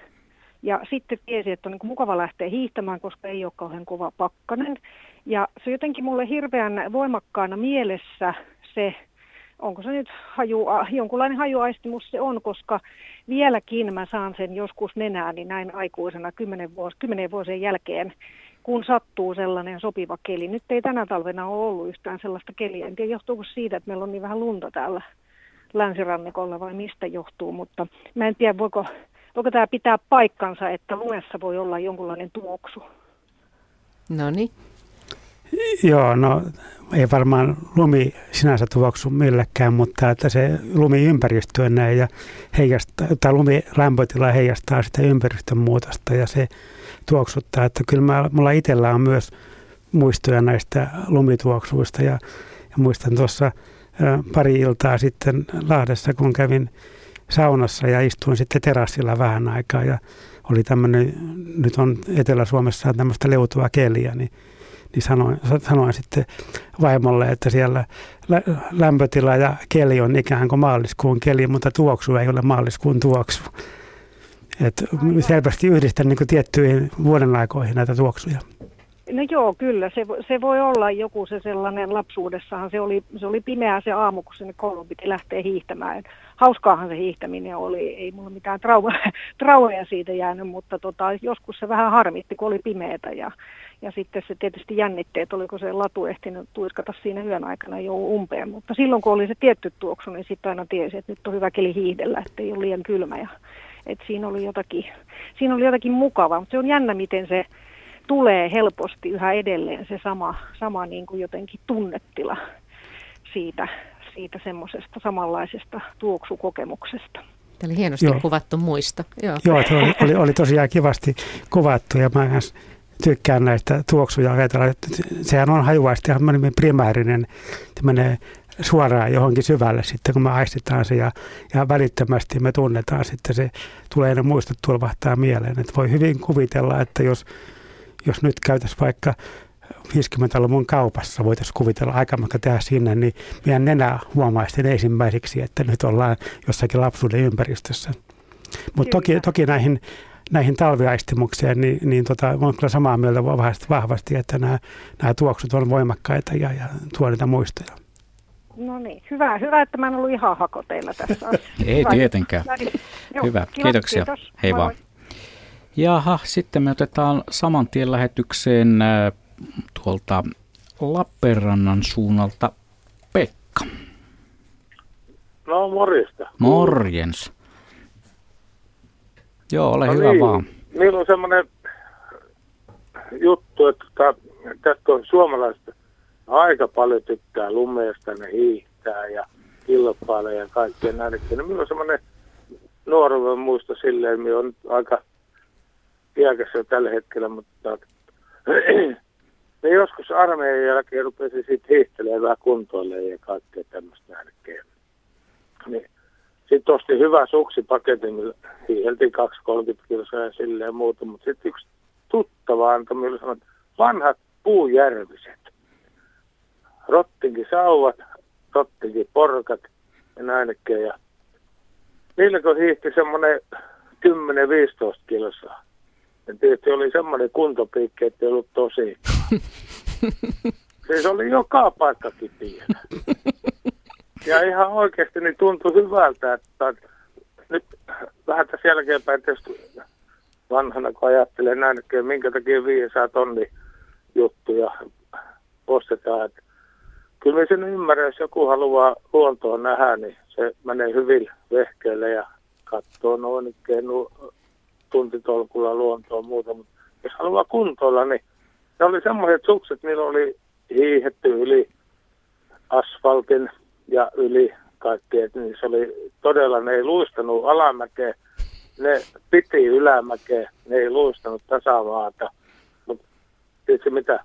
Ja sitten tiesi, että on niin mukava lähteä hiihtämään, koska ei ole kauhean kova pakkanen. Ja se jotenkin mulle hirveän voimakkaana mielessä se onko se nyt haju, jonkunlainen hajuaistimus se on, koska vieläkin mä saan sen joskus nenääni näin aikuisena kymmenen, vuos, kymmenen vuosien jälkeen, kun sattuu sellainen sopiva keli. Nyt ei tänä talvena ole ollut yhtään sellaista keliä. En tiedä johtuuko siitä, että meillä on niin vähän lunta täällä länsirannikolla vai mistä johtuu, mutta mä en tiedä voiko, voiko tämä pitää paikkansa, että lumessa voi olla jonkunlainen tuoksu. No niin. Joo, no ei varmaan lumi sinänsä tuoksu millekään, mutta että se lumi ympäristöön näin ja heijastaa, tai lumi lämpötila heijastaa sitä ympäristön muutosta ja se tuoksuttaa, että kyllä mä, mulla itsellä on myös muistoja näistä lumituoksuista ja, ja muistan tuossa pari iltaa sitten Lahdessa, kun kävin saunassa ja istuin sitten terassilla vähän aikaa ja oli tämmöinen, nyt on Etelä-Suomessa tämmöistä leutua keliä, niin niin sanoin, sanoin sitten vaimolle, että siellä lämpötila ja keli on ikään kuin maaliskuun keli, mutta tuoksu ei ole maaliskuun tuoksu. Et selvästi yhdistän niin tiettyihin vuoden aikoihin näitä tuoksuja. No joo, kyllä. Se, se voi olla joku se sellainen lapsuudessahan. Se oli, se oli pimeää se aamu, kun sinne kouluun piti lähteä hiihtämään. Hauskaahan se hiihtäminen oli. Ei mulla mitään trauma, [LAUGHS] traumaja siitä jäänyt, mutta tota, joskus se vähän harmitti, kun oli pimeätä. Ja, ja sitten se tietysti jännitteet, oliko se latu ehtinyt tuiskata siinä yön aikana jo umpeen. Mutta silloin kun oli se tietty tuoksu, niin sitten aina tiesi, että nyt on hyvä keli hiihdellä, että ei ole liian kylmä. Ja, että siinä oli jotakin, siinä oli jotakin mukavaa, mutta se on jännä, miten se tulee helposti yhä edelleen se sama, sama niin kuin jotenkin tunnetila siitä, siitä semmoisesta samanlaisesta tuoksukokemuksesta. Tämä oli hienosti Joo. kuvattu muista. Joo, Joo se oli, oli, oli tosiaan kivasti kuvattu ja mä tykkään näistä tuoksuja ajatella, että sehän on hajuaisti ihan primäärinen, menee suoraan johonkin syvälle sitten, kun me aistitaan se ja, ja välittömästi me tunnetaan sitten se, tulee ne muistot tulvahtaa mieleen. Että voi hyvin kuvitella, että jos, jos nyt käytäisiin vaikka 50-luvun kaupassa, voitaisiin kuvitella aikamatka tehdä sinne, niin meidän nenä huomaisi ensimmäiseksi, että nyt ollaan jossakin lapsuuden ympäristössä. Mutta toki, toki näihin näihin talviaistimukseen, niin, niin tota, olen kyllä samaa mieltä vahvasti, vahvasti että nämä, nämä tuoksut on voimakkaita ja, ja tuo niitä muistoja. No niin, hyvä, hyvä, että mä en ollut ihan hakoteilla tässä [LAUGHS] Ei hyvä. tietenkään. hyvä, kiitoksia. Kiitos. Hei moi. vaan. Jaha, sitten me otetaan saman tien lähetykseen äh, tuolta Lappeenrannan suunnalta Pekka. No morjesta. Morjens. Joo, ole no hyvä niin, vaan. Meillä on semmoinen juttu, että tästä on suomalaista aika paljon tykkää lumeesta, ne hiihtää ja kilpailee ja kaikkea näin. No, minulla on semmoinen nuoruuden muisto silleen, että on aika iäkäs jo tällä hetkellä, mutta me joskus armeijan jälkeen rupesin sitten hiihtelemään vähän kuntoille ja kaikkea tämmöistä näkee. Niin. Sitten osti hyvä suksipaketti, millä hiiheltiin 2-30 kilsaa ja silleen muuta, mutta sitten yksi tuttava antoi minulle että vanhat puujärviset. Rottinkin sauvat, rottinkin porkat ja näin Ja niillä kun hiihti semmoinen 10-15 kilsaa. Ja tietysti oli semmoinen kuntopiikki, että ei ollut tosi. [LAUGHS] siis oli joka paikka kipiä. Ja ihan oikeasti niin tuntui hyvältä, että nyt vähän tässä jälkeenpäin tietysti vanhana, kun ajattelee näin, että minkä takia 500 tonni juttuja ostetaan. Että kyllä mä sen ymmärrän, jos joku haluaa luontoa nähdä, niin se menee hyvin vehkeelle ja katsoo noin ikään tuntitolkulla luontoa muuta. Mutta jos haluaa kuntoilla, niin ne oli semmoiset sukset, millä oli hiihetty yli asfaltin ja yli kaikkea, niin se oli todella, ne ei luistanut alamäkeä, ne piti ylämäkeä, ne ei luistanut tasavaata. Mutta tietysti mitä,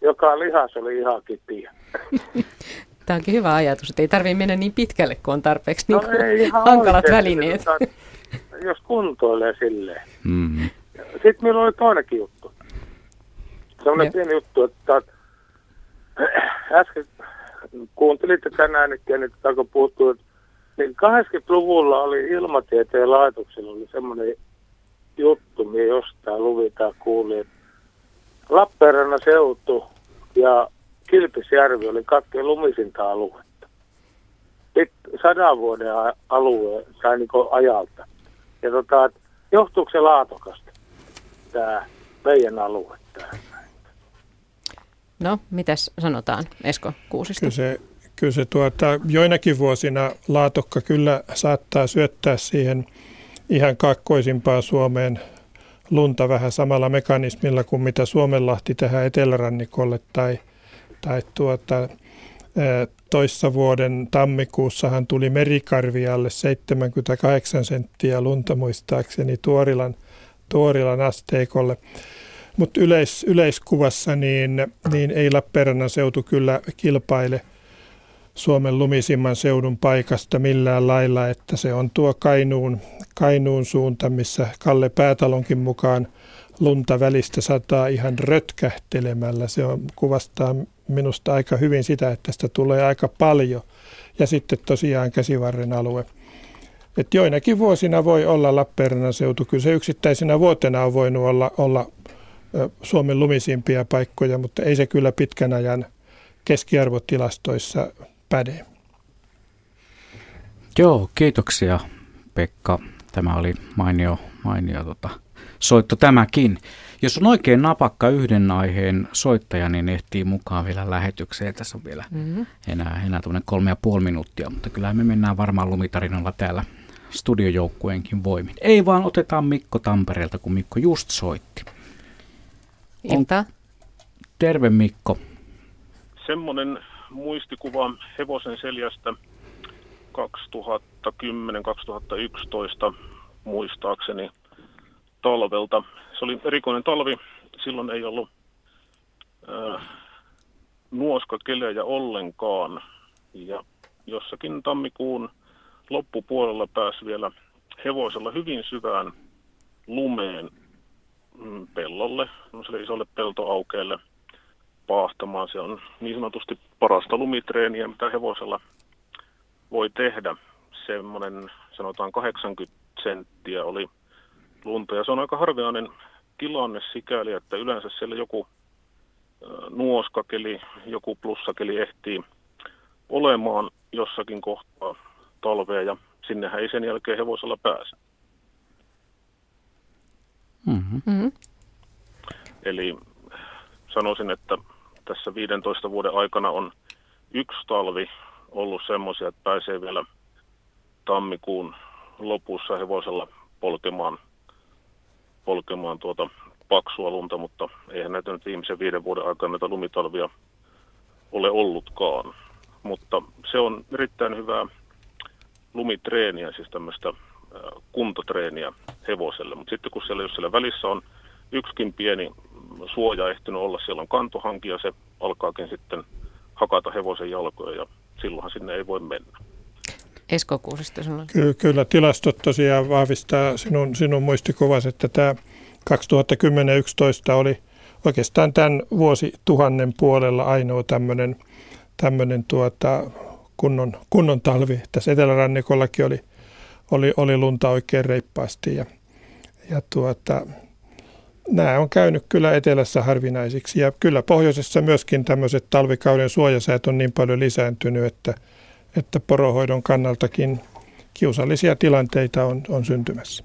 joka lihas oli ihan kipiä. [LAUGHS] Tämä onkin hyvä ajatus, että ei tarvitse mennä niin pitkälle, kun on tarpeeksi no niin ei, hankalat oikein, välineet. Jos kuntoilee silleen. Mm-hmm. Sitten meillä oli toinenkin juttu. Sellainen pieni juttu, että [CLEARS THROAT] äsken kuuntelitte tänään, että nyt kun puhuttu, että niin 80-luvulla oli ilmatieteen laitoksella oli semmoinen juttu, mikä jostain luvitaan kuuli, että Lappeenrannan seutu ja Kilpisjärvi oli kaikkein lumisinta aluetta. Sitten sadan vuoden alue sai niin ajalta. Ja tota, johtuuko se laatokasta, tämä meidän alue? Tää? No, mitäs sanotaan Esko Kuusista? Kyllä se, kyllä se tuota, joinakin vuosina laatokka kyllä saattaa syöttää siihen ihan kakkoisimpaan Suomeen lunta vähän samalla mekanismilla kuin mitä Suomenlahti tähän etelärannikolle tai, tai tuota, toissa vuoden tammikuussahan tuli merikarvialle 78 senttiä lunta muistaakseni Tuorilan, Tuorilan asteikolle. Mutta yleis, yleiskuvassa niin, niin ei Lappeenrannan seutu kyllä kilpaile Suomen lumisimman seudun paikasta millään lailla, että se on tuo Kainuun, Kainuun suunta, missä Kalle Päätalonkin mukaan lunta välistä sataa ihan rötkähtelemällä. Se on, kuvastaa minusta aika hyvin sitä, että sitä tulee aika paljon. Ja sitten tosiaan käsivarren alue. Et joinakin vuosina voi olla Lappeenrannan seutu. Kyllä se yksittäisenä vuotena on voinut olla, olla Suomen lumisimpia paikkoja, mutta ei se kyllä pitkän ajan keskiarvotilastoissa päde. Joo, kiitoksia Pekka. Tämä oli mainio, mainio tota, soitto tämäkin. Jos on oikein napakka yhden aiheen soittaja, niin ehtii mukaan vielä lähetykseen. Tässä on vielä mm-hmm. enää, enää kolme ja puoli minuuttia, mutta kyllä me mennään varmaan lumitarinalla täällä studiojoukkueenkin voimin. Ei vaan otetaan Mikko Tampereelta, kun Mikko just soitti. Iltaa. Terve Mikko. Semmoinen muistikuva hevosen seljästä 2010-2011 muistaakseni talvelta. Se oli erikoinen talvi. Silloin ei ollut äh, nuoskakelejä ollenkaan. Ja jossakin tammikuun loppupuolella pääsi vielä hevosella hyvin syvään lumeen pellolle, isolle peltoaukeelle paahtamaan. Se on niin sanotusti parasta lumitreeniä, mitä hevosella voi tehdä. Semmoinen, sanotaan 80 senttiä oli lunta. Ja se on aika harvinainen tilanne sikäli, että yleensä siellä joku nuoskakeli, joku plussakeli ehtii olemaan jossakin kohtaa talvea ja sinnehän ei sen jälkeen hevosella pääse. Mm-hmm. Mm-hmm. Eli sanoisin, että tässä 15 vuoden aikana on yksi talvi ollut semmoisia, että pääsee vielä tammikuun lopussa hevosella polkemaan, polkemaan tuota paksua lunta, mutta eihän näitä nyt viimeisen viiden vuoden aikana näitä lumitalvia ole ollutkaan. Mutta se on erittäin hyvää lumitreeniä, siis tämmöistä kuntotreeniä hevoselle. Mutta sitten kun siellä, jos siellä välissä on yksikin pieni suoja ehtinyt olla, siellä on kantohanki ja se alkaakin sitten hakata hevosen jalkoja ja silloinhan sinne ei voi mennä. Esko Kuusisto, Ky- kyllä tilastot tosiaan vahvistaa sinun, sinun muistikuvasi, että tämä 2010-2011 oli oikeastaan tämän vuosituhannen puolella ainoa tämmöinen tämmöinen tuota, kunnon, kunnon talvi. Tässä etelärannikollakin oli, oli, oli lunta oikein reippaasti ja, ja tuota, nämä on käynyt kyllä etelässä harvinaisiksi ja kyllä pohjoisessa myöskin tämmöiset talvikauden suojasäät on niin paljon lisääntynyt, että, että porohoidon kannaltakin kiusallisia tilanteita on, on syntymässä.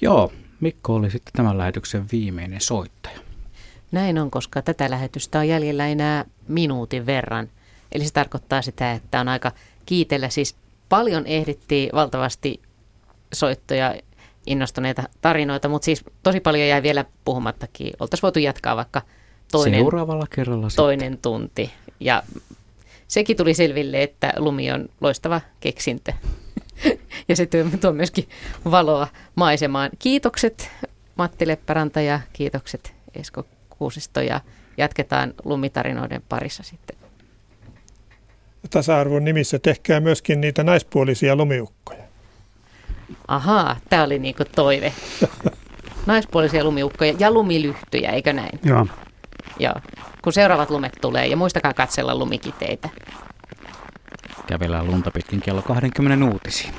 Joo, Mikko oli sitten tämän lähetyksen viimeinen soittaja. Näin on, koska tätä lähetystä on jäljellä enää minuutin verran. Eli se tarkoittaa sitä, että on aika kiitellä. Siis paljon ehdittiin valtavasti soittoja, innostuneita tarinoita, mutta siis tosi paljon jäi vielä puhumattakin. Oltaisiin voitu jatkaa vaikka toinen, Seuraavalla kerralla toinen tunti. Ja sekin tuli selville, että lumi on loistava keksintö. [LAUGHS] ja se tuo myöskin valoa maisemaan. Kiitokset Matti Leppäranta ja kiitokset Esko Kuusisto ja jatketaan lumitarinoiden parissa sitten. Tasa-arvon nimissä tehkää myöskin niitä naispuolisia lumiukkoja. Ahaa, tämä oli niinku toive. [LAUGHS] Naispuolisia lumiukkoja ja lumilyhtyjä, eikö näin? Joo. Joo. Kun seuraavat lumet tulee ja muistakaa katsella lumikiteitä. Kävellään lunta pitkin kello 20 uutisiin.